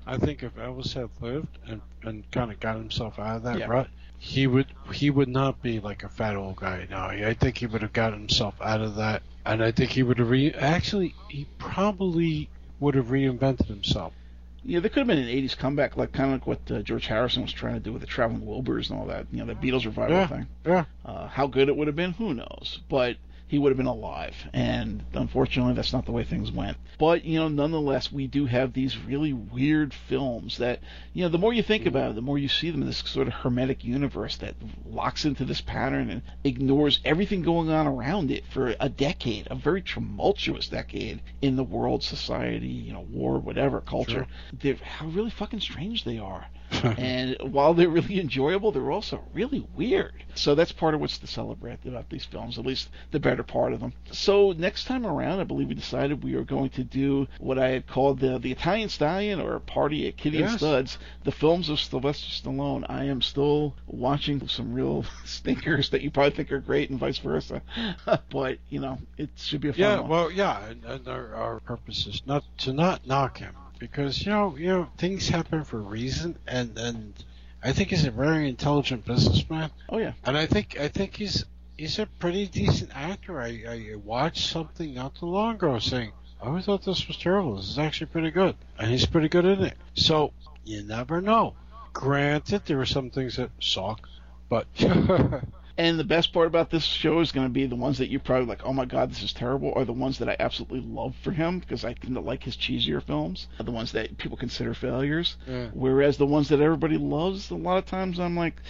I think if Elvis had lived and, and kind of got himself out of that Yeah. rut, he would he would not be like a fat old guy now. I think he would have got himself out of that, and I think he would have re. Actually, he probably would have reinvented himself. Yeah, there could have been an '80s comeback, like kind of like what uh, George Harrison was trying to do with the Traveling Wilburys and all that. You know, the Beatles revival Yeah. thing. Yeah. Uh, how good it would have been, who knows? But he would have been alive, and unfortunately, that's not the way things went. But you know, nonetheless, we do have these really weird films that, you know, the more you think about it, the more you see them in this sort of hermetic universe that locks into this pattern and ignores everything going on around it for a decade, a very tumultuous decade in the world, society, you know, war, whatever, culture. They're how really fucking strange they are and while they're really enjoyable, they're also really weird. So that's part of what's to celebrate about these films, at least the better part of them. So next time around, I believe we decided we were going to do what I had called the the Italian Stallion or Party at Kitty and Yes. Studs, the films of Sylvester Stallone. I am still watching some real stinkers that you probably think are great, and vice versa. but you know, it should be a fun Yeah, one. well, yeah, and, and our, our purpose is not to not knock him because you know, you know, things happen for a reason, and and I think he's a very intelligent businessman, oh yeah, and I think I think he's he's a pretty decent actor. I, I watched something not too long ago saying, I always thought this was terrible. This is actually pretty good, and he's pretty good in it. So you never know. Granted, there were some things that suck, but And the best part about this show is going to be the ones that you're probably like, oh my god, this is terrible, or the ones that I absolutely love for him because I tend to like his cheesier films, the ones that people consider failures. Yeah. Whereas the ones that everybody loves, a lot of times I'm like,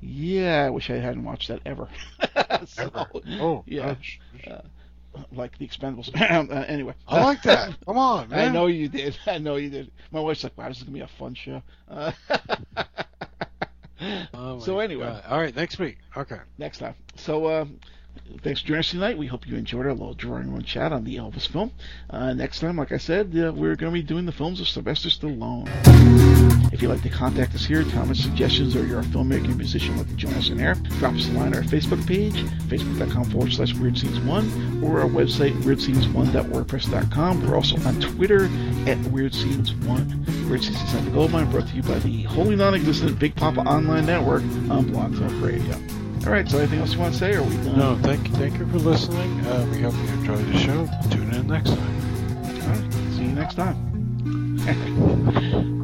yeah, I wish I hadn't watched that ever. so, Ever. oh yeah. gosh. like The Expendables. uh, anyway. I like that. Come on, man. I know you did. I know you did. My wife's like, wow, this is going to be a fun show. Uh, Oh, So anyway. God. all right, next week. Okay. next time. So, uh, thanks for joining us tonight. We hope you enjoyed our little drawing room chat on the Elvis film. Uh, next time, like I said, uh, we're going to be doing the films of Sylvester Stallone. If you'd like to contact us here, comments, suggestions, or you're a filmmaker, musician, like to join us in air, drop us a line on our Facebook page, facebook.com forward slash Weird Scenes 1, or our website, weirdscenes1.wordpress.com. We're also on Twitter at Weird Scenes 1. Weird Scenes Inside the Goldmine, brought to you by the wholly non-existent Big Papa Online Network on Blog Talk Radio. All right, so anything else you want to say, or we done? No, thank you, thank you for listening. Uh, we hope you enjoyed the show. Tune in next time. All right, see you next time.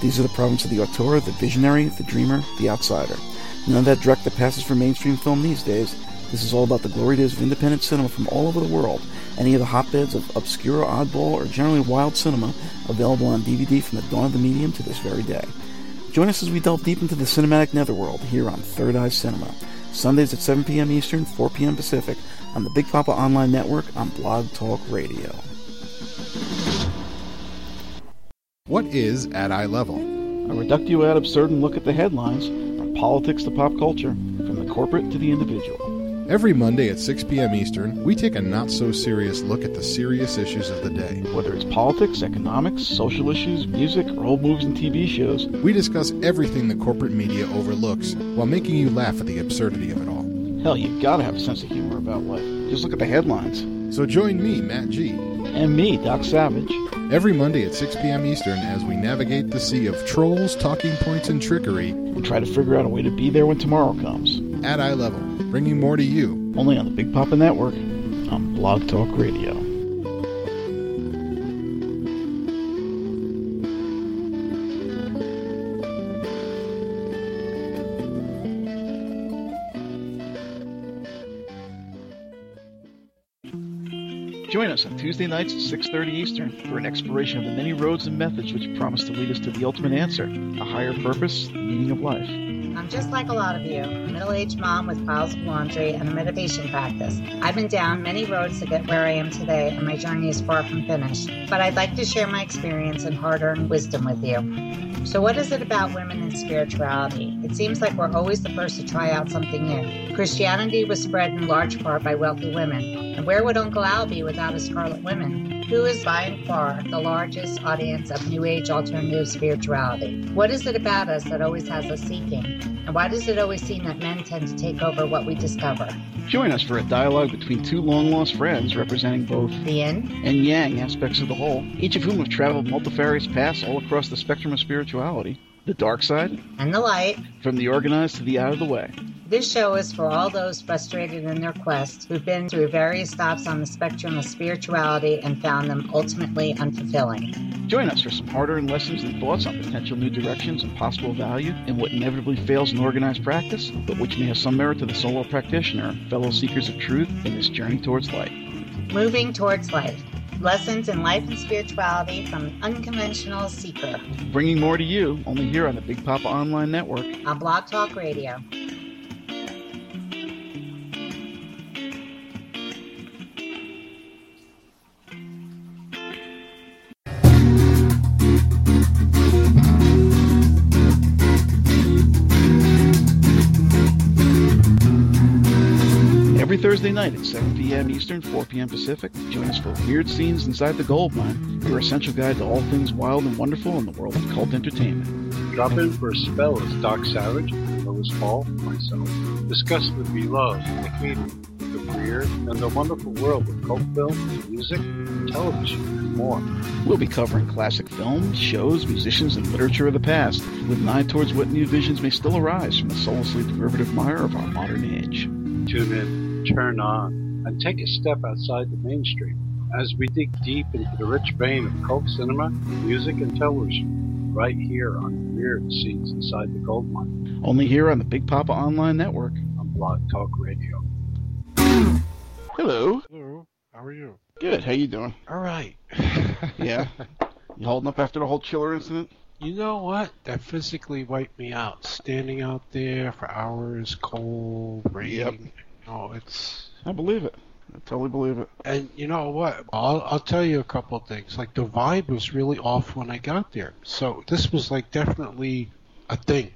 These are the province of the auteur, the visionary, the dreamer, the outsider. None of that dreck that passes for mainstream film these days. This is all about the glory days of independent cinema from all over the world, any of the hotbeds of obscure, oddball, or generally wild cinema available on DVD from the dawn of the medium to this very day. Join us as we delve deep into the cinematic netherworld here on Third Eye Cinema. Sundays at 7 p.m. Eastern, 4 p.m. Pacific on the Big Papa Online Network on Blog Talk Radio. What is At Eye Level? A reductio ad absurdum look at the headlines, from politics to pop culture, from the corporate to the individual. Every Monday at 6 p.m. Eastern, we take a not so serious look at the serious issues of the day. Whether it's politics, economics, social issues, music, or old movies and TV shows, We discuss everything the corporate media overlooks while making you laugh at the absurdity of it all. hell, you gotta have a sense of humor about life. Just look at the headlines. So join me, Matt G, And me, Doc Savage. every Monday at 6 p.m. Eastern as we navigate the sea of trolls, talking points, and trickery and try to figure out a way to be there when tomorrow comes. at eye level, bringing more to you. Only on the Big Papa Network on Blog Talk Radio. Join us on Tuesday nights at 6:30 Eastern for an exploration of the many roads and methods which promise to lead us to the ultimate answer, a higher purpose, the meaning of life. I'm just like a lot of you, a middle-aged mom with piles of laundry and a meditation practice. I've been down many roads to get where I am today, and my journey is far from finished. But I'd like to share my experience and hard-earned wisdom with you. So what is it about women and spirituality? It seems like we're always the first to try out something new. Christianity was spread in large part by wealthy women. And where would Uncle Al be without his Scarlet Women? Who is by and far the largest audience of New Age alternative spirituality? What is it about us that always has us seeking? And why does it always seem that men tend to take over what we discover? Join us for a dialogue between two long lost friends representing both The yin and yang aspects of the whole, each of whom have traveled multifarious paths all across the spectrum of spirituality. The dark side, and the light. from the organized to the out of the way. This show is for all those frustrated in their quest who've been through various stops on the spectrum of spirituality and found them ultimately unfulfilling. Join us for some hard earned lessons and thoughts on potential new directions and possible value in what inevitably fails in organized practice, but which may have some merit to the solo practitioner, fellow seekers of truth in this journey towards light. Moving towards life. Lessons in life and spirituality from an unconventional seeker Bringing more to you only here on the Big Papa Online Network. on Blog Talk Radio. Thursday night at 7 p.m. Eastern, 4 p.m. Pacific, join us for weird scenes inside the gold mine, your essential guide to all things wild and wonderful in the world of cult entertainment. Drop in for a spell as Doc Savage, Lois Hall, myself, discuss the beloved, the hated, the weird, and the wonderful world of cult film, music, television, and more. We'll be covering classic films, shows, musicians, and literature of the past, with an eye towards what new visions may still arise from the soullessly derivative mire of our modern age. Tune in, turn on, and take a step outside the mainstream as we dig deep into the rich vein of cult cinema, music, and television, right here on Weird Scenes Inside the Gold Mine Only here on the Big Papa Online Network. on Blog Talk Radio. Hello. Hello, how are you? Good. How you doing? All right. Yeah. You holding up after the whole chiller incident? You know what? That physically wiped me out. Standing out there for hours, cold, rain. Yep. Oh, it's I believe it. I totally believe it. and you know what? I'll I'll tell you a couple of things. Like the vibe was really off when I got there. So this was like definitely a thing.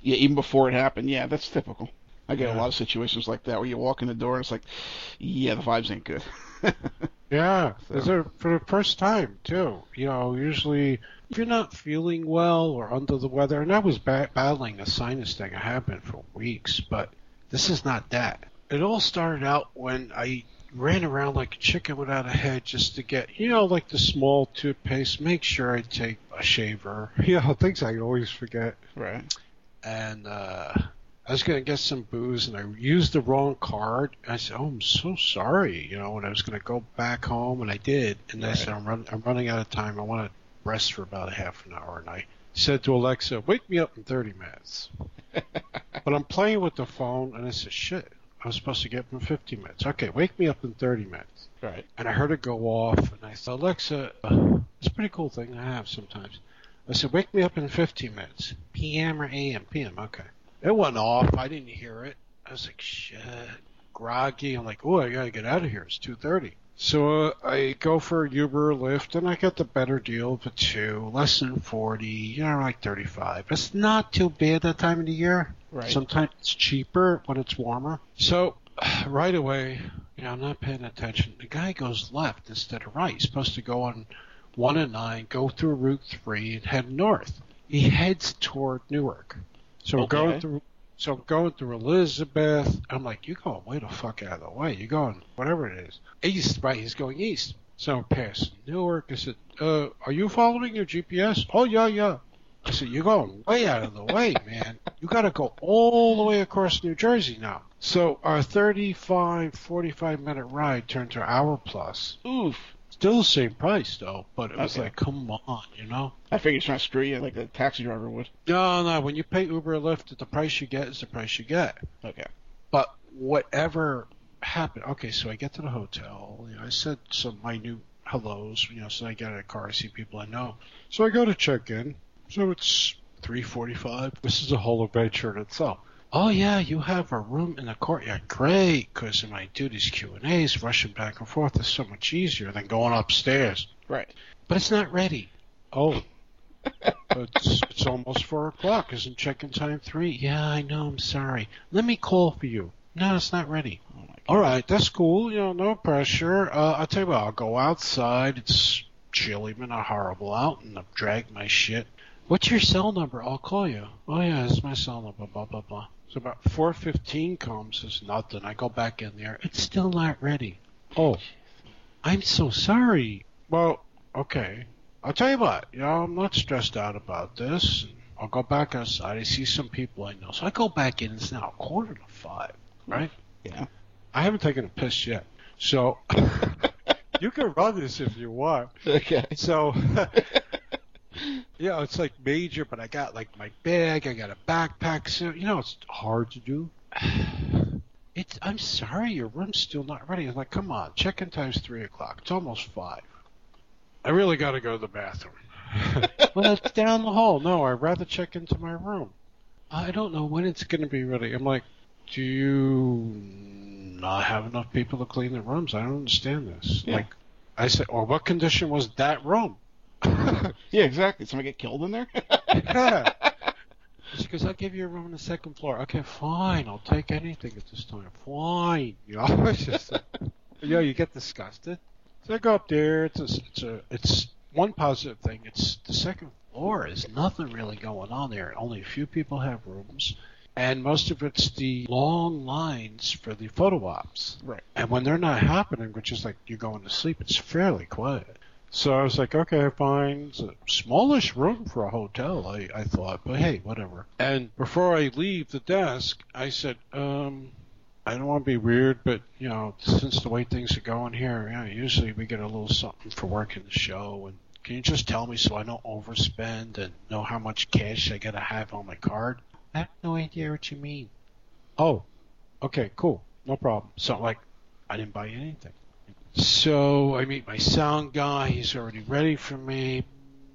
Yeah, even before it happened. Yeah, that's typical. I get a lot of situations like that where you walk in the door and it's like, yeah, the vibes ain't good. Yeah, So- is for the first time too. You know, usually if you're not feeling well or under the weather, and I was ba- battling a sinus thing, I have been for weeks, but this is not that. It all started out when I ran around like a chicken without a head just to get, you know, like the small toothpaste. Make sure I take a shaver. Yeah, things I always forget. Right. And uh, I was going to get some booze, and I used the wrong card. I said, "Oh, I'm so sorry," you know. And I was going to go back home, and I did. And I said, "I'm, run- I'm running out of time. I want to rest for about a half an hour." And I said to Alexa, "Wake me up in 30 minutes." but I'm playing with the phone, and I said, "Shit." I was supposed to get in 50 minutes. Okay, wake me up in 30 minutes. Right. And I heard it go off, and I said, Alexa, it's a pretty cool thing I have sometimes. I said, wake me up in 15 minutes. PM or AM? PM, okay. It went off. I didn't hear it. I was like, shit, groggy. I'm like, oh, I gotta get out of here. It's 2.30. So uh, I go for a Uber or Lyft, and I get the better deal of a two, less than 40, you know, like 35. It's not too bad that time of the year. Right. Sometimes it's cheaper when it's warmer. So right away, you know, I'm not paying attention. The guy goes left instead of right. He's supposed to go on one and nine, go through Route three, and head north. He heads toward Newark. So we're going through. So I'm going through Elizabeth. I'm like, you're going way the fuck out of the way. You're going whatever it is east, right? He's going east. So I'm past Newark. I said, uh, are you following your GPS? Oh yeah, yeah. I said, you're going way out of the way, man. You got to go all the way across New Jersey now. So our 35, 45 minute ride turned to an hour plus. Oof. Still the same price though, but it was Okay. like, come on, you know? I figured he's trying to screw you like a taxi driver would. No, no. When you pay Uber or Lyft, the price you get is the price you get. Okay. But whatever happened, okay, so I get to the hotel. You know, I said some minute hellos. You know, so I get in a car, I see people I know. So I go to check in. So it's 3:45. This is a whole adventure in itself. Oh yeah, you have a room in the courtyard. Great, because when I do these Q and A's, rushing back and forth is so much easier than going upstairs. Right. But it's not ready. Oh. it's, it's almost four o'clock. Isn't check-in time three? Yeah, I know. I'm sorry. Let me call for you. No, it's not ready. Oh. All right, that's cool. You know, no pressure. Uh, I'll tell you what. I'll go outside. It's chilly, but not horrible out, and I'll drag my shit. What's your cell number? I'll call you. Oh yeah, it's my cell number. Blah blah blah. So about four fifteen comes. It's nothing. I go back in there. It's still not ready. Oh, I'm so sorry. Well, okay. I'll tell you what. You know, I'm not stressed out about this. I'll go back outside. I see some people I know. So I go back in. It's now a quarter to five, right? Yeah. I haven't taken a piss yet. So you can run this if you want. Okay. So yeah, it's like major, but I got like my bag, I got a backpack, so you know it's hard to do. It's I'm sorry, your room's still not ready. I'm like, come on, check-in time's three o'clock. It's almost five. I really got to go to the bathroom. well, it's down the hall. No, I'd rather check into my room. I don't know when it's going to be ready. I'm like, do you not have enough people to clean the rooms? I don't understand this. Yeah. Like, I said, or what condition was that room? Yeah, exactly. Somebody get killed in there? She goes, I'll give you a room on the second floor. Okay, fine. I'll take anything at this time. Fine. You know, it's just, uh, you know, you get disgusted. So I go up there. It's a, it's a, it's one positive thing. It's the second floor. Is nothing really going on there. Only a few people have rooms, and most of it's the long lines for the photo ops. Right. And when they're not happening, which is like you're going to sleep, it's fairly quiet. So I was like, okay, fine. It's a smallish room for a hotel, I, I thought, but hey, whatever. And before I leave the desk, I said, um, I don't want to be weird, but you know, since the way things are going here, you know, usually we get a little something for working the show, and can you just tell me so I don't overspend and know how much cash I gotta have on my card? I have no idea what you mean. Oh, okay, cool, no problem. So like, I didn't buy anything. So I meet my sound guy. He's already ready for me.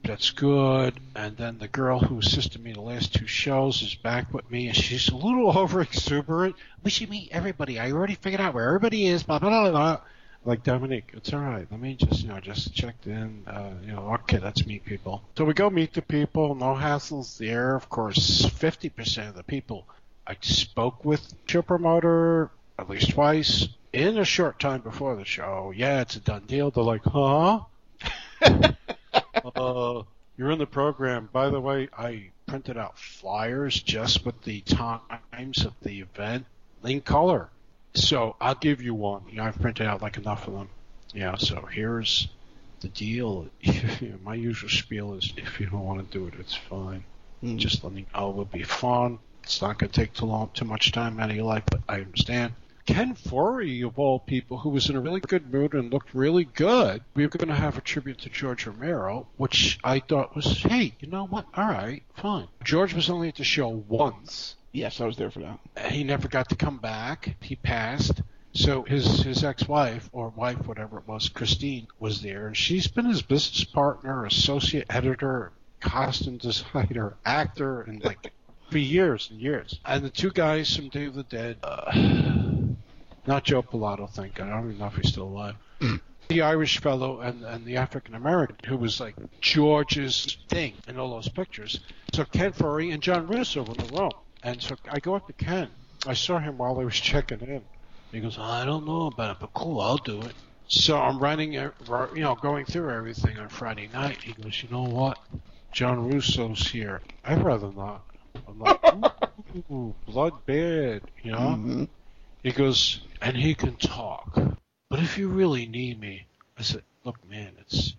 That's good. And then the girl who assisted me the last two shows is back with me, and she's a little over exuberant. We should meet everybody. I already figured out where everybody is. Blah blah blah. blah. Like Dominique, it's all right. Let me just, you know, just checked in. Uh, you know, okay, let's meet people. So we go meet the people. No hassles there. Of course, fifty percent of the people I spoke with show promoter at least twice in a short time before the show. Yeah, it's a done deal. They're like, huh? uh, you're in the program. By the way, I printed out flyers just with the times of the event in color. So I'll give you one. You know, I've printed out like enough of them. Yeah, so here's the deal. My usual spiel is if you don't want to do it, it's fine. Mm. Just letting it will be fun. It's not going to take too long, too much time out of your life, but I understand. Ken Foree, of all people, who was in a really good mood and looked really good, we were going to have a tribute to George Romero, which I thought was, hey, you know what? All right, fine. George was only at the show once. Yes, I was there for that. He never got to come back. He passed. So his his ex-wife or wife, whatever it was, Christine, was there, and she's been his business partner, associate editor, costume designer, actor, and like for years and years. And the two guys from Day of the Dead, uh, not Joe Pilato, thank God. I don't even know if he's still alive. the Irish fellow and, and the African American who was like George's thing in all those pictures. So Ken Foree and John Russo were in the room. And so I go up to Ken. I saw him while I was checking in. He goes, I don't know about it, but cool, I'll do it. So I'm writing, you know, going through everything on Friday night. He goes, you know what? John Russo's here. I'd rather not. I'm like, ooh, blood bad, you know? Mhm. He goes, and he can talk. But if you really need me, I said, look, man, it's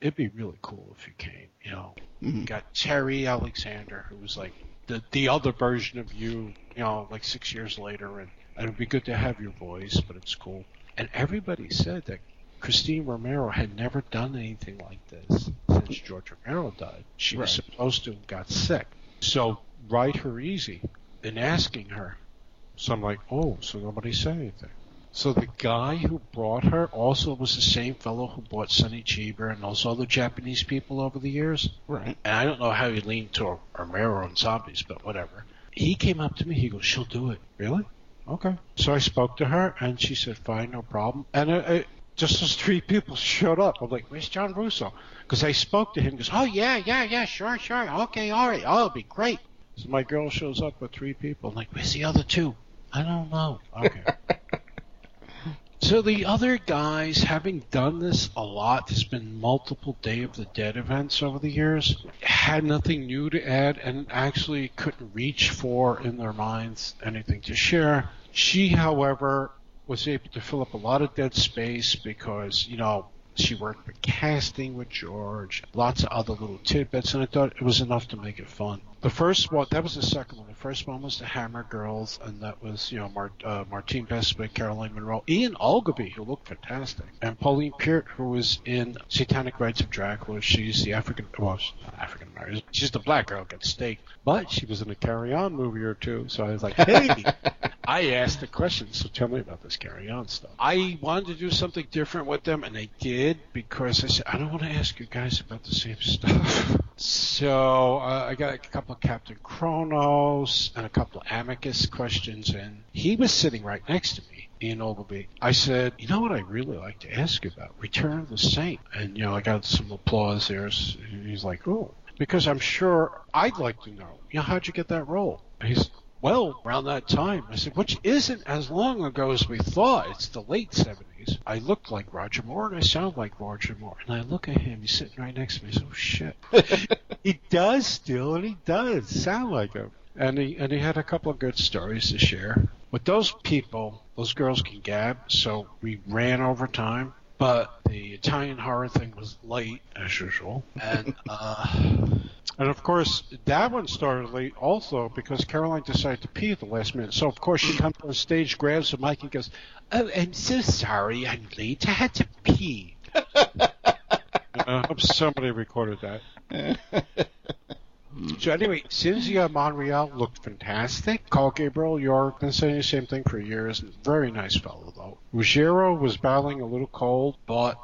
it'd be really cool if you came. You know, Mhm. got Terry Alexander, who was like the the other version of you. You know, like six years later, and, and it'd be good to have your voice, but it's cool. And everybody said that Christine Romero had never done anything like this since George Romero died. She was supposed to and got sick. So write her easy in asking her. So I'm like, oh, so nobody said anything. So the guy who brought her also was the same fellow who brought Sonny Chiba and those other Japanese people over the years. Right. And I don't know how he leaned to Romero and zombies, but whatever. He came up to me. He goes, "She'll do it." Really? Okay. So I spoke to her, and she said, "Fine, no problem." And it, it, just as three people showed up, I'm like, "Where's John Russo?" Because I spoke to him. He goes, "Oh yeah, yeah, yeah, sure, sure, okay, all right, oh, it'll be great." So my girl shows up with three people. I'm like, "Where's the other two? I don't know. Okay. So the other guys, having done this a lot, there's been multiple Day of the Dead events over the years, had nothing new to add and actually couldn't reach for in their minds anything to share. She, however, was able to fill up a lot of dead space because, you know, she worked with casting with George, lots of other little tidbits, and I thought it was enough to make it fun. The first one, that was the second one. The first one was the Hammer Girls, and that was, you know, Mar- uh, Martine Beswick, Caroline Munro, Ian Ogilvy, who looked fantastic, and Pauline Peart, who was in Satanic Rites of Dracula. She's the African, well, she's not African American. She's the black girl gets staked, but she was in a Carry On movie or two, so I was like, hey. I asked the question, so tell me about this carry on stuff. I wanted to do something different with them, and they did because I said, I don't want to ask you guys about the same stuff. So uh, I got a couple of Captain Kronos and a couple of Amicus questions, and he was sitting right next to me. Ian Ogilvy. I said, you know what I really like to ask you about? Return of the Saint. And, you know, I got some applause there. He's like, oh. Because I'm sure I'd like to know, you know, how'd you get that role? He's, well, around that time. I said, which isn't as long ago as we thought. It's the late 70s. I look like Roger Moore and I sound like Roger Moore. And I look at him, he's sitting right next to me. I said, oh shit. he does still, and he does sound like him. And he, and he had a couple of good stories to share. With those people, those girls can gab, so we ran over time. But the Italian horror thing was late, as usual. And, uh, and of course, that one started late also because Caroline decided to pee at the last minute. So, of course, she comes on stage, grabs the mic, and goes, Oh, I'm so sorry, I'm late. I had to pee. I hope somebody recorded that. Mm. So anyway, Cynthia Monreale looked fantastic. Carl Gabriel, you're been saying the same thing for years. Very nice fellow, though. Ruggero was battling a little cold, but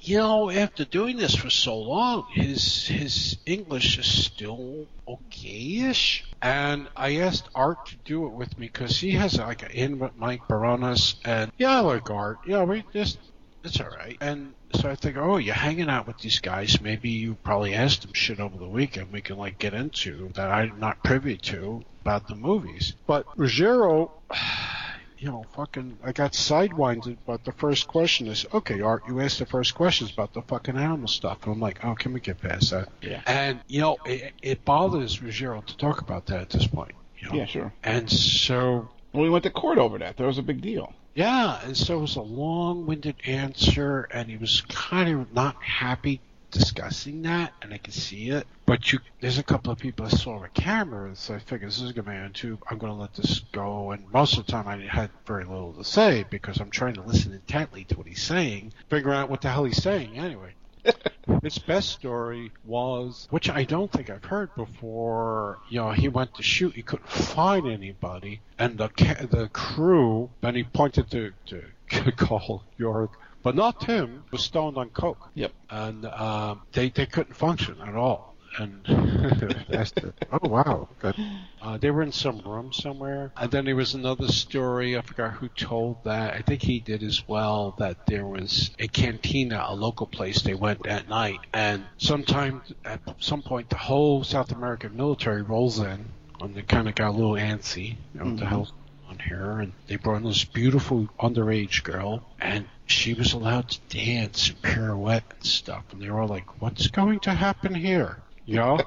you know, after doing this for so long, his his English is still okay-ish. And I asked Art to do it with me because he has like an in with Mike Baronas, and yeah, I like Art. Yeah, we just it's all right. And so I think, oh, you're hanging out with these guys. Maybe you probably asked them shit over the weekend. We can like get into that I'm not privy to about the movies. But Ruggero, you know, fucking, I got sidewinded. But the first question is, okay, Art, you asked the first questions about the fucking animal stuff, and I'm like, oh, can we get past that? Yeah. And you know, it, it bothers Ruggero to talk about that at this point. You know? Yeah, sure. And so Well, we went to court over that. That was a big deal. Yeah, and so it was a long-winded answer, and he was kind of not happy discussing that, and I could see it. But you, there's a couple of people I saw with cameras, so I figured this is gonna be on YouTube. I'm gonna let this go, and most of the time I had very little to say because I'm trying to listen intently to what he's saying, figure out what the hell he's saying anyway. His best story was, which I don't think I've heard before. You know, he went to shoot, he couldn't find anybody, and the ca- the crew. Then he pointed to to Carl Yorke, but not Tim. Was stoned on coke. Yep. And um, they they couldn't function at all. And oh wow, good. Uh, they were in some room somewhere. And then there was another story. I forgot who told that. I think he did as well. That there was a cantina, a local place they went at night, and sometime at some point the whole South American military rolls in, and they kind of got a little antsy. You know what the hell's on here? And they brought in this beautiful underage girl, and she was allowed to dance and pirouette and stuff. And they were all like, "What's going to happen here?" You know.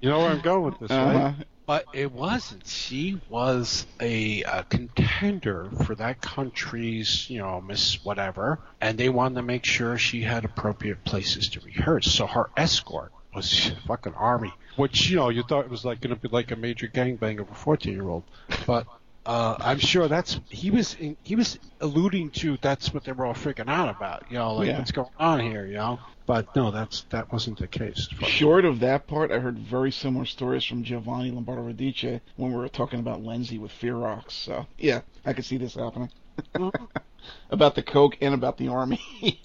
You know where I'm going with this, right? Uh-huh. But it wasn't. She was a, a contender for that country's, you know, Miss whatever, and they wanted to make sure she had appropriate places to rehearse. So her escort was fucking army, which you know you thought it was like going to be like a major gangbang of a 14 year old, but. Uh, I'm sure that's he was in, he was alluding to that's what they were all freaking out about, you know, like Yeah. what's going on here, you know. But no, that's that wasn't the case. Short of that part, I heard very similar stories from Giovanni Lombardo Radice when we were talking about Lenzi with Fear Rocks. So, yeah, I could see this happening. about the Coke and about the Army.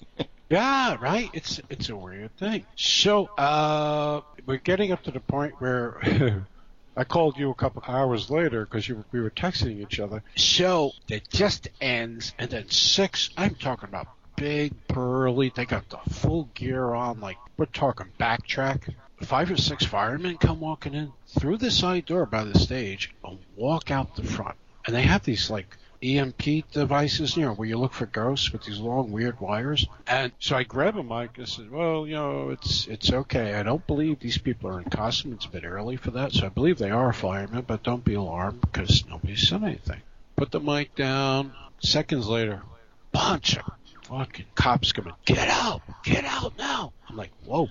Yeah, right. It's it's a weird thing. So uh, we're getting up to the point where I called you a couple hours later because we were texting each other. So it just ends, and then six. I'm talking about big burly. They got the full gear on. Like we're talking backtrack. Five or six firemen come walking in through the side door by the stage and walk out the front. And they have these like EMF devices, you know, where you look for ghosts with these long weird wires. And so I grab a mic and said, "Well, you know, it's it's okay. I don't believe these people are in costume. It's a bit early for that, so I believe they are firemen, but don't be alarmed because nobody said anything." Put the mic down. Seconds later, bunch of fucking cops coming. Get out! Get out now! I'm like, whoa.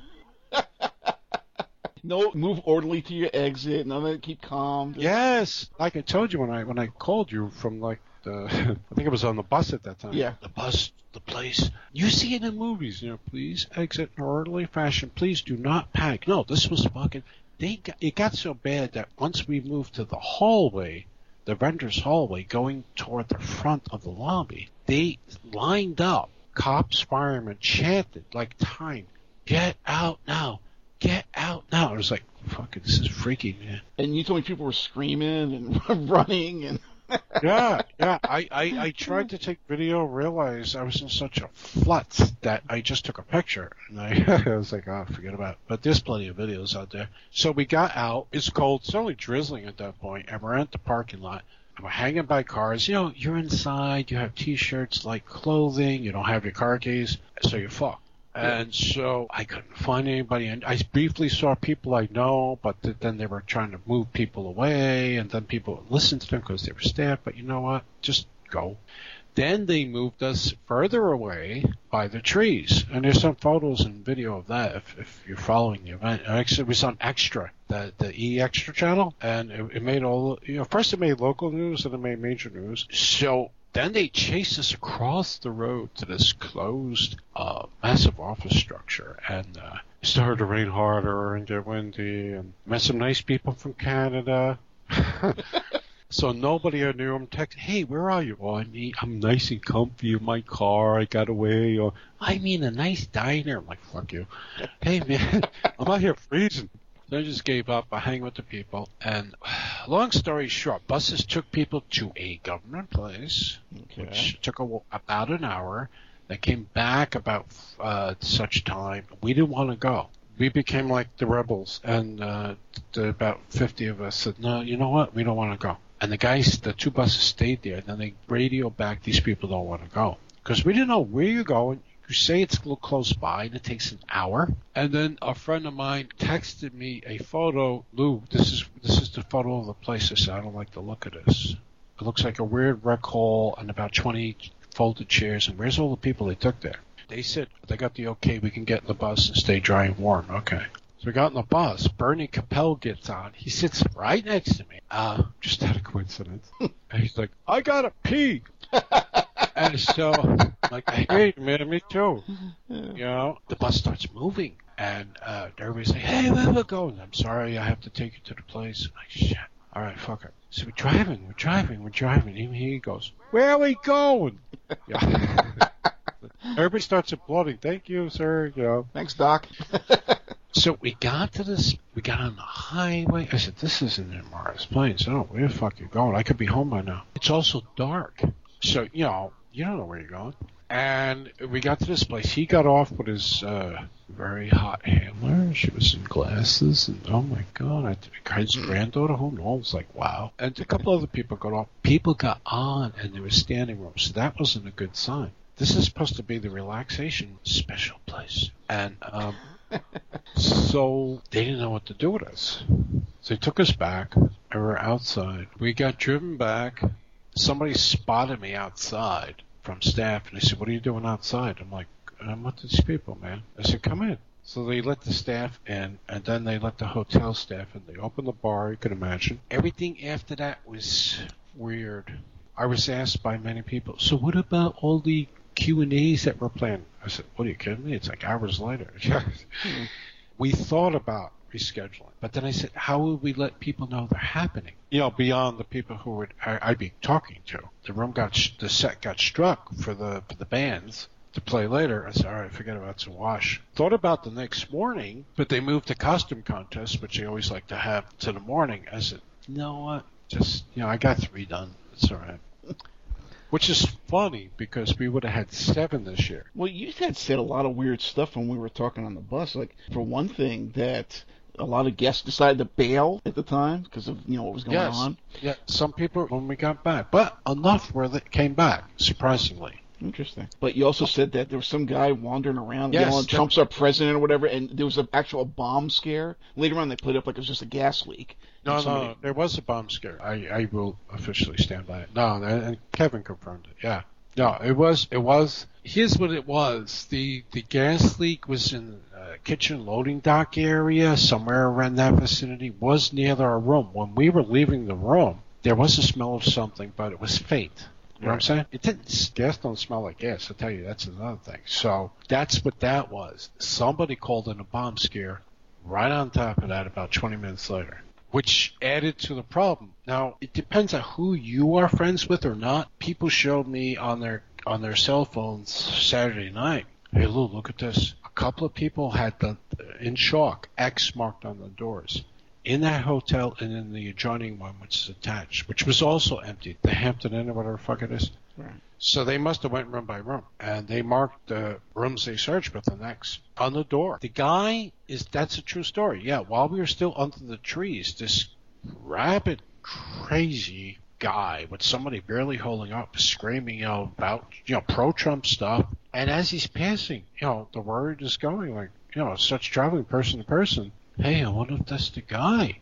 no, move orderly to your exit. None of that. Keep calm. Just- Yes, like I told you when I when I called you from like the I think it was on the bus at that time. Yeah. The bus, the place. You see it in movies, you know. Please exit in orderly fashion. Please do not panic. No, this was fucking. They got, it got so bad that once we moved to the hallway, the vendor's hallway, going toward the front of the lobby, they lined up. Cops, firemen chanted like time. Get out now. Get out now. I was like, fucking, this is freaky, man. And you told me people were screaming and running and. Yeah, yeah. I, I, I tried to take video, realized I was in such a flux that I just took a picture. And I, I was like, oh, forget about it. But there's plenty of videos out there. So we got out. It's cold. It's only drizzling at that point, and we're at the parking lot. And we're hanging by cars. You know, you're inside. You have t-shirts, like clothing. You don't have your car keys, so you're fucked. And so I couldn't find anybody. And I briefly saw people I know, but th- then they were trying to move people away, and then people listened to them because they were staffed. But you know what? Just go. Then they moved us further away by the trees, and there's some photos and video of that if, if you're following the event. Actually, it was on Extra, the the E Extra channel, and it, it made all you know. First, it made local news, and it made major news. So then they chased us across the road to this closed, uh, massive office structure, and uh, it started to rain harder and get windy, and met some nice people from Canada. so nobody I knew. I'm texting, hey, where are you? Oh, I mean, I'm nice and comfy in my car. I got away. Or I mean, a nice diner. I'm like, fuck you. hey, man, I'm out here freezing. So I just gave up. I hang with the people. And long story short, buses took people to a government place, Okay. which took a, about an hour. They came back about uh, such time. We didn't want to go. We became like the rebels, and uh, the, about 50 of us said, no, you know what? We don't want to go. And the guys, the two buses stayed there. And then they radio back, these people don't want to go. Because we didn't know where you're going. You say it's close by and it takes an hour. And then a friend of mine texted me a photo. Lou, this is this is the photo of the place. I said, I don't like the look of this. It looks like a weird rec hall and about 20 folded chairs. And where's all the people they took there? They said they got the okay. We can get in the bus and stay dry and warm. Okay. So we got in the bus. Bernie Kopell gets on. He sits right next to me. Uh, just out of coincidence. and he's like, I gotta pee. and so, like, hey, man, me too. You know, the bus starts moving. And uh, everybody's like, hey, where we going? I'm sorry, I have to take you to the place. I'm like, shit. All right, fuck it. So we're driving, we're driving, we're driving. Even he goes, where are we going? Yeah. Everybody starts applauding. Thank you, sir. You know. Thanks, Doc. So we got to this, we got on the highway. I said, this isn't in Morris Plains. Oh, where the fuck are you going? I could be home by now. It's also dark. So, you know, you don't know where you're going. And we got to this place. He got off with his uh, very hot handler. She was in glasses. And oh my God, I, had his granddaughter, who knows? Like, wow. And a couple other people got off. People got on and there was standing room. So that wasn't a good sign. This is supposed to be the relaxation special place. And, um, so they didn't know what to do with us. So they took us back. and We were outside. We got driven back. Somebody spotted me outside from staff, and they said, "What are you doing outside?" I'm like, "I'm with these people, man." I said, "Come in." So they let the staff in, and then they let the hotel staff in. They opened the bar. You can imagine. Everything after that was weird. I was asked by many people, "So what about all the Q and A's that were planned?" I said, "What are you kidding me? It's like hours later." we thought about rescheduling, but then I said, "How would we let people know they're happening? You know, beyond the people who would I, I'd be talking to." The room got sh- the set got struck for the for the bands to play later. I said, all right, forget about a wash. Thought about the next morning, but they moved the costume contest, which they always like to have, to the morning. I said, you know what? Just, you know, I got three done. It's all right. Which is funny because we would have had seven this year. Well, you had said a lot of weird stuff when we were talking on the bus. Like, for one thing, that a lot of guests decided to bail at the time because of you know what was going Yes. on. Yeah, some people when we got back, but enough where they came back, surprisingly. Interesting. But you also said that there was some guy wandering around Yes, yelling Trump's our president or whatever, and there was an actual bomb scare. Later on, they played up like it was just a gas leak. No, somebody- no, there was a bomb scare. I, I will officially stand by it. No, and and Kevin confirmed it. Yeah. No, it was, it was, here's what it was. The, the gas leak was in uh, kitchen loading dock area, somewhere around that vicinity, was near our room. When we were leaving the room, there was a smell of something, but it was faint. You know what I'm saying? It didn't, gas don't smell like gas, I'll tell you, that's another thing. So, that's what that was. Somebody called in a bomb scare right on top of that about 20 minutes later which added to the problem. Now, it depends on who you are friends with or not. People showed me on their on their cell phones Saturday night. Hey, Lou, look at this. A couple of people had the in shock X marked on the doors in that hotel and in the adjoining one, which is attached, which was also empty. The Hampton Inn or whatever the fuck it is. Right. So they must have went room by room, and they marked the rooms they searched with an X on the door. The guy is that's a true story. Yeah, while we were still under the trees, this rabid, crazy guy with somebody barely holding up, screaming you know, about you know pro-Trump stuff, and as he's passing, you know, the word is going like you know, such traveling person to person. Hey, I wonder if that's the guy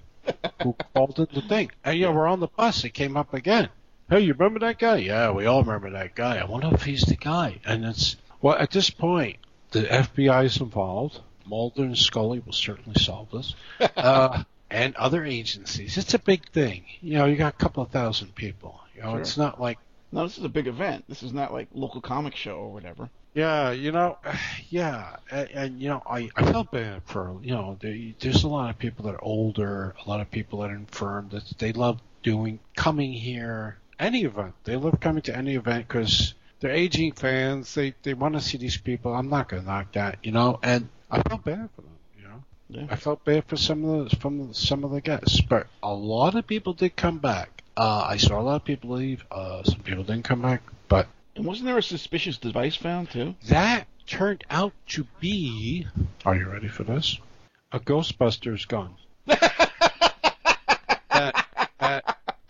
who called in the thing. And yeah, we're on the bus. It came up again. Hey, you remember that guy? Yeah, we all remember that guy. I wonder if he's the guy. And it's well, at this point, the FBI is involved. Mulder and Scully will certainly solve this, uh, and other agencies. It's a big thing. You know, you got a couple of thousand people. You know, Sure. it's not like No, this is a big event. This is not like local comic show or whatever. Yeah, you know, yeah, and, and you know, I, I felt bad for you know, there, there's a lot of people that are older, a lot of people that are infirm that they love doing coming here, any event. They love coming to any event because they're aging fans. They they want to see these people. I'm not gonna knock that, you know, and I felt bad for them, you know. Yeah. I felt bad for some of the from some of the guests, but a lot of people did come back. Uh, I saw a lot of people leave. Uh, some people didn't come back, but And wasn't there a suspicious device found too? that turned out to be. Are you ready for this? A Ghostbusters gun.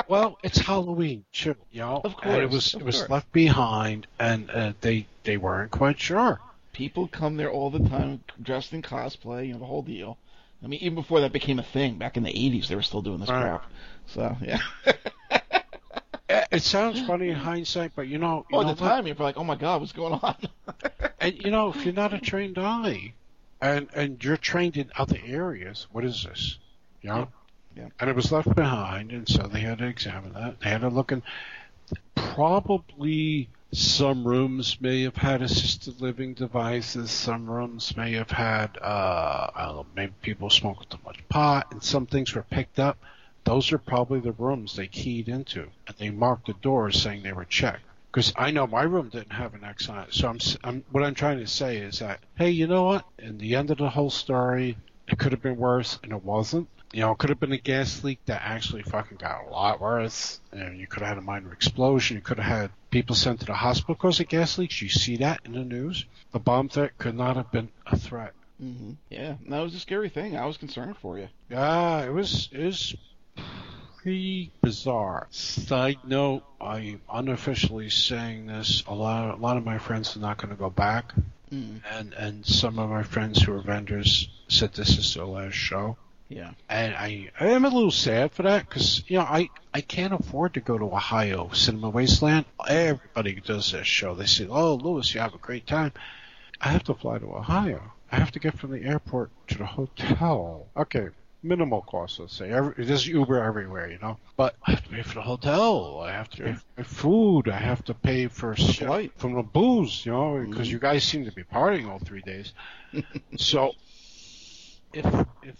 Well, it's Halloween, too, you know. Of And it was it was course. left behind, and uh, they they weren't quite sure. People come there all the time dressed in cosplay, you know, the whole deal. I mean, even before that became a thing, back in the 80s, they were still doing this Right. crap. So, yeah. It sounds funny in hindsight, but you know, you oh, know at the what? time, you're like, oh my god, what's going on? And you know, if you're not a trained eye, and and you're trained in other areas, what is this? You know. Yeah. And it was left behind, and so they had to examine that. They had to look, and probably some rooms may have had assisted living devices. Some rooms may have had, uh, I don't know, maybe people smoked too much pot, and some things were picked up. Those are probably the rooms they keyed into, and they marked the doors saying they were checked. Because I know my room didn't have an X on it, so I'm, I'm what I'm trying to say is that hey, you know what? In the end of the whole story, it could have been worse, and it wasn't. You know, it could have been a gas leak that actually fucking got a lot worse. You, know, you could have had a minor explosion. You could have had people sent to the hospital because of gas leaks. You see that in the news. The bomb threat could not have been a threat. hmm Yeah, that was a scary thing. I was concerned for you. Yeah, it was it was pretty bizarre. Side note, I'm unofficially saying this. A lot, a lot of my friends are not going to go back, Mm. and and some of my friends who are vendors said this is their last show. Yeah. And I, I am a little sad for that because you know I, I can't afford to go to Ohio Cinema Wasteland. Everybody does this show. They say, "Oh, Lewis, you have a great time." I have to fly to Ohio. I have to get from the airport to the hotel. Okay, minimal cost, let's say. Every, there's Uber everywhere, you know. But I have to pay for the hotel. I have to pay for food. I have to pay for flight. from the booze, you know, because Mhm. you guys seem to be partying all three days. so, if if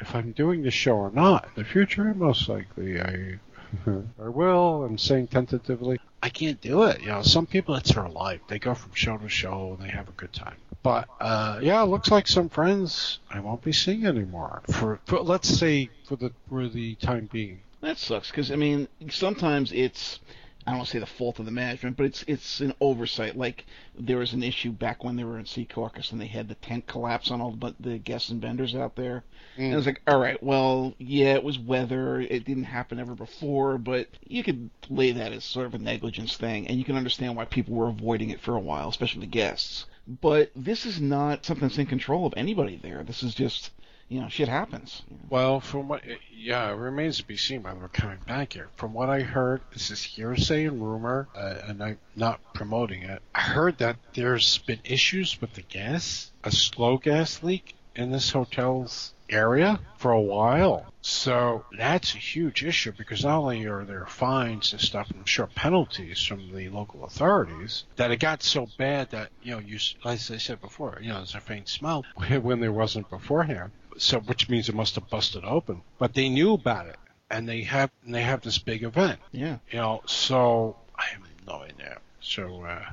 if I'm doing the show or not in the future, most likely I I will. I'm saying tentatively. I can't do it. You know, some people it's their life. They go from show to show and they have a good time. But uh, yeah, it looks like some friends I won't be seeing anymore for, for let's say for the for the time being. That sucks because I mean sometimes it's I don't want to say the fault of the management, but it's it's an oversight. Like there was an issue back when they were in Secaucus and they had the tent collapse on all the, the guests and vendors out there. And it was mm. like, all right, well, yeah, it was weather. It didn't happen ever before, but you could lay that as sort of a negligence thing, and you can understand why people were avoiding it for a while, especially the guests. But this is not something that's in control of anybody there. This is just, you know, shit happens. Well, from what yeah, it remains to be seen whether we're coming back here. From what I heard, this is hearsay and rumor, uh, and I'm not promoting it. I heard that there's been issues with the gas, a slow gas leak in this hotel's area for a while. So that's a huge issue because not only are there fines and stuff, I'm sure penalties from the local authorities, that it got so bad that, you know, you, as I said before, you know, there's a faint smell when there wasn't beforehand. So, which means it must have busted open. But they knew about it. And they have, and they have this big event, Yeah. you know, so I have no idea. So, uh,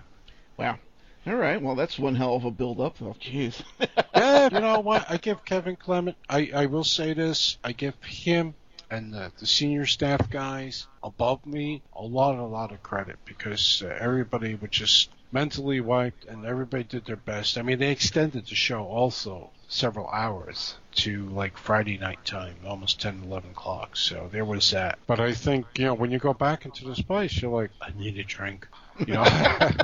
All right. Well, that's one hell of a build up, though. Jeez. yeah, you know what? I give Kevin Clement. I, I will say this. I give him and the, the senior staff guys above me a lot, a lot of credit because uh, everybody was just mentally wiped and everybody did their best. I mean, they extended the show also several hours to like Friday night time, almost 10, 11 o'clock. So there was that. But I think, you know, when you go back into this place, you're like, I need a drink. You know?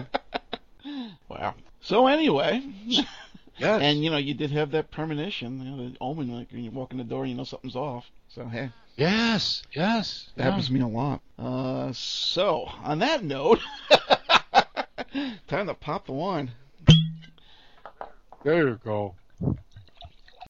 wow. So anyway, and you know, you did have that premonition, you know, the omen, like when you walk in the door, you know something's off. So hey, yes, yes. that yeah. happens to me a lot. Uh, so on that note, time to pop the wine. There you go.